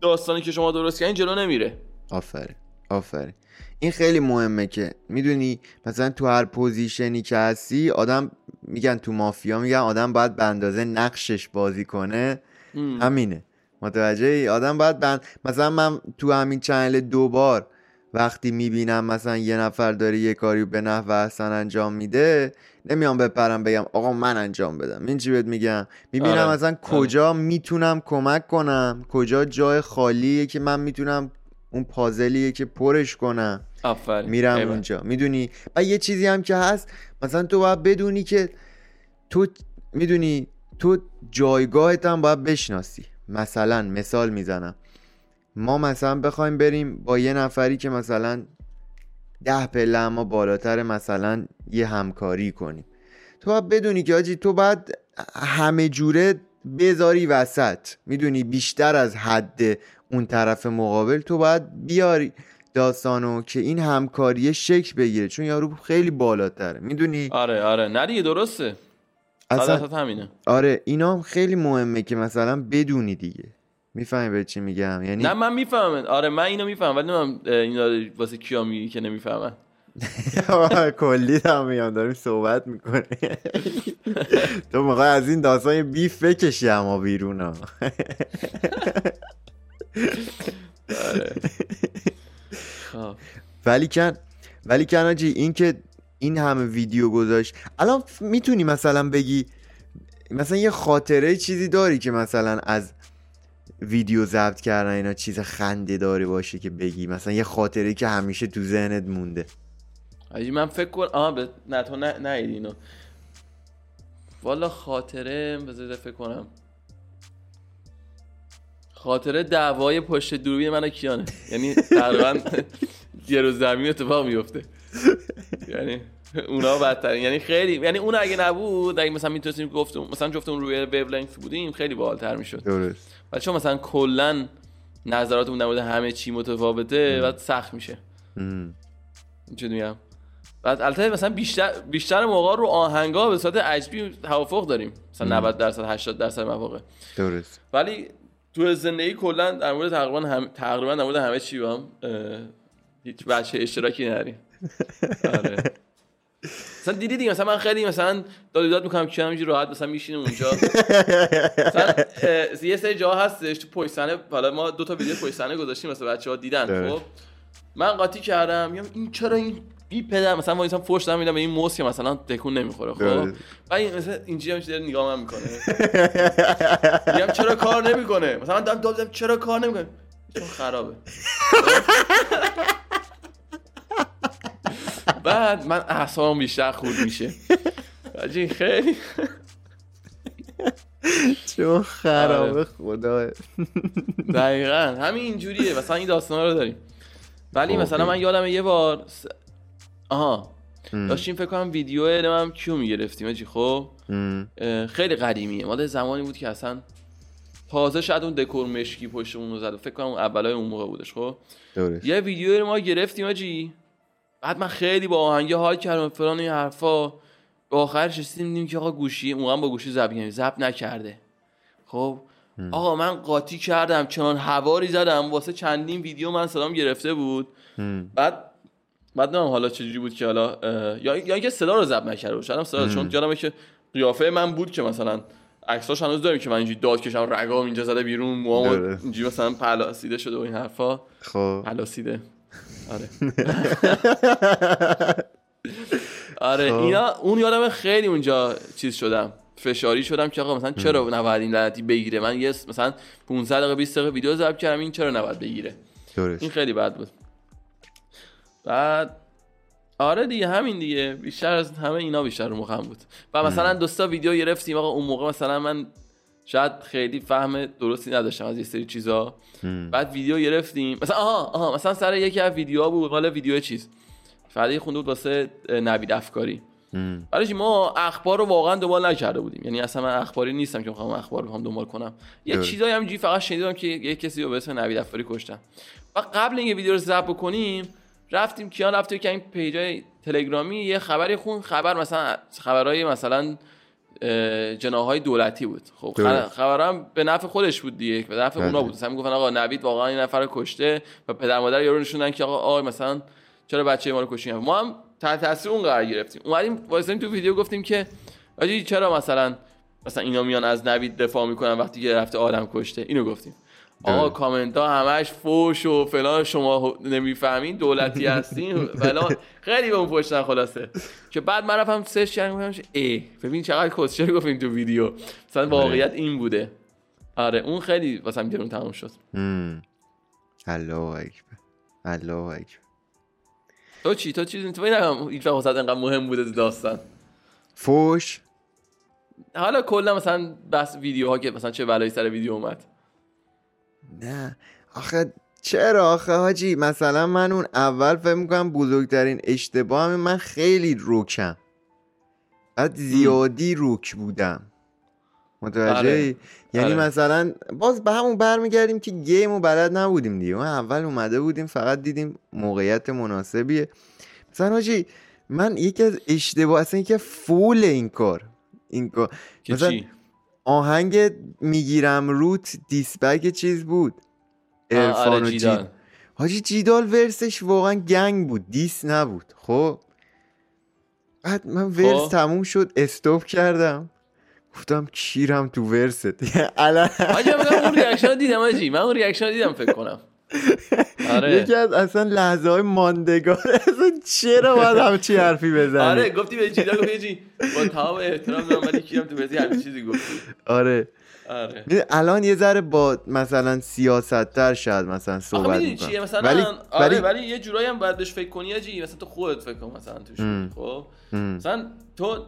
داستانی که شما درست کردین جلو نمیره. آفرین آفرین. این خیلی مهمه که می‌دونی مثلا تو هر position ی که هستی آدم میگن تو مافیا میگن آدم باید به اندازه نقشش بازی کنه. ام. همینه. متوجه ای آدم باید بند... مثلا من تو همین channel دوبار وقتی می‌بینم مثلا یه نفر داره یه کاری به نحو احسن انجام میده نمیام بپرم بگم آقا من انجام بدم. این چی بهت میگم؟ می‌بینم آره. مثلا کجا می‌تونم کمک کنم کجا جای خالیه که من می‌تونم اون پازلیه که پرش کنم. آفرین. میرم ایول. اونجا. می‌دونی؟ و یه چیزی هم که هست مثلا تو باید بدونی که تو می‌دونی تو جایگاهت هم باید بشناسی. مثلا مثال می‌زنم. ما مثلا بخوایم بریم با یه نفری که مثلا ده پله اما بالاتر مثلا یه همکاری کنیم. تو باید بدونی که آجی تو باید همه جوره بذاری وسط. می‌دونی بیشتر از حد اون طرف مقابل تو باید بیاری داستانو که این همکاری شکل بگیره. چون یارو خیلی بالاتره. می‌دونی؟ آره آره. نه دیگه درسته. اصلا همینه. آره اینا هم خیلی مهمه که مثلا بدونی دیگه. می‌فهمی به چی میگم؟ یعنی نه من می‌فهمم. آره من اینو می‌فهمم ولی من اینا واسه کیا میگی که نمی‌فهمن. کلی هم میام داریم صحبت می‌کنه تو می‌خوای از این داستان بیف بکشی اما بیرون ها. آره. ولی کن ولی کن آجی این که این همه ویدیو گذاشت. الان می‌تونی مثلا بگی مثلا یه خاطره چیزی داری که مثلا از ویدیو ضبط کردن اینا چیز خنده داری باشه که بگی؟ مثلا یه خاطره که همیشه تو ذهنت مونده. حاجی من فکر کن آها به نه تو نه نه اینو. والا خاطره بذار فکر کنم. خاطره دعوای پشت دوربین من کیانه. یعنی تقریبا یه روز زمین اتفاق میفته یعنی اونا بدترین. یعنی خیلی یعنی اون اگه نبود اگه مثلا می‌تونستیم گفتم مثلا جفتمون روی ویو بودیم خیلی باحالتر می‌شد. درست. ولی چون مثلا کلا نظراتمون در مورد همه چی متفاوته بعد سخت میشه. چه میگم بعد البته مثلا بیشتر بیشتر موقع رو آهنگا به صورت عجبی توافق داریم. مثلا 90 درصد 80 درصد مواقع. درست. ولی تو زندگی کلا در مورد تقریبا هم... تقریبا در مورد همه چی با هم اه، هیچ بچه اشتراکی نداریم. آره. مثلا دیدی دیگه مثلا من خیلی مثلا داد می‌کنم که همینجوری راحت مثلا میشینیم اونجا. مثلا یه سری جا هستش تو پشت صحنه حالا ما دو تا ویدیو پشت صحنه گذاشتیم مثلا بچه‌ها دیدن. خب. من قاطی کردم میگم این چرا این بی پدر مثلا وایسام فوش دارم میدم به این موس که مثلا تکون نمی‌خوره خب. این مثلا اینجوری هم داره نگاه من می‌کنه. میگم چرا کار نمی‌کنه؟ مثلا من دارم چرا کار نمی‌کنه؟ چون خرابه. بعد من اعصابم بیشتر خورد میشه. حاجی خیلی چون خرابه آره. خدا دقیقا. همین اینجوریه. مثلا این داستانا رو داریم. ولی خب، مثلا من یادم یه بار آها. داشتیم فکر کنم ویدیو هم کیو می‌گرفتیم آجی خب؟ خیلی قدیمیه. مال زمانی بود که اصلا تازه شاید اون دکور مشکی پشتمون رو زد. فکر کنم اون اولای اون موقع بودش خب؟ یه ویدیو رو ما گرفتیم آجی بعد من خیلی با آهنگه حال کردم فلان این حرفا. به آخرش رسیدیم دیدیم که آقا گوشی اون هم با گوشی کردیم ضبط نکرده. خب آقا من قاطی کردم چنان هواری زدم واسه چندین ویدیو من صدام گرفته بود. بعد بعد نمی‌دونم حالا چجوری بود که حالا یا یا اینکه صدا رو ضبط نکرده هم صدا چون یادمه که قیافه من بود که مثلا عکساش هنوز داریم که من اینجوری داد کشم رگام اینجا زده بیرون موام. اینجوری مثلا پلاسیده شده و این حرفا. خب. پلاسیده. آره. آره خب. اینا اون یادم خیلی اونجا چیز شدم. فشاری شدم که آقا مثلا چرا نباید این لعنتی بگیره؟ من یه مثلا 500 دقیقه 20 دقیقه ویدیو ضبط کردم این چرا نباید بگیره؟ درست. این خیلی بد بود. بعد آره دیگه همین دیگه. بیشتر از همه اینا بیشتر رو مخم بود. و مثلا دوستا ویدیو گرفتیم. آقا اون موقع مثلا من شاید خیلی فهم درستی نداشتم از یه سری چیزا. بعد ویدیو گرفتیم مثلا آها آها مثلا سر یکی از ویدیوها بود مال ویدیو چیز فردا خونده بود واسه نوید افکاری. برای؟ ما اخبار رو واقعا دنبال نکرده بودیم یعنی اصلا من اخباری نیستم که بخوام اخبار بخوام دنبال کنم یه. چیزایی همینجوری فقط شنیدم که یه کسی رو به اسم نوید افکاری کشتن و قبل اینکه ویدیو رو ضبط بکنیم رفتیم کیان رفته که این پیجای تلگرامی یه خبری خون خبر مثلا خبرهای مثلا جناهای دولتی بود. خب. خبرم به نفع خودش بود دیگه به نفع اونا بله. بود. مثلا می‌گفتن آقا نوید واقعا این نفر رو کشته و پدر مادر یارو نشوندن که آقا آقا مثلا چرا بچه ما رو کشتین ما هم تحت تاثیر اون قرار گرفتیم. اومدیم واسه تو ویدیو گفتیم که آجی چرا مثلا مثلا اینا میان از نوید دفاع می‌کنن وقتی که رفته آدم کشته؟ اینو گفتیم. آقا. کامنت ها همش فوش و فلان شما نمی‌فهمین دولتی هستین. فلان خیلی به اون پشتن خلاصه. که بعد من رفتم سرچ کردم ای ببین چقدر کسچر گفتیم تو ویدیو؟ مثلا واقعیت این بوده. آره اون خیلی واسم گرون تموم شد. الله اکبر. الله اکبر. تو چی؟ تو چیزی تو ببینم هیچ وقت انقدر مهم بوده داستان. فوش؟ حالا کلا مثلا بس ویدیوها که مثلا چه بلایی سر ویدیو اومد. نه. آخه چرا؟ آخه حاجی مثلا من اون اول فکر می‌کنم بزرگترین اشتباه همه من خیلی روکم بعد زیادی روک بودم. متوجه آره. یعنی آره. مثلا باز به همون برمیگردیم که گیم و بلد نبودیم دیگه. ما اول اومده بودیم فقط دیدیم موقعیت مناسبیه. مثلا حاجی من یکی از اشتباه اصلا یکی فول این کار. این کار. مثلا چی؟ آهنگ می‌گیرم روت دیسبگ چیز بود. ارفان آره و جیدال. جید حاجی جیدال ورسش واقعا گنگ بود دیس نبود. خب؟ بعد من ورس خب. تموم شد استوب کردم. گفتم کیرم تو ورست؟ آجی من اون ریاکشن دیدم آجی من اون ریاکشن دیدم فکر کنم. آره. یکی از اصلا لحظه های ماندگار اصلا چرا باید همچی حرفی بزنی؟ آره گفتی به جیدا گفتی جی با تمام احترام دارم ولی کیرم تو بازی همین چیزی گفتی. آره. آره. الان یه ذره با مثلا سیاستتر شاید مثلا صحبت می‌کنم. چیه؟ مثلا ولی آره ولی ولی یه جورایی هم باید بهش فکر کنی آجی مثلا تو خودت فکر کن مثلا توش. خب. مثلا تو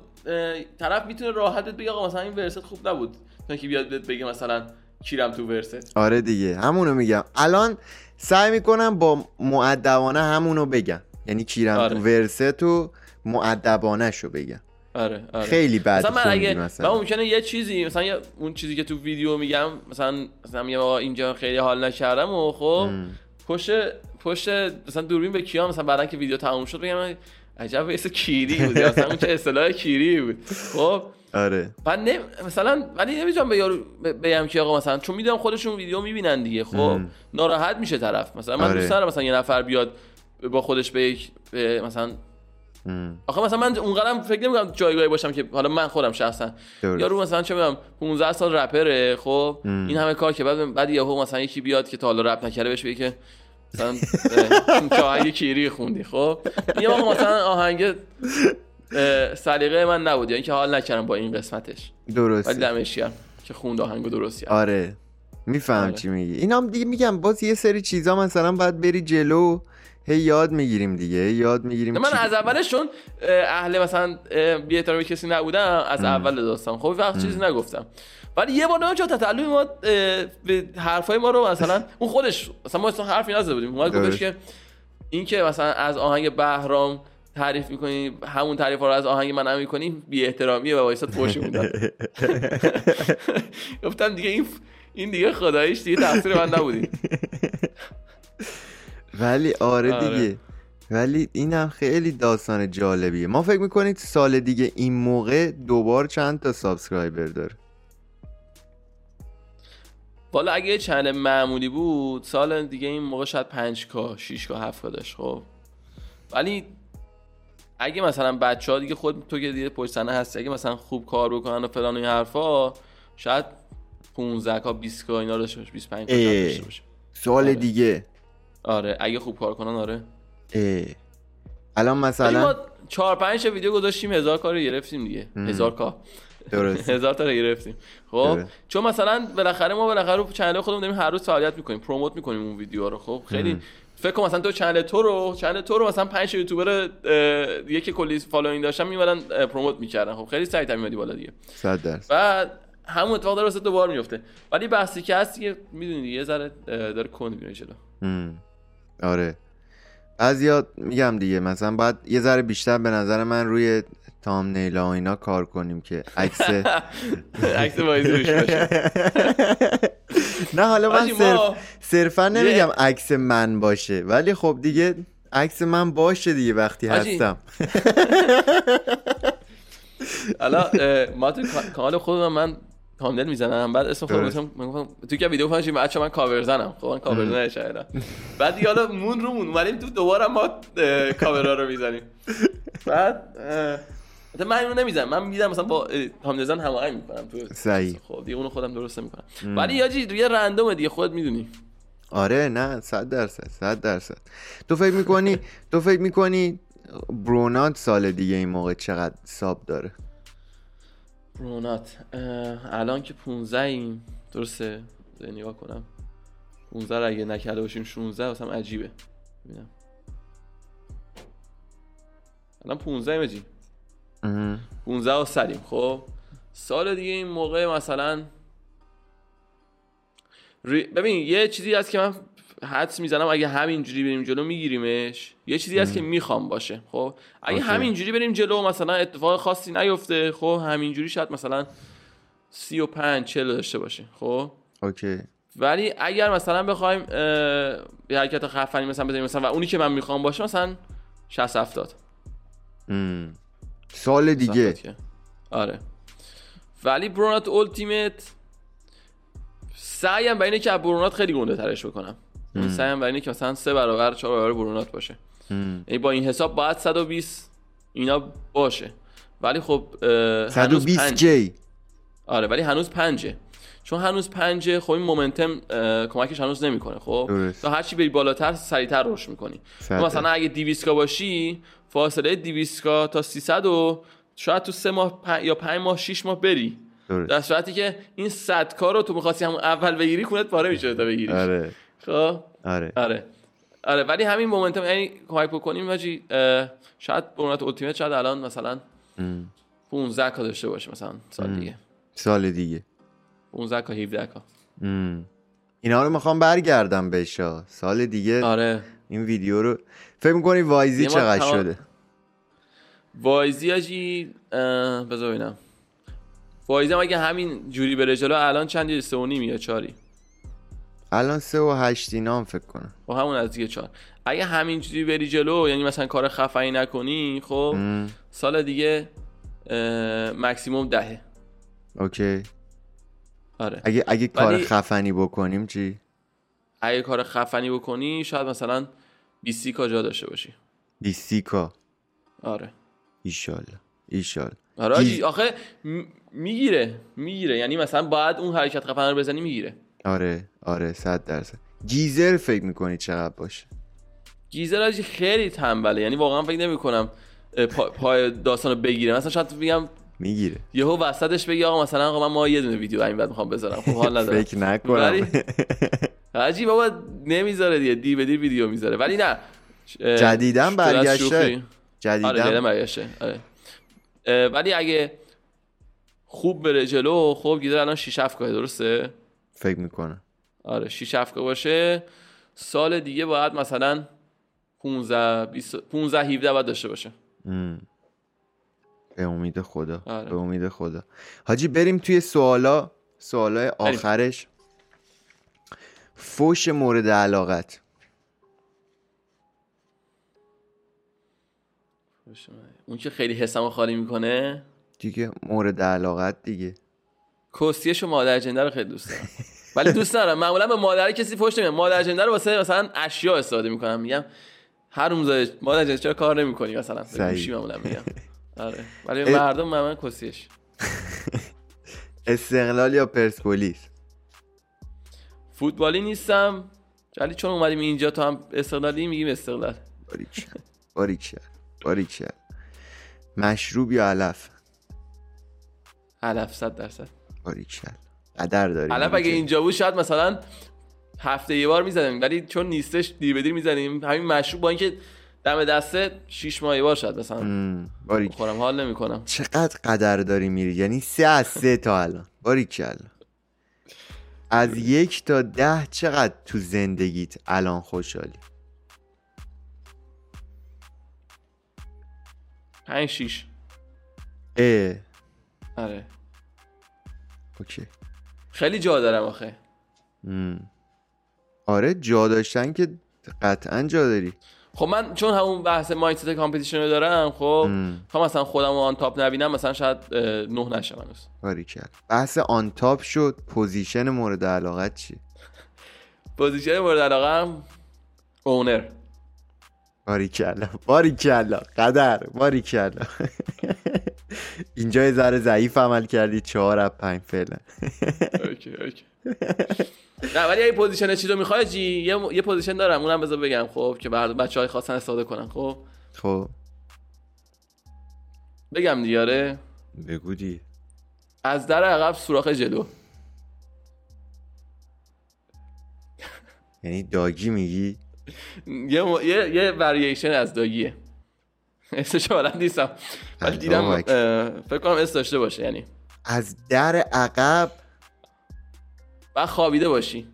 طرف می‌تونه راحت بهت بگه آقا مثلا این ورست خوب نبود. تا که بیاد بهت بگه مثلا کیرم تو ورست آره دیگه همونو میگم. الان سعی می‌کنم با معدبانه همونو بگم. یعنی کیرم آره. تو ورست و معدبانه شو بگم. آره آره. خیلی بد مثلا من اگه من مثلا ممکنه یه چیزی مثلا یه- اون چیزی که تو ویدیو میگم مثلا مثلا میگم آقا اینجا خیلی حال نکردم و خب. پشت پشت مثلا دوربین به کیان مثلا بعدا که ویدیو تموم شد بگم عجب ویس کیری بود مثلا اون چه اصطلاح کیری بود. خب؟ آره من نه مثلا ولی نمی‌تونم به یارو بگم که آقا مثلا چون می‌دونم خودشون ویدیو می‌بینن دیگه خب ام. ناراحت میشه طرف مثلا من آره. دوست دارم مثلا یه نفر بیاد با خودش به یک مثلا ام. آخه مثلا من اونقدرم فکر نمی‌کنم جایگاهی باشم که حالا من خودم شخصا. یارو مثلا چه می‌دونم 15 سال رپره خب ام. این همه کار که بعد بعد یهو مثلا یکی بیاد که تا حالا رپ نکرده بهش بگه که مثلا چه آهنگ کیری خوندی خب یه مثلا آهنگ سلیقه من نبود یعنی که حال نکردم با این قسمتش. ولی درسته دمش گرم. که خوند آهنگو درست کرد آره. میفهم آره. چی میگی. این هم دیگه میگم باز یه سری چیزا مثلا باید بری جلو هی یاد می‌گیریم دیگه هی یاد می‌گیریم من از اولش چون اه، اهل مثلا بی احترامی کسی نبودم از اول داستان. خب وقت چیزی نگفتم. ولی یه بار چرا تطلع ما به حرفای ما رو مثلا اون خودش مثلا ما اصلا حرفی نزده بودیم. اومد گفتش درست. که این که مثلا از آهنگ بهرام تعریف می‌کنی همون تعریف رو از آهنگ من هم می‌کنی؟ بی احترامیه و وایساد فوشی می‌داد گفتم دیگه این این دیگه خداییش دیگه تقصیر من نبودی. ولی آره, آره. دیگه. ولی این هم خیلی داستان جالبیه. ما فکر می‌کنید سال دیگه این موقع دوبار چند تا subscriber داره؟ والا اگه چنل معمولی بود سال دیگه این موقع شاید 5 کا 6 کا 7 کا داشت خب. ولی اگه مثلا بچه ها دیگه خود تو که دیگه پشت صحنه هستی اگه مثلا خوب کار بکنن و فلان و این حرفا شاید 15 کا 20 کا اینا داشته باشه 25 کا شاید اه. داشته باشه سال آره. دیگه. آره اگه خوب کار کنن آره. اه. الان مثلا ما 4 5 تا ویدیو گذاشتیم هزار کار رو گرفتیم دیگه. هزار کا درست. هزار تا رو گرفتیم. خب درست. چون مثلا بالاخره ما بالاخره رو channel خودمون داریم هر روز فعالیت می‌کنیم promote می‌کنیم اون ویدیو رو. خب خیلی فکر کن مثلا تو channel تو رو channel تو رو مثلا 5 یوتیوبر که کلی following داشتن میمدن promote می‌کردن. خب خیلی سریع میادی بالا دیگه. صد درصد. بعد همون اتفاق داره واسه دوبار میفته ولی بحثی که هست دیگه می‌دونی یه ذره داره کند میره جلو. آره. بعضیا میگم دیگه مثلا باید یه ذره بیشتر به نظر من روی تام نیلا و اینا کار کنیم که عکس عکس وایز روش باشه. نه حالا من صرفا نمیگم عکس من باشه ولی خب دیگه عکس من باشه دیگه وقتی هستم. حالا ما تو کا- کانال خودم من تامدل می‌زنم بعد اسم خودم. گفتم من گفتم تو که ویدیو پنجیم بچه من کاور زنم. خب من کاور شاید بعد دیگه حالا مون رو مون اومدیم تو دوباره ما کاورا رو می‌زنیم. بعد مثلا من اینو نمی‌زنم من میدم مثلا با اه، تامدل زن هماهنگ می‌کنم تو صحیح. خب دیگه اونو خودم درست می‌کنم. ولی یاجی دیگه رندومه دیگه خودت می‌دونی. آره نه صد درصد صد درصد. تو فکر می‌کنی تو فکر می‌کنی برونات سال دیگه این موقع چقدر ساب داره؟ برونات الان که 15 ایم. درسته؟ نگاه کنم. 15 رو اگه نکرده باشیم 16 واسم عجیبه. ببینم الان 15 ایم. 15 و سریم. خب سال دیگه این موقع مثلا ری- ببین یه چیزی هست که من حدس می‌زنم اگه همینجوری بریم جلو میگیریمش. یه چیزی هست که می‌خوام باشه خب؟ اگه. همینجوری بریم جلو مثلا اتفاق خاصی نیفته خب؟ همینجوری شاید مثلا 35 40 داشته باشه خب؟ اوکی. ولی اگر مثلا بخوایم یه حرکت خفنی مثلا بزنیم مثلا و اونی که من می‌خوام باشه مثلا 60 70 ام. سال دیگه. آره. ولی برونات اولتیمت سعیم بر اینه که از برونات خیلی گنده ترش بکنم. سعیم بر اینه که مثلا سه برابر چهار برابر برونات باشه. ام. یعنی با این حساب باید 120 اینا باشه. ولی خب اه، هنوز 120 پنج. جی آره ولی هنوز پنجه. چون هنوز پنجه خب این مومنتم کمکش هنوز نمی‌کنه خب. تا هرچی بری بالاتر سریعتر رشد می‌کنی. مثلا اگه 200 کا باشی فاصله 200 کا تا 300 و شاید تو سه ماه پ... یا 5 ماه 6 ماه بری. در صورتی که این 100 کا رو تو می‌خواستی همون اول بگیری کونت پاره میشه تا بگیریش. آره. خب؟ آره. آره. آره ولی همین مومنتم یعنی کمک بکنیم واجی شاید برونات اولتیمت شاید الان مثلا ام. 15 کا داشته باشه مثلا سال دیگه. سال دیگه. 15 کا 17 کا. اینا رو می‌خوام برگردم بهش ها. سال دیگه آره. این ویدیو رو. فکر می‌کنی وایزی چقدر تمام- شده؟ وایزی اه، بذار ببینم. وایزی هم اگه همین جوری بره جلو الان چندی؟ سه و نیم یا چاری الان سه و هشت اینا هم فکر کنم. خب همون از دیگه چهار. اگه همین جوری بری جلو یعنی مثلا کار خفنی نکنی خب ام. سال دیگه اه، مکسیموم دهه. اوکی. آره. اگه اگه کار خفنی بکنیم چی؟ اگه کار خفنی بکنی شاید مثلا 20 کا جا داشته باشی. 20 کا آره. ایشالله. ایشالله. آره آجی آخه م- می‌گیره می‌گیره. یعنی مثلا باید اون حرکت خفن رو بزنی می‌گیره. آره آره صد درصد. گیزر فکر می‌کنی چقدر باشه؟ گیزر آجی خیلی تنبله. یعنی واقعا فکر نمی کنم پا... پای داستان رو بگیره. مثلا شاید بگم می‌گیره. یهو وسطش بگی آقا مثلا آقا من ما یه دونه ویدیو این بعد می‌خوام بذارم. خب حال ندارم. فکر نکنم. ولی عجیب بابا نمی‌ذاره دیگه. دی به دی ویدیو می‌ذاره. ولی نه. جدیدن برگشته. آره جدیدن جدیدن برگشته. آره. ولی اگه خوب بره جلو خب گیزر الان 6 7 درسته؟ فکر می‌کنم. آره 6 7 باشه. سال دیگه باید مثلا 15 20 15 17 باید داشته باشه. به امید خدا آره. به امید خدا. حاجی بریم توی سوالا سوالای آخرش. فوش مورد علاقت. اون که خیلی حسمو خالی می‌کنه؟ دیگه مورد علاقت دیگه. کستیش و مادر جنده رو خیلی دوست دارم. ولی دوست ندارم. معمولا به مادر کسی فوش نمیدم. مادر جنده رو واسه مثلا اشیا استفاده می‌کنم. میگم هر روز مادر جنده چرا کار نمی‌کنی؟ مثلا معمولا میگم. آره. ولی به مردم معمولا کستیش استقلال یا پرسپولیس؟ فوتبالی نیستم. ولی چون اومدیم اینجا تو هم استقلالی میگیم استقلال. باریکلا باریکلا مشروب یا علف؟ علف صد درصد. باریکلا قدر داری علف اگه اینجا بود شاید مثلا هفته یه بار می‌زدیم. ولی چون نیستش دیر به دیر می‌زنیم همین مشروب با اینکه دم دسته شیش ماه یه بار شاید مثلا باریک. خورم حال نمی‌کنم. چقدر قدر داری میری؟ یعنی سه از سه تا الان. باریکلا از یک تا ده چقدر تو زندگیت الان خوشحالی؟ پنج شیش. اه. آره. okay. خیلی جا دارم آخه. آره جا داشتن که قطعا جا داری. خب من چون همون بحث mindset competition رو دارم خب تا مثلا خودم on top نبینم مثلا شاید ده نشم هنوز. باریکلا بحث on top شد position مورد علاقت چی؟ position مورد علاقه اونر باریکلا باریکلا قدر. باریکلا اینجا یه ذره ضعیف عمل کردی چهار از پنج فعلا. اوکی اوکی. نه ولی اگه پوزیشن چیزو می‌خوای جی یه, یه پوزیشن دارم اونم بذار بگم. خب که بعد بچه های خواستن استفاده کنن خب؟ خب. بگم دیاره بگو دی از در عقب سوراخ جلو. یعنی داگی میگی؟ یه. یه... یه ورییشن از داگیه. اسمش بلد نیستم. ولی دیدم فکر کنم اس داشته باشه یعنی. از در عقب؟ بعد خوابیده باشی.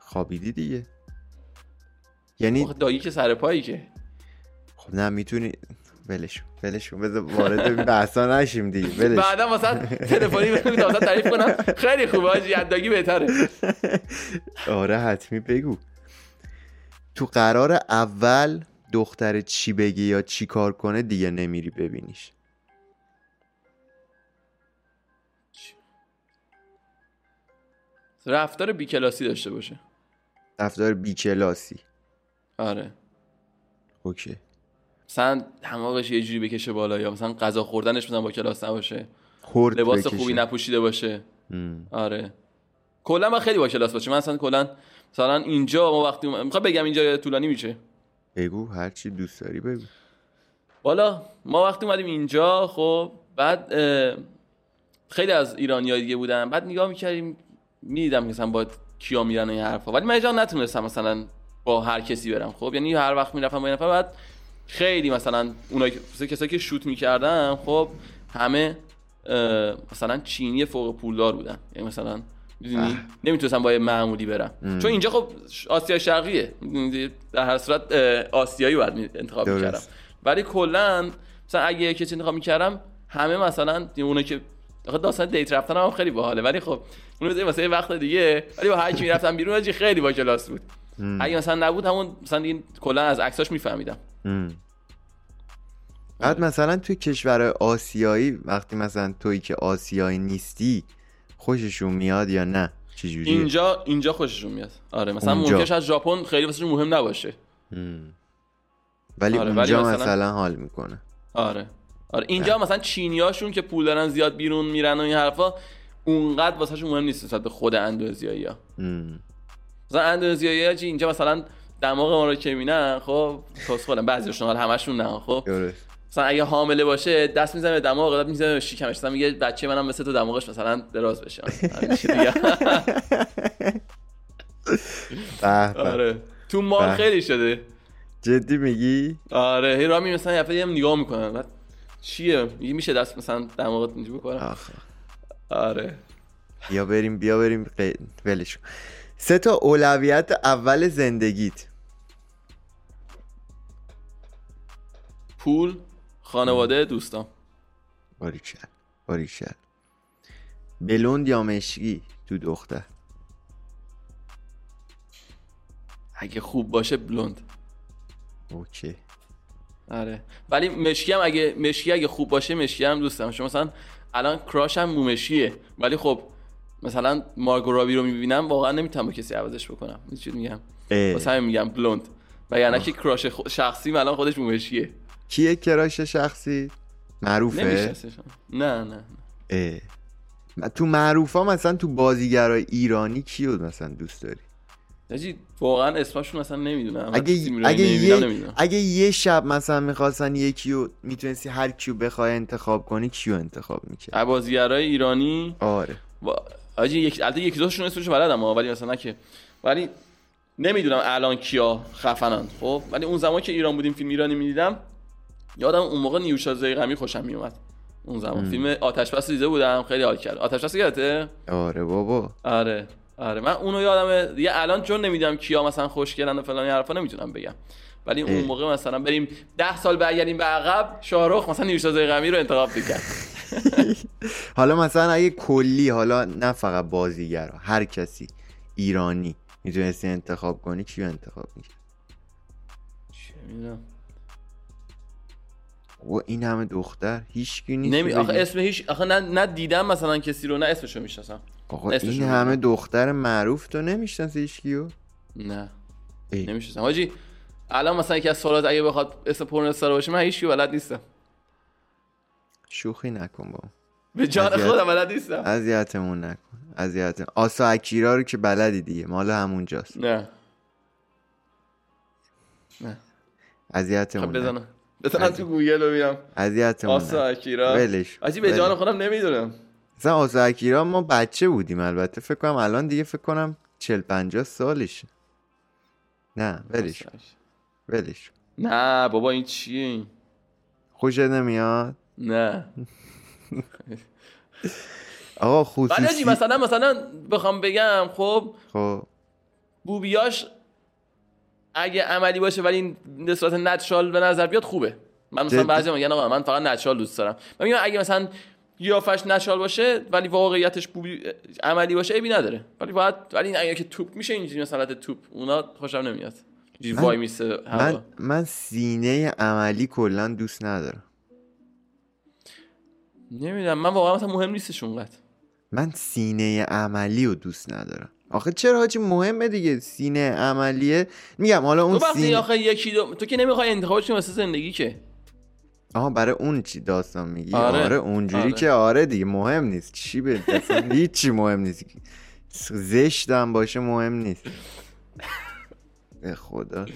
خوابیدی دیگه. یعنی داگی که سر پایی که. خب نه می‌تونی ولش ولش. بذار وارد این بحثا نشیم دیگه ولش بعدا مثلا تلفنی بگم تا تعریف کنم. خیلی خوبه حاجی از داگی بهتره. آره حتمی بگو. تو قرار اول دختر چی بگی یا چی کار کنه دیگه نمیری ببینیش. رفتار بیکلاسی داشته باشه. رفتار بیکلاسی آره. اوکی. مثلا دماغش یه جوری بکشه بالا یا مثلا غذا خوردنش مثلا با کلاس نباشه. لباس بکشه. خوبی نپوشیده باشه. ام. آره. کلا من خیلی با کلاس باشه من اصلا کلا مثلا اینجا ما وقتی می‌خوام بگم اینجا طولانی میشه. بگو هر چی دوست داری بگو. بالا ما وقتی اومدیم اینجا خب بعد خیلی از ایرانی دیگه بودن. بعد نگاه می‌کردیم می‌دیدم مثلا با کیا میرن این حرفا. ولی من اینجا نتونستم مثلا با هر کسی برم. خب یعنی هر وقت می‌رفتم با این نفر بعد خیلی مثلا اونایی که کسایی که شوت می‌کردم خب همه مثلا چینی فوق پولدار بودن. یعنی مثلا می‌دونی؟ نمی‌تونستم با یه معمولی برم. چون اینجا خب آسیا شرقیه؟ در هر صورت آسیایی باید انتخاب. می‌کردم. ولی کلا مثلا اگه یه کسی انتخاب می‌کردم همه مثلا اونایی که آخه داستان دیت رفتن هم خیلی باحاله. ولی خب اون بذاریم واسه وقت دیگه. ولی با هر کی می‌رفتم بیرون خیلی با کلاس بود. اگه مثلا نبود همون مثلا دیگه کلا از عکساش میفهمیدم. ام. بعد مثلا توی کشور آسیایی وقتی مثلا تویی که آسیایی نیستی خوششون میاد یا نه؟ چجوریه؟ اینجا اینجا خوششون میاد. آره مثلا. ممکنش از ژاپن خیلی واسه مهم نباشه. ولی آره، ولی اونجا مثلا- مثلا حال می‌کنه. آره. آره اینجا مثلا چینیاشون که پول دارن زیاد بیرون میرن و این حرفا اونقدر واسهشون مهم نیست نسبت به خود اندونزیایی ها. مثلا اندونزیایی چی؟ اینجا مثلا دماغ ما رو که خب توس خودم. بعضیشون حالا همشون نه خب. درست. مثلا اگه حامله باشه دست می‌زنه به دماغ دست می‌زنه به شکمش. مثلا میگه بچه منم مثل تو دماغش مثلا دراز بشه. آره. تو مال. خیلی شده. جدی میگی؟ آره. هی را می مثلا یه هم نگاه می‌کنن بعد چیه؟ میگه میشه دست مثلا دماغت اینجوری بکنم آخ آره. بیا بریم بیا بریم. ولش. سه تا اولویت اول زندگیت. پول. خانواده دوستان. باریکلا باریکلا بلوند یا مشکی تو دختر؟ اگه خوب باشه بلوند. okay. آره. ولی مشکی هم اگه مشکی اگه خوب باشه مشکی هم دوست دارم چون مثلا الان crush هم مو مشکیه ولی خب مثلا مارگو رابی رو می‌بینم واقعا نمی‌تونم با کسی عوضش بکنم. چی میگم. واسه همین میگم بلوند. و یعنی که crush خو- شخصی الان خودش مو مشکیه کیه crush شخصی؟ معروفه؟ نه نه اه. تو معروفا مثلا تو بازیگرای ایرانی کیو مثلا دوست داری؟ حاجی واقعا اسمشون اصلا نمی‌دونم. اگه اگه یه نمی‌دونم. اگه یه شب مثلا می‌خواستن یکی رو می‌تونستی هر کیو بخوای انتخاب کنی کیو انتخاب می‌کرد بازیگرای ایرانی؟ آره. و آجی یک البته یکی دوشون اسمشون بلدم ها، ولی مثلا که ولی نمی‌دونم الان کیا خفنن خب؟ ولی اون زمان که ایران بودیم فیلم ایرانی می‌دیدم یادم اون موقع نیوشا زیغمی خوشم میومد اون زمان. فیلم آتش بس دیده بودم خیلی حال کرد. آتش بس یادته آره بابا. آره آره. من اونو یادمه دیگه الان چون نمی‌دونم کیا مثلا خوشگلن و فلان حرفا نمی‌تونم بگم. ولی اون. موقع مثلا بریم ده سال برگردیم به عقب شاهرخ مثلا نیوشا زیغمی رو انتخاب می‌کرد. حالا مثلا اگه کلی حالا نه فقط بازیگر هر کسی ایرانی می‌تونستی انتخاب کنی کیو انتخاب می‌کرد چه می‌دونم. و این همه دختر هیچکی نیست نمی آخه. اسم هیچ آخه نه, نه دیدم مثلا کسی رو نه اسمشو می‌شناسم. اسمشو این. همه دختر معروف تو نمی‌شناسی هیچکیو؟ نه. ای. نمی‌شناسم. حاجی الان مثلا یکی از سوالات اگه بخواد اسم پرن استار باشه من هیچ کی بلد نیستم. شوخی نکن با به جان اذیت. خودم بلد نیستم. اذیتمون نکن. اذیت آسا اکیرا رو که بلدی دیگه. مال همونجاست نه نه. اذیتمون خب بزنم. بزنم تو گوگل ببینم. اذیتمون آسا. اکیرا. ولش حاجی به. جان خودم نمی‌دونم. مثلا آسا اکیرا ما بچه بودیم البته. فکر کنم الان دیگه فکر کنم 40 50 سالشه. نه ولش ولش. نه بابا این چیه این؟ خوشت نمیاد؟ نه. آقا خصوصی مثلا مثلا بخوام بگم خب؟ خب. بوبیاش اگه عملی باشه ولی به صورت نچرال به نظر بیاد خوبه. من مثلا؟ بعضی میگن آقا من فقط نچرال دوست دارم. من میگم اگه مثلا قیافش نچرال باشه ولی واقعیتش بوبی عملی باشه عیبی نداره. ولی باید ولی اگه که توپ میشه اینجوری مثلا توپ اونا خوشم نمیاد. من- وای میسه من من سینه عملی کلا دوست ندارم. نمی‌دونم من واقعا مثلا مهم نیستش اونقدر. من سینه عملی رو دوست ندارم. آخه چرا حاجی مهمه دیگه؟ سینه عملیه. میگم حالا تو اون وقتی سینه آخه یکی دو تو که نمی‌خوای انتخابش کنی واسه زندگی که. آها برای اون چی داستان میگی؟ آره, آره. اونجوری آره. که آره دیگه مهم نیست. چی به هیچی مهم نیست. زشتم باشه مهم نیست. به خدا.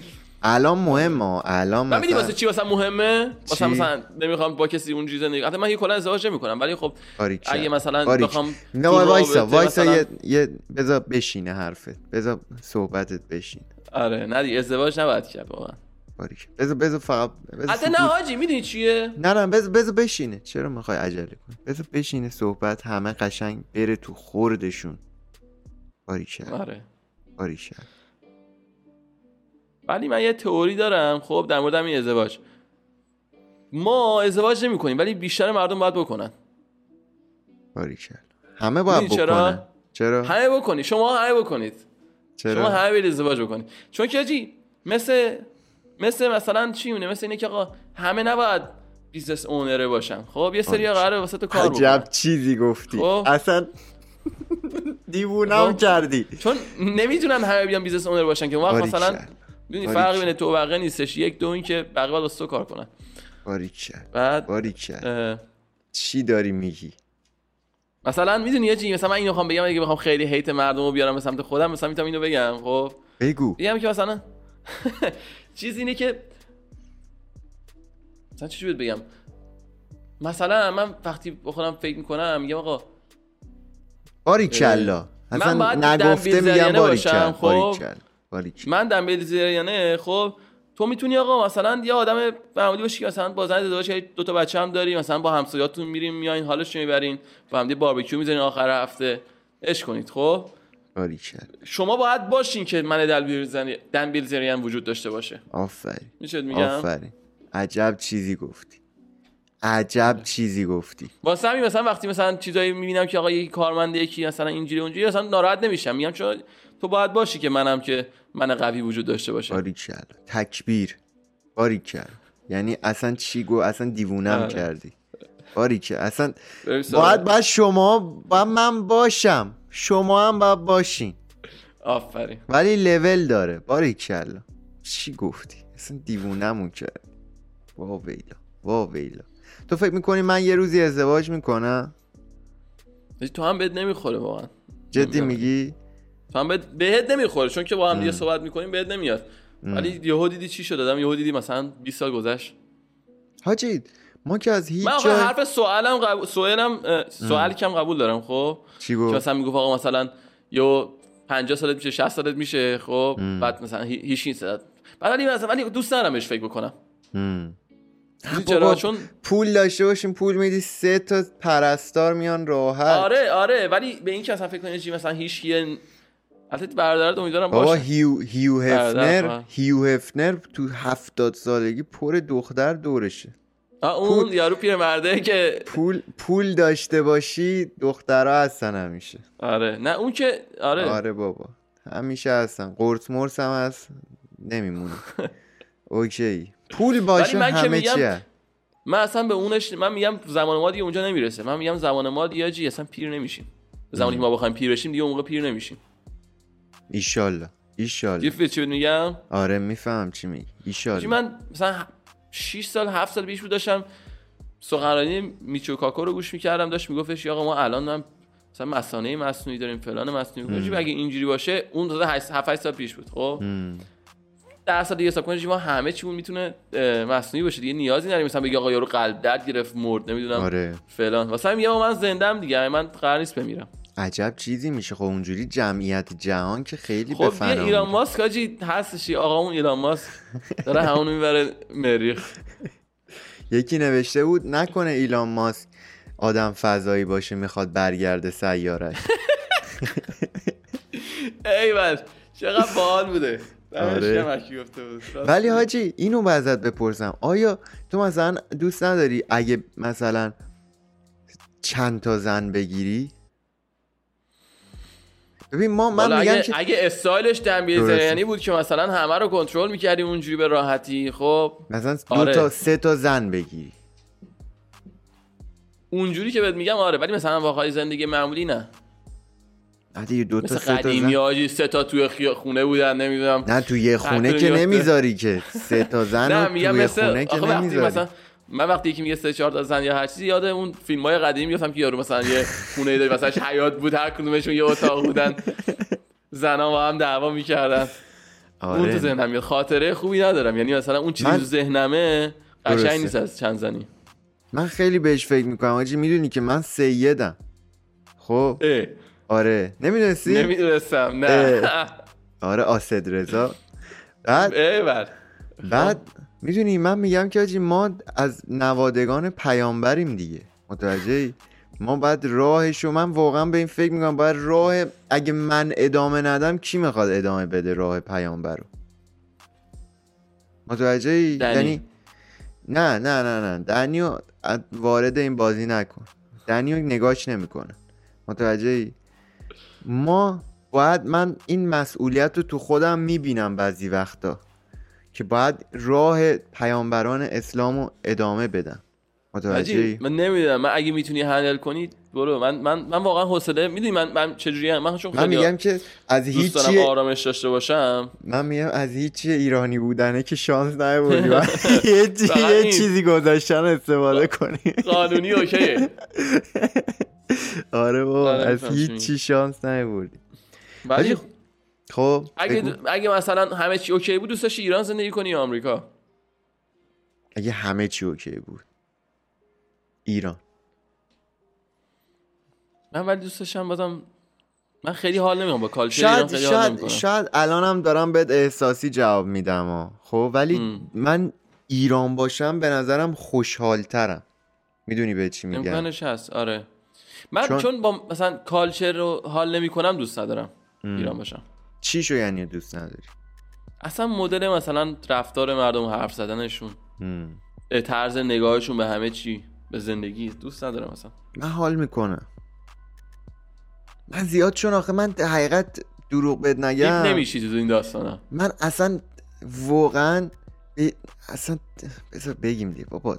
الان مهمه. الان من میدی مثلا واسه چی واسه مهمه؟ واسه؟ مثلا نمی‌خوام با کسی اونجوری زندگی حتی من کلا ازدواج نمی‌کنم ولی خب باریکلا. اگه مثلا باریک. بخوام نه وایسا وایسا مثلا- یه, یه بذار بشینه حرفت. بذار صحبتت بشین. آره نه دیگه ازدواج نباید کرد واقعا. باریک بذار بذار فقط بذار حتی نه. حاجی می‌دونی چیه؟ نه نه بذار بذار بشینه. چرا می‌خوای عجله کنی؟ بذار بشینه صحبت همه قشنگ بره تو خوردشون. باریکلا آره. باریکلا ولی من یه تئوری دارم خب در مورد همین ازدواج. ما ازدواج نمی کنیم ولی بیشتر مردم باید بکنن. باریکلا همه باید می‌دونی چرا؟ بکنن. چرا؟ همه بکنید. شما همه بکنید. شما چرا همه برید ازدواج بکنید. چون که حاجی مثل مثل مثلا چی مونه مثل اینه که آقا همه نباید business owner ه باشن. خب یه سری آره. قراره واسه تو کار عجب بکنن. چیزی گفتی. خب. اصلا دیوونم خب. کردی. چون نمی‌تونن همه بیان business owner باشن که. باریکلا. مثلا می‌دونی. فرقی بین تو و بقیه نیستش. یک دو این که بقیه باید تو کار کنن. باریکلا بعد باریکلا اه، چی داری میگی؟ مثلا می‌دونی یه چی مثلا من اینو بخوام بگم اگه بخوام خیلی hate مردم رو بیارم به سمت خودم مثلا می‌تونم اینو بگم خب؟ بگو. بگم که مثلا چیز اینه که مثلا چی بهت بگم؟ مثلا من وقتی با خودم فکر می‌کنم میگم آقا باریکلا من اصلا باید نگفته میگم زرینه باشم، باریکل من دنبیل زریانه خب تو می‌تونی آقا مثلا یه آدم معمولی باشی که مثلا با زن ازدواج دو تا بچه هم داری مثلا با همسایه‌هاتون میرین میایین حالش می‌برین با هم باربیکیو می‌زنین آخر هفته. اش کنید خب؟ شما باید باشین که من دنبیل زری- دنبیل زریان وجود داشته باشه. آفرین. میشه میگم؟ آفرین. عجب چیزی گفتی. عجب چیزی گفتی. واسه همین مثلا وقتی مثلا چیزایی می‌بینم که آقا یکی کارمنده یکی مثلا اینجوری اونجوری مثلا ناراحت نمیشم. میگم چون تو باید باشی که منم که من قوی وجود داشته باشه. باریکل تکبیر. باریکل یعنی اصلا چی گو اصلا دیوونم آره. کردی. باریکل اصلا باید باید شما باید من باشم. شما هم باید باشین. آفرین. ولی لول داره. باریکلا. چی گفتی؟ اصلا دیوونمون کرد. وا ویلا. وا ویلا. تو فکر می‌کنی من یه روزی ازدواج می‌کنم؟ تو هم بهت نمی‌خوره واقعا. جدی. میگی؟ هم بهت, نمی‌خوره چون که با هم دیگه صحبت می‌کنیم بهت نمیاد. ولی یهو دیدی چی شد؟ دادم یهو دیدی مثلا 20 سال گذشت. حاجی ما که از هیچ من جای حرف سوالم قبول سوالم سوال کم قبول دارم خب؟ چی که گفت مثلا می‌گفت آقا مثلا یو 50 سالت میشه 60 سالت میشه خب؟ بعد مثلا هی- هیچ نیست بعد ولی مثلا ولی دوست ندارم بهش فکر بکنم. می‌دونی بابا، چرا؟ چون پول داشته باشیم پول میدی سه تا پرستار میان راحت. آره آره ولی به این که اصلا فکر کنی مثلا هیچ البته برادرت امیدوارم بابا باشه. هیو, هیو برادر، هفنر. هیو هفنر تو هفتاد سالگی پر دختر دورشه. آه، اون یارو پیر مرده که پول پول داشته باشی دخترها هستن همیشه. آره. نه اون که آره, آره بابا. همیشه هستن. قرص مرس هم هست. نمیمونه. اوکی. پول باشه من همه میگم چیه. من اصلا به اونش من میگم زمان ما دیگه اونجا نمی‌رسه. من میگم زمان ما دیگه جی اصلا پیر نمیشیم. زمانی که ما بخوایم پیر بشیم دیگه اون موقع پیر نمیشیم. ایشالله ایشالله. چی چی میگم؟ آره میفهم چی میگی. ایشالله. من مثلا 6 سال 7 سال پیش بود داشتم سخنرانی میچو کاکو رو گوش می‌کردم داشت میگفتش آقا ما الان هم مثلا مسانه مصنوعی داریم فلان مصنوعی میگم اگه اینجوری باشه اون تازه 7 8 سال پیش بود خب. ده سال دیگه حساب کنید ما همه چیمون می‌تونه مصنوعی باشه دیگه نیازی نداریم مثلا بگی آقا یارو قلب درد گرفت مرد نمی‌دونم آره. فلان. واسه میگم من زندم دیگه من قرار نیست بمیرم. عجب چیزی میشه. خب اونجوری جمعیت جهان که خیلی به خب ایران میره. ماسک حاجی هستشی آقا اون ایران ماسک داره همونو می‌بره مریخ. یکی نوشته بود نکنه ایلان ماسک آدم فضایی باشه می‌خواد برگرده سیارش. ایول چقدر باحال بوده. آره. ولی. حاجی اینو به ازت بپرسم. آیا تو مثلا دوست نداری اگه مثلا چند تا زن بگیری؟ ببین ما من میگم اگه, که اگه استایلش دنبیل. یعنی بود که مثلا همه رو کنترل می‌کردی اونجوری به راحتی خب مثلا دو آره. تا سه تا زن بگیری اونجوری که بهت میگم آره ولی مثلا واقعی زندگی معمولی نه دیگه دو تا سه تا زن آجی سه تا توی خیا- خونه بودن نمی‌دونم نه تو یه خونه که. نمی‌ذاری که سه تا زن نه میگم توی مثل خونه که نمی‌ذاری مثلا من وقتی یکی میگه سه چهار تا زن یا هر چیزی یاد اون فیلم های قدیمی میفتم که یارو مثلا یه خونه داری مثلا حیات بود هر کدومشون یه اتاق بودن. زنا با هم دعوا می‌کردن. اون تو آره ذهنم میاد. خاطره خوبی ندارم. یعنی مثلا اون چیزی من- تو ذهنمه. قشنگ نیست از چند زنی. من خیلی بهش فکر می‌کنم. آجی می‌دونی که من سیدم. خب؟ اه. آره. نمی‌دونستی؟ نمی‌دونستم. نه. آره آسد رضا. بعد ایول بعد می‌دونی من میگم که آجی ما از نوادگان پیامبریم دیگه. متوجهی ما باید راهشو من واقعا به این فکر می‌کنم باید راه اگه من ادامه ندم کی می‌خواد ادامه بده راه پیامبر رو؟ متوجهی دنی. یعنی نه نه نه نه. دنیو وارد این بازی نکن. دنیو نگاش نمی‌کنه. متوجهی ما باید من این مسئولیت رو تو خودم می‌بینم بعضی وقتا. که باید راه پیامبران اسلام رو ادامه بدم متوجهی؟ حاجی من نمی‌دونم. من اگه می‌تونی هندل کنی برو. من من من واقعا حوصله می‌دونی من من چجوری من چون من میگم که از دارم هیچی آرامش داشته باشم. من میگم از هیچی ایرانی بودنه که شانس نیاوردی. و یه, یه. چیزی گذاشتن استفاده کنی. قانونی اوکیه. آره بابا از هیچ چی شانس نیوردی ولی خب اگه. اگه مثلا همه چی OK بود دوست داشتی ایران زندگی کنی یا آمریکا؟ اگه همه چی OK بود. ایران. من ولی دوست داشتم بازم من خیلی حال نمی‌کنم با culture شاید خیلی شاید شاید الانم دارم بهت احساسی جواب میدم ها. خب ولی ام. من ایران باشم به نظرم خوشحالترم. می‌دونی به چی میگم؟ امکانش هست آره. من چون- چون, با مثلا کالچر رو حال نمی‌کنم دوست ندارم ایران باشم. چی شو یعنی دوست نداری؟ اصلا مدل مثلا رفتار مردم حرف زدنشون طرز نگاهشون به همه چی به زندگی دوست ندارم مثلا من حال می‌کنم. من زیاد چون آخه من حقیقت دروغ دیپ نگم. نمیشی تو این داستانا. من اصلا واقعا ب- اصلا بذار بگیم دیگه بابا.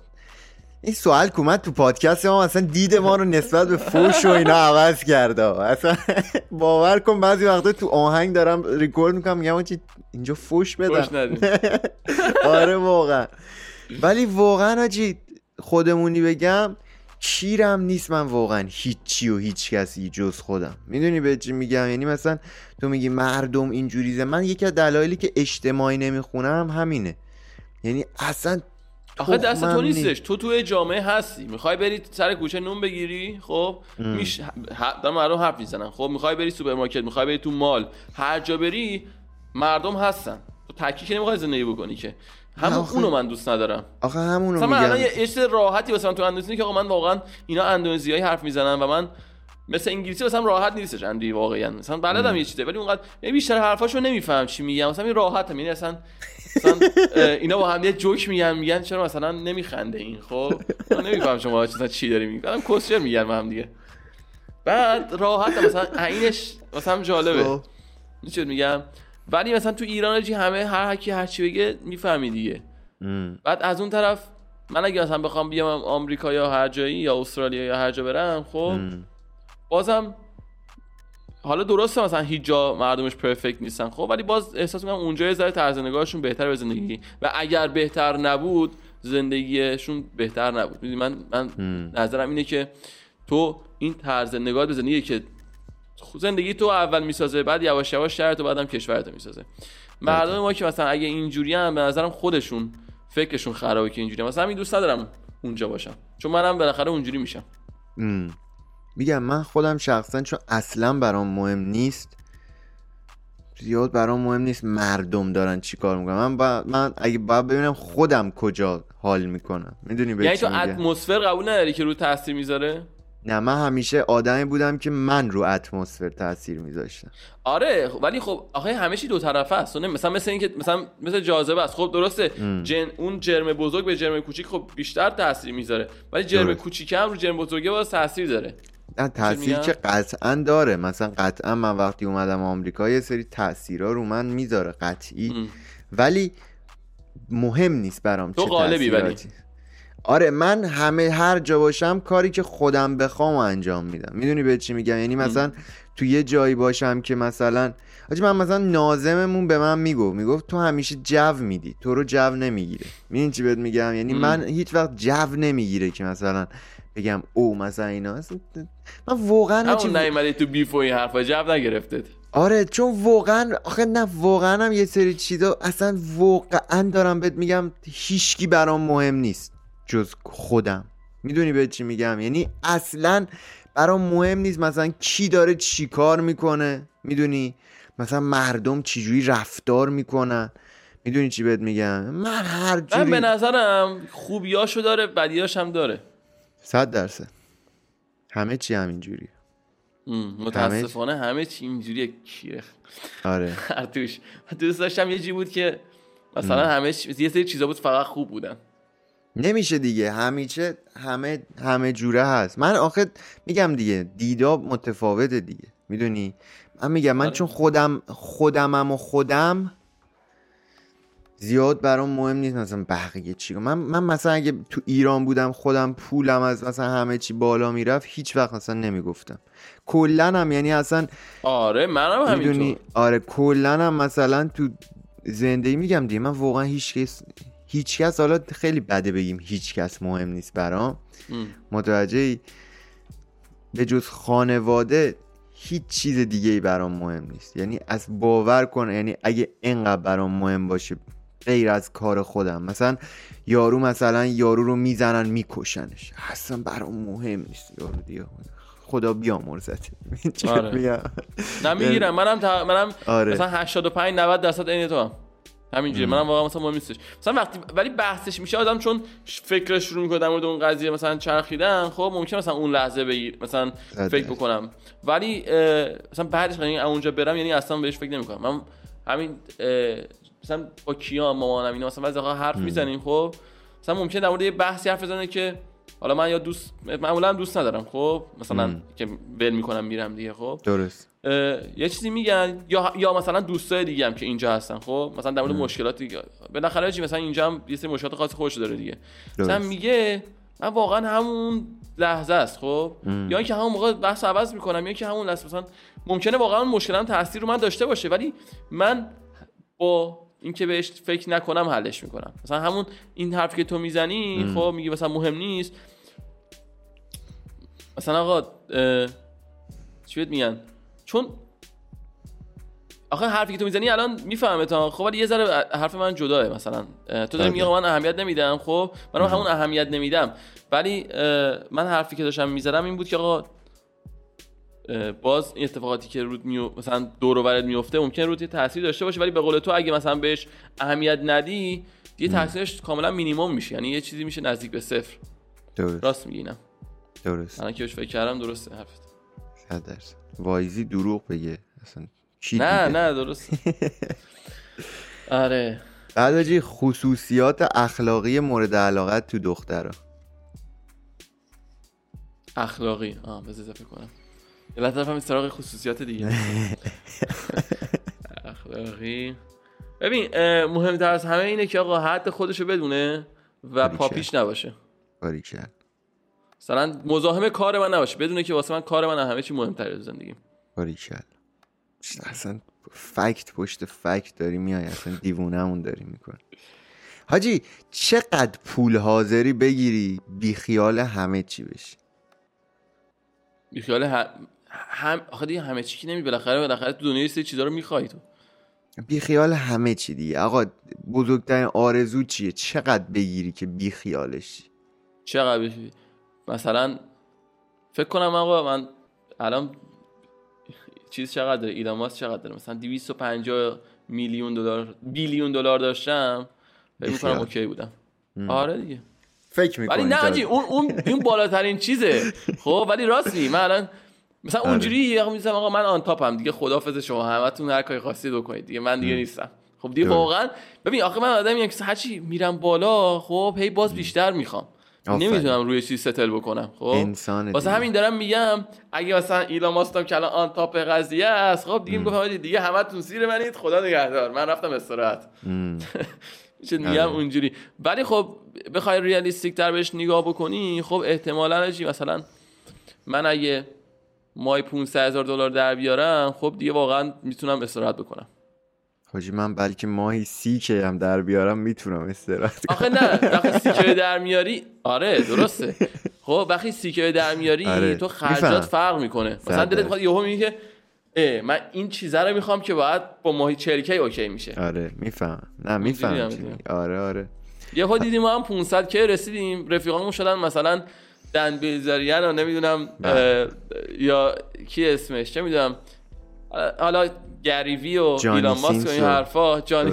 این سوال که اومد تو پادکست ما اصلا دید ما رو نسبت به فوش و اینا عوض کرده اصلا باور کن بعضی وقتا تو آهنگ دارم ریکورد می‌کنم میگم آجی اینجا فوش بدم. آره واقعا. ولی واقعا آجی خودمونی بگم کیرم نیست من واقعا هیچی و هیچ کسی جز خودم. می‌دونی به چی میگم؟ یعنی مثلا تو میگی مردم اینجوریزه. من یکی از دلایلی که اجتماعی نمی‌خونم همینه. یعنی اصلا آخه دست تو نیستش. تو توی جامعه هستی. می‌خوای بری سر کوچه نون بگیری؟ خب؟ میش دارم مردم حرف می‌زنن خب؟ می‌خوای بری سوپرمارکت می‌خوای بری تو مال. هر جا بری مردم هستن. تو تکی که نمی‌خوای زندگی بکنی که. همون آخه- اونو من دوست ندارم. آخه همونو مثلا من الان میگم یه چیز راحتی واسه من تو اندونزی که آقا من واقعا اینا اندونزیایی حرف می‌زنن و من مثل انگلیسی مثلا راحت نیستش. اندی واقعا. مثلا بلدم یه چیزه ولی اونقدر یعنی بیشتر حرفاشو نمیفهم چی میگم. مثلا این راحتم. یعنی اصلا مثلا اینا با هم یه جوک میگن میگن چرا مثلا نمیخنده این خب من نمیفهم شما مثلا چی داری میگی بعدم کوسچر میگن با هم دیگه بعد راحت مثلا عینش مثلا جالبه خب. چی میگم ولی مثلا تو ایران جی همه هر کی هر چی بگه می‌فهمی دیگه. بعد از اون طرف من اگه مثلا بخوام بیام آمریکا یا هر جایی یا استرالیا یا هر جا برم خب. بازم حالا درسته مثلا هیچ جا مردمش پرفکت نیستن. خب ولی باز احساس می‌کنم اونجا یه ذره طرز نگاهشون بهتر به زندگی. و اگر بهتر نبود زندگیشون بهتر نبود. می‌دونی من من نظرم اینه که تو این طرز نگاه به زندگی که زندگی تو اول می‌سازه بعد یواش یواش شهرت و بعدم کشورت رو می‌سازه. مردم ما که مثلا اگه اینجوری هم به نظرم خودشون فکرشون خرابه که اینجوری مثلا همین دوست ندارم اونجا باشم. چون منم بالاخره اونجوری میشم. ام. میگم من خودم شخصا چون اصلا برام مهم نیست زیاد برام مهم نیست مردم دارن چی کار می‌کنن. من, با... من اگه باید ببینم خودم کجا حال می‌کنم. می‌دونی به یعنی تو اتمسفر قبول نداری که رو تاثیر می‌ذاره؟ نه من همیشه آدمی بودم که من رو اتمسفر تاثیر میذاشتم. آره ولی خب آخه همه چی دو طرفه است. نه- مثلا مثل اینکه مثلا مثل جاذبه است. خب درسته جن اون جرم بزرگ به جرم کوچیک خب بیشتر تاثیر می‌ذاره. ولی جرم درست. کوچیک هم رو جرم بزرگه باز تاثیر داره. نه تاثیر؟ که قطعا داره. مثلا قطعا من وقتی اومدم آمریکا یه سری تاثیرها رو من می‌ذاره قطعی. ام. ولی مهم نیست برام تو چه غالبی ولی. آره من همه هر جا باشم کاری که خودم بخوام و انجام میدم. می‌دونی به چی میگم؟ یعنی مثلا تو یه جایی باشم که مثلا آجی من مثلا نازممون به من می‌گفت. می‌گفت تو همیشه جو میدی. تو رو جو نمی‌گیره. می‌دونی چی بهت میگم؟ یعنی. من هیچ وقت جو نمی‌گیره که مثلا بگم او مثلا اینا من واقعا همون نیومدی تو بیف و این حرفا جو نگرفتت. آره چون واقعا آخه نه واقعا هم یه سری چیزا اصلا واقعا دارم بهت میگم هیچکی برام مهم نیست جز خودم. می‌دونی به چی میگم؟ یعنی اصلا برام مهم نیست مثلا کی داره چی کار می‌کنه. می‌دونی؟ مثلا مردم چجوری رفتار می‌کنن. می‌دونی چی بهت میگم؟ من هر من جوری به نظرم خوبیاشو داره بدیاش هم داره. صد درصد. همه چی همینجوری ام، متاسفانه همه چی اینجوریه. کیره آره. خرطوش دوست داشتم یه جی بود که مثلا همه چی- یه سری چیزا بود فقط خوب بودن. نمیشه دیگه. همیشه همه همه جوره هست. من آخه میگم دیگه دیدا متفاوته دیگه. می‌دونی؟ من میگم من آره. چون خودم خودمم و خودم زیاد برام مهم نیست مثلا بقیه چی. من من مثلا اگه تو ایران بودم خودم پولم از مثلا همه چی بالا می‌رفت هیچ وقت مثلا نمی‌گفتم. کلا هم یعنی اصلا آره منم همینطور. آره کلا هم مثلا تو زندگی میگم دیگه. من واقعا هیچ کس هیچ کس حالا خیلی بده بگیم هیچ کس مهم نیست برام. ام. متوجه به جز خانواده هیچ چیز دیگه ای برام مهم نیست. یعنی از باور کن یعنی اگه اینقدر برام مهم باشه غیر از کار خودم. مثلا یارو مثلا یارو رو می‌زنن میکشنش. اصلا برام مهم نیست. یارو دیگه خدا بیامرزت چی آره. میگم؟ نه می‌گیرم منم تا... منم آره. مثلا 85 90 درصد عین تو هم. همینجوری. منم واقعا مثلا مهم نیستش. مثلا وقتی ولی بحثش میشه آدم چون فکرش شروع می‌کنه در مورد اون قضیه مثلا چرخیدن خب ممکن مثلا اون لحظه بگیر مثلا صد فکر درصد. بکنم. ولی مثلا بعدش یعنی اونجا برم یعنی اصلا بهش فکر نمی‌کنم. من همین مثلا با کیا مامانم اینا مثلا بعضی وقتا حرف می‌زنیم خب؟ مثلا ممکنه در مورد یه بحثی حرف بزنه که حالا من یا دوست معمولا دوست ندارم خب؟ مثلا مم. که ول می‌کنم میرم دیگه خب؟ درست. یه چیزی میگن یا یا مثلا دوستای دیگه هم که اینجا هستن خب؟ مثلا در مورد مشکلات دیگه بالاخره چی مثلا اینجا هم یه سری مشکلات خاص خودش داره دیگه. مثلا درست میگه من واقعا همون لحظه است خب؟ ام. یا اینکه همون موقع بحث عوض می‌کنم یا اینکه همون لحظه مثلا ممکنه واقعا اون مشکل هم تاثیر رو من داشته باشه ولی من با اینکه بهش فکر نکنم حلش می‌کنم. مثلا همون این حرفی که تو می‌زنی خب میگی مثلا مهم نیست. مثلا آقا چی بهت میگن؟ چون آخه حرفی که تو می‌زنی الان می‌فهمه تا خب ولی یه ذره حرف من جداه مثلا. تو داری بله. میگی من اهمیت نمیدم خب؟ من همون اهمیت نمیدم. ولی من حرفی که داشتم می‌زدم این بود که آقا باز این اتفاقاتی که رود میو... مثلا دور و میفته ممکن رود یه تاثیر داشته باشه ولی به قول تو اگه مثلا بهش اهمیت ندی دیگه تاثیرش کاملا مینیمم میشه. یعنی یه چیزی میشه نزدیک به صفر. درست. راست میگی اینم درست. الان که فکر کردم درسته حرفت. درصد. وایزی دروغ بگه. اصلا کی نه دیده؟ نه درست آره. بعد خصوصیات اخلاقی مورد علاقت تو دخترها اخلاقی. آه بذار اضافه کنم. لحظه رفتم سراغ خصوصیات دیگه. اخلاقی. ببین مهمتر از همه اینه که آقا حد خودشو بدونه و. پاپیش نباشه. باریکل مثلا مزاحم کار من نباشه. بدونه که واسه من کار من همه چی مهمتره تو زندگیم باریکل اصلا فکت پشت فکت داری میای. اصلا دیوونمون داری میکن حاجی چقدر پول حاضری بگیری بیخیال همه چی بشی؟ بیخیال هم هم آخه دیگه همه چی که نمی بالاخره بالاخره تو دنیا یه سری چیزا رو می‌خوای تو. بیخیال همه چی دیگه. آقا بزرگترین آرزو چیه؟ چقدر بگیری که بیخیالشی چقدر بشی مثلا فکر کنم آقا من الان چیز چقدر داره؟ ایلان ماسک چقدر داره؟ مثلا 250 میلیون دلار بیلیون دلار داشتم. فکر می‌کنم. اوکی بودم. آره دیگه. فکر می‌کنی ولی نه اون اون این بالاترین چیزه. خب ولی راستی من الان مثلا آره. اونجوری یه می‌زنم آقا من آن تاپم. دیگه خدافظ شما. همتون هر کاری خواستید بکنید. دیگه من دیگه نیستم. خب دیگه. واقعا ببین آخه من آدمی که هرچی میرم بالا خب هی باز بیشتر می‌خوام. نمی‌تونم روی چیز ستل بکنم خب؟ انسان واسه دیگه. همین دارم میگم اگه مثلا ایلان ماسک هم که الان آن تاپ قضیه است خب دیگه میگم آقا دیگه همتون زیر منید. خدا نگهدار. من رفتم استراحت. چه میگم آره. اونجوری. ولی خب بخوای ریالیستیک تر بهش نگاه بکنی خب احتمالا چی؟ مثلا من اگه مای 500 هزار دلار در بیارم خب دیگه واقعا می‌تونم استراحت بکنم. حاجی من بلکه ماهی سی که هم در بیارم می‌تونم استراحت کنم. آخه نه وقتی سیکه در میاری آره درسته. خب وقتی سیکه در میاری آره. تو. خرجات فرق می‌کنه. مثلا دلت می‌خواد یهو میگه که اه، من این چیزه رو می‌خوام که باید با ماهی چرکی اوکی میشه. آره میفهم. نه میفهم. آره آره. یه دیدیم ما هم 500 که رسیدیم. رفیقامون شدن مثلا دن بیزاریان و نمی‌دونم بله. یا کی اسمش؟ چه می‌دونم. حالا گریوی و ایلان ماسک و این حرفا. جانی.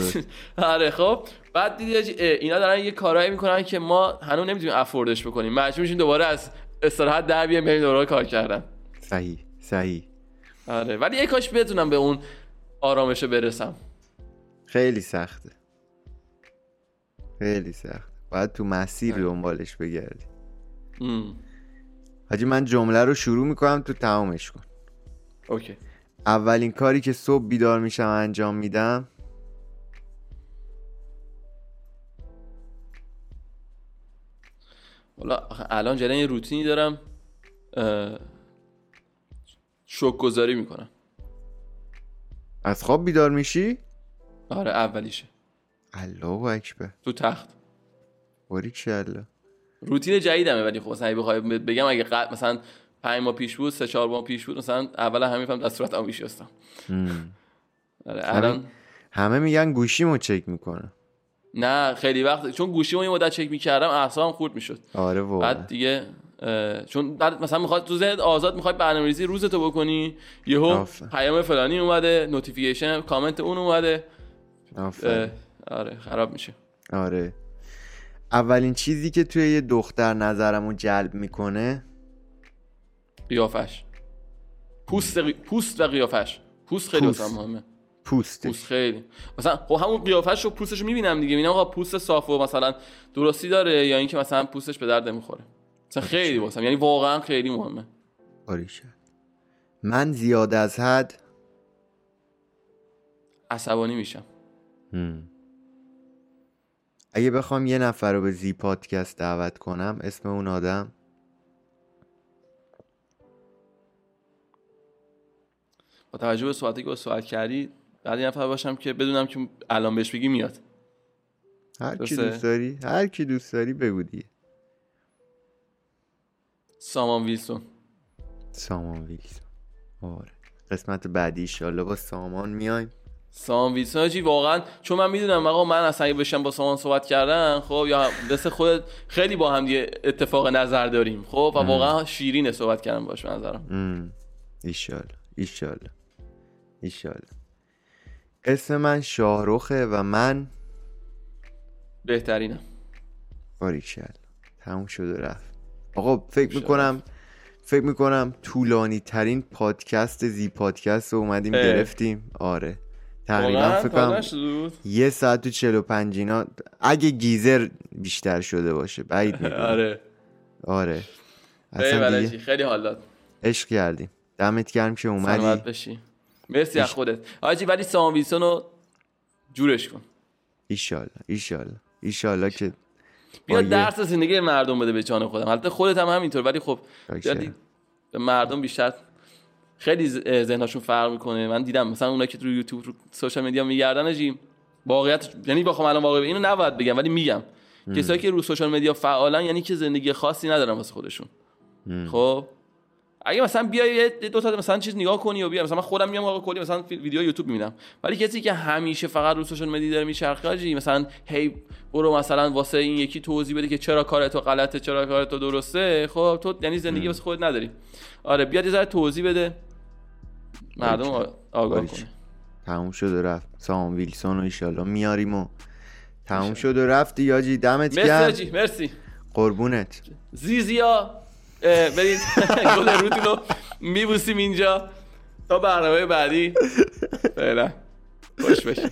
آره خب. بعد دیدی اینا دارن یه کارایی می‌کنن که ما هنوز نمی‌تونیم افوردش بکنیم. مجبور میشیم دوباره از استراحت در بیایم بریم دوباره کار کردن. صحیح صحیح. آره. ولی یه کاش بتونم به اون آرامش برسم. خیلی سخته. خیلی سخت باید تو مسیر آره. دنبالش بگردی. حاجی من جمله رو شروع می‌کنم تو تمامش کن. اوکی. اولین کاری که صبح بیدار میشم انجام میدم حالا آخه الان جلن یه روتینی دارم شوک گذاری می‌کنم. از خواب بیدار میشی؟ آره اولیشه. الله اکبر. تو تخت. باریکلا روتین جدیدمه ولی خب مثلا اگه بخوای بگم اگه قبل مثلا پنج ماه پیش بود سه چهار ماه پیش بود مثلا اول همین فهم از صورت میشستم. آره الان همه میگن گوشیمو چک می‌کنه. نه خیلی وقت چون گوشیمو یه مدت چک می‌کردم اعصابم خورد می‌شد. آره واقعا. بعد دیگه چون بعد مثلا می‌خواد تو ذهنت آزاد می‌خوای برنامه‌ریزی روزتو بکنی یهو. پیام فلانی اومده notification comment اون اومده. آره خراب میشه. آره. اولین چیزی که توی یه دختر نظرمو جلب می‌کنه؟ قیافش. پوست قی- پوست و قیافش. پوست خیلی پوست. واسم مهمه. پوستش. پوست خیلی. مثلا خب همون قیافش رو پوستش رو می‌بینم دیگه. می‌بینم آقا پوست صاف و مثلا درستی داره یا اینکه مثلا پوستش به درد نمی‌خوره. مثلا خیلی واسم. یعنی واقعا خیلی مهمه. باریکلا. من زیاد از حد عصبانی میشم. هم. اگه بخوام یه نفر رو به زی پادکست دعوت کنم اسم اون آدم؟ با توجه به صحبتی که با سوال کردی بعد یه نفر باشم که بدونم که الان بهش بگی میاد. هر کی. دوست داری؟ هر کی دوست داری بگو دیگه. سامان ویلسون. سامان ویلسون. آره. قسمت بعدی ایشالله با سامان میایم. سامان ویلسون واقعا چون من می‌دونم آقا من اصلا اگه بشم با سامان صحبت کردن خب یا مثل خودت خیلی با هم دیگه اتفاق نظر داریم خب و واقعا شیرینه صحبت کردن باش نظرم. ام. ایشالله ایشالله ایشالله اسم من شاهروخه و من بهترینم. باریکشل تموم شد و رفت. آقا فکر می‌کنم فکر می‌کنم طولانی ترین پادکست زی پادکست رو اومدیم اه. گرفتیم. آره. تقریبا واقعا فکر تا کنم نشد بود؟ یه ساعت و چل و پنج اینا. اگه گیزر بیشتر شده باشه. بعید می‌دونم. آره. آره. اصلا دیگه خیلی حال داد. عشق کردیم دمت گرم که سلامت اومدی بشی. مرسی از خودت. حاجی ولی سامان ویلسون رو جورش کن. ایشالله ایشالله. ایشالله که بیا درس زندگی مردم بده به جان خودم. البته خودت هم همینطور. ولی خب دی- به مردم بیشتر خیلی ذهنشون فرق می‌کنه. من دیدم مثلا اونایی که تو یوتیوب رو سوشال مدیا میگردن اجیم واقعیت یعنی بخوام الان واقعا اینو نباید بگم ولی میگم. کسایی که رو سوشال مدیا فعالن یعنی که زندگی خاصی ندارن واسه خودشون. خب؟ اگه مثلا بیای دو تا مثلا چیز نگاه کنی و بیا مثلا من خودم میام آقا کلی مثلا ویدیو یوتیوب می‌بینم. ولی کسی که همیشه فقط رو سوشال مدیا داره میچرخه مثلا هی برو مثلا واسه این یکی توضیح بده که چرا کار تو غلطه چرا کار تو درسته خب تو یعنی زندگی واسه خودت نداری. آره بیاد یه ذره توضیح بده. مردم آگاه. کنه. تموم شد و رفت. سامان ویلسون رو ایشالله میاریم و تموم شد و رفتی یاجی دمت مرسی گرم. حاجی مرسی. قربونت. زیزیا برید. گل روتون رو میبوسیم اینجا. تا برنامه بعدی. فعلا. خوش باشید.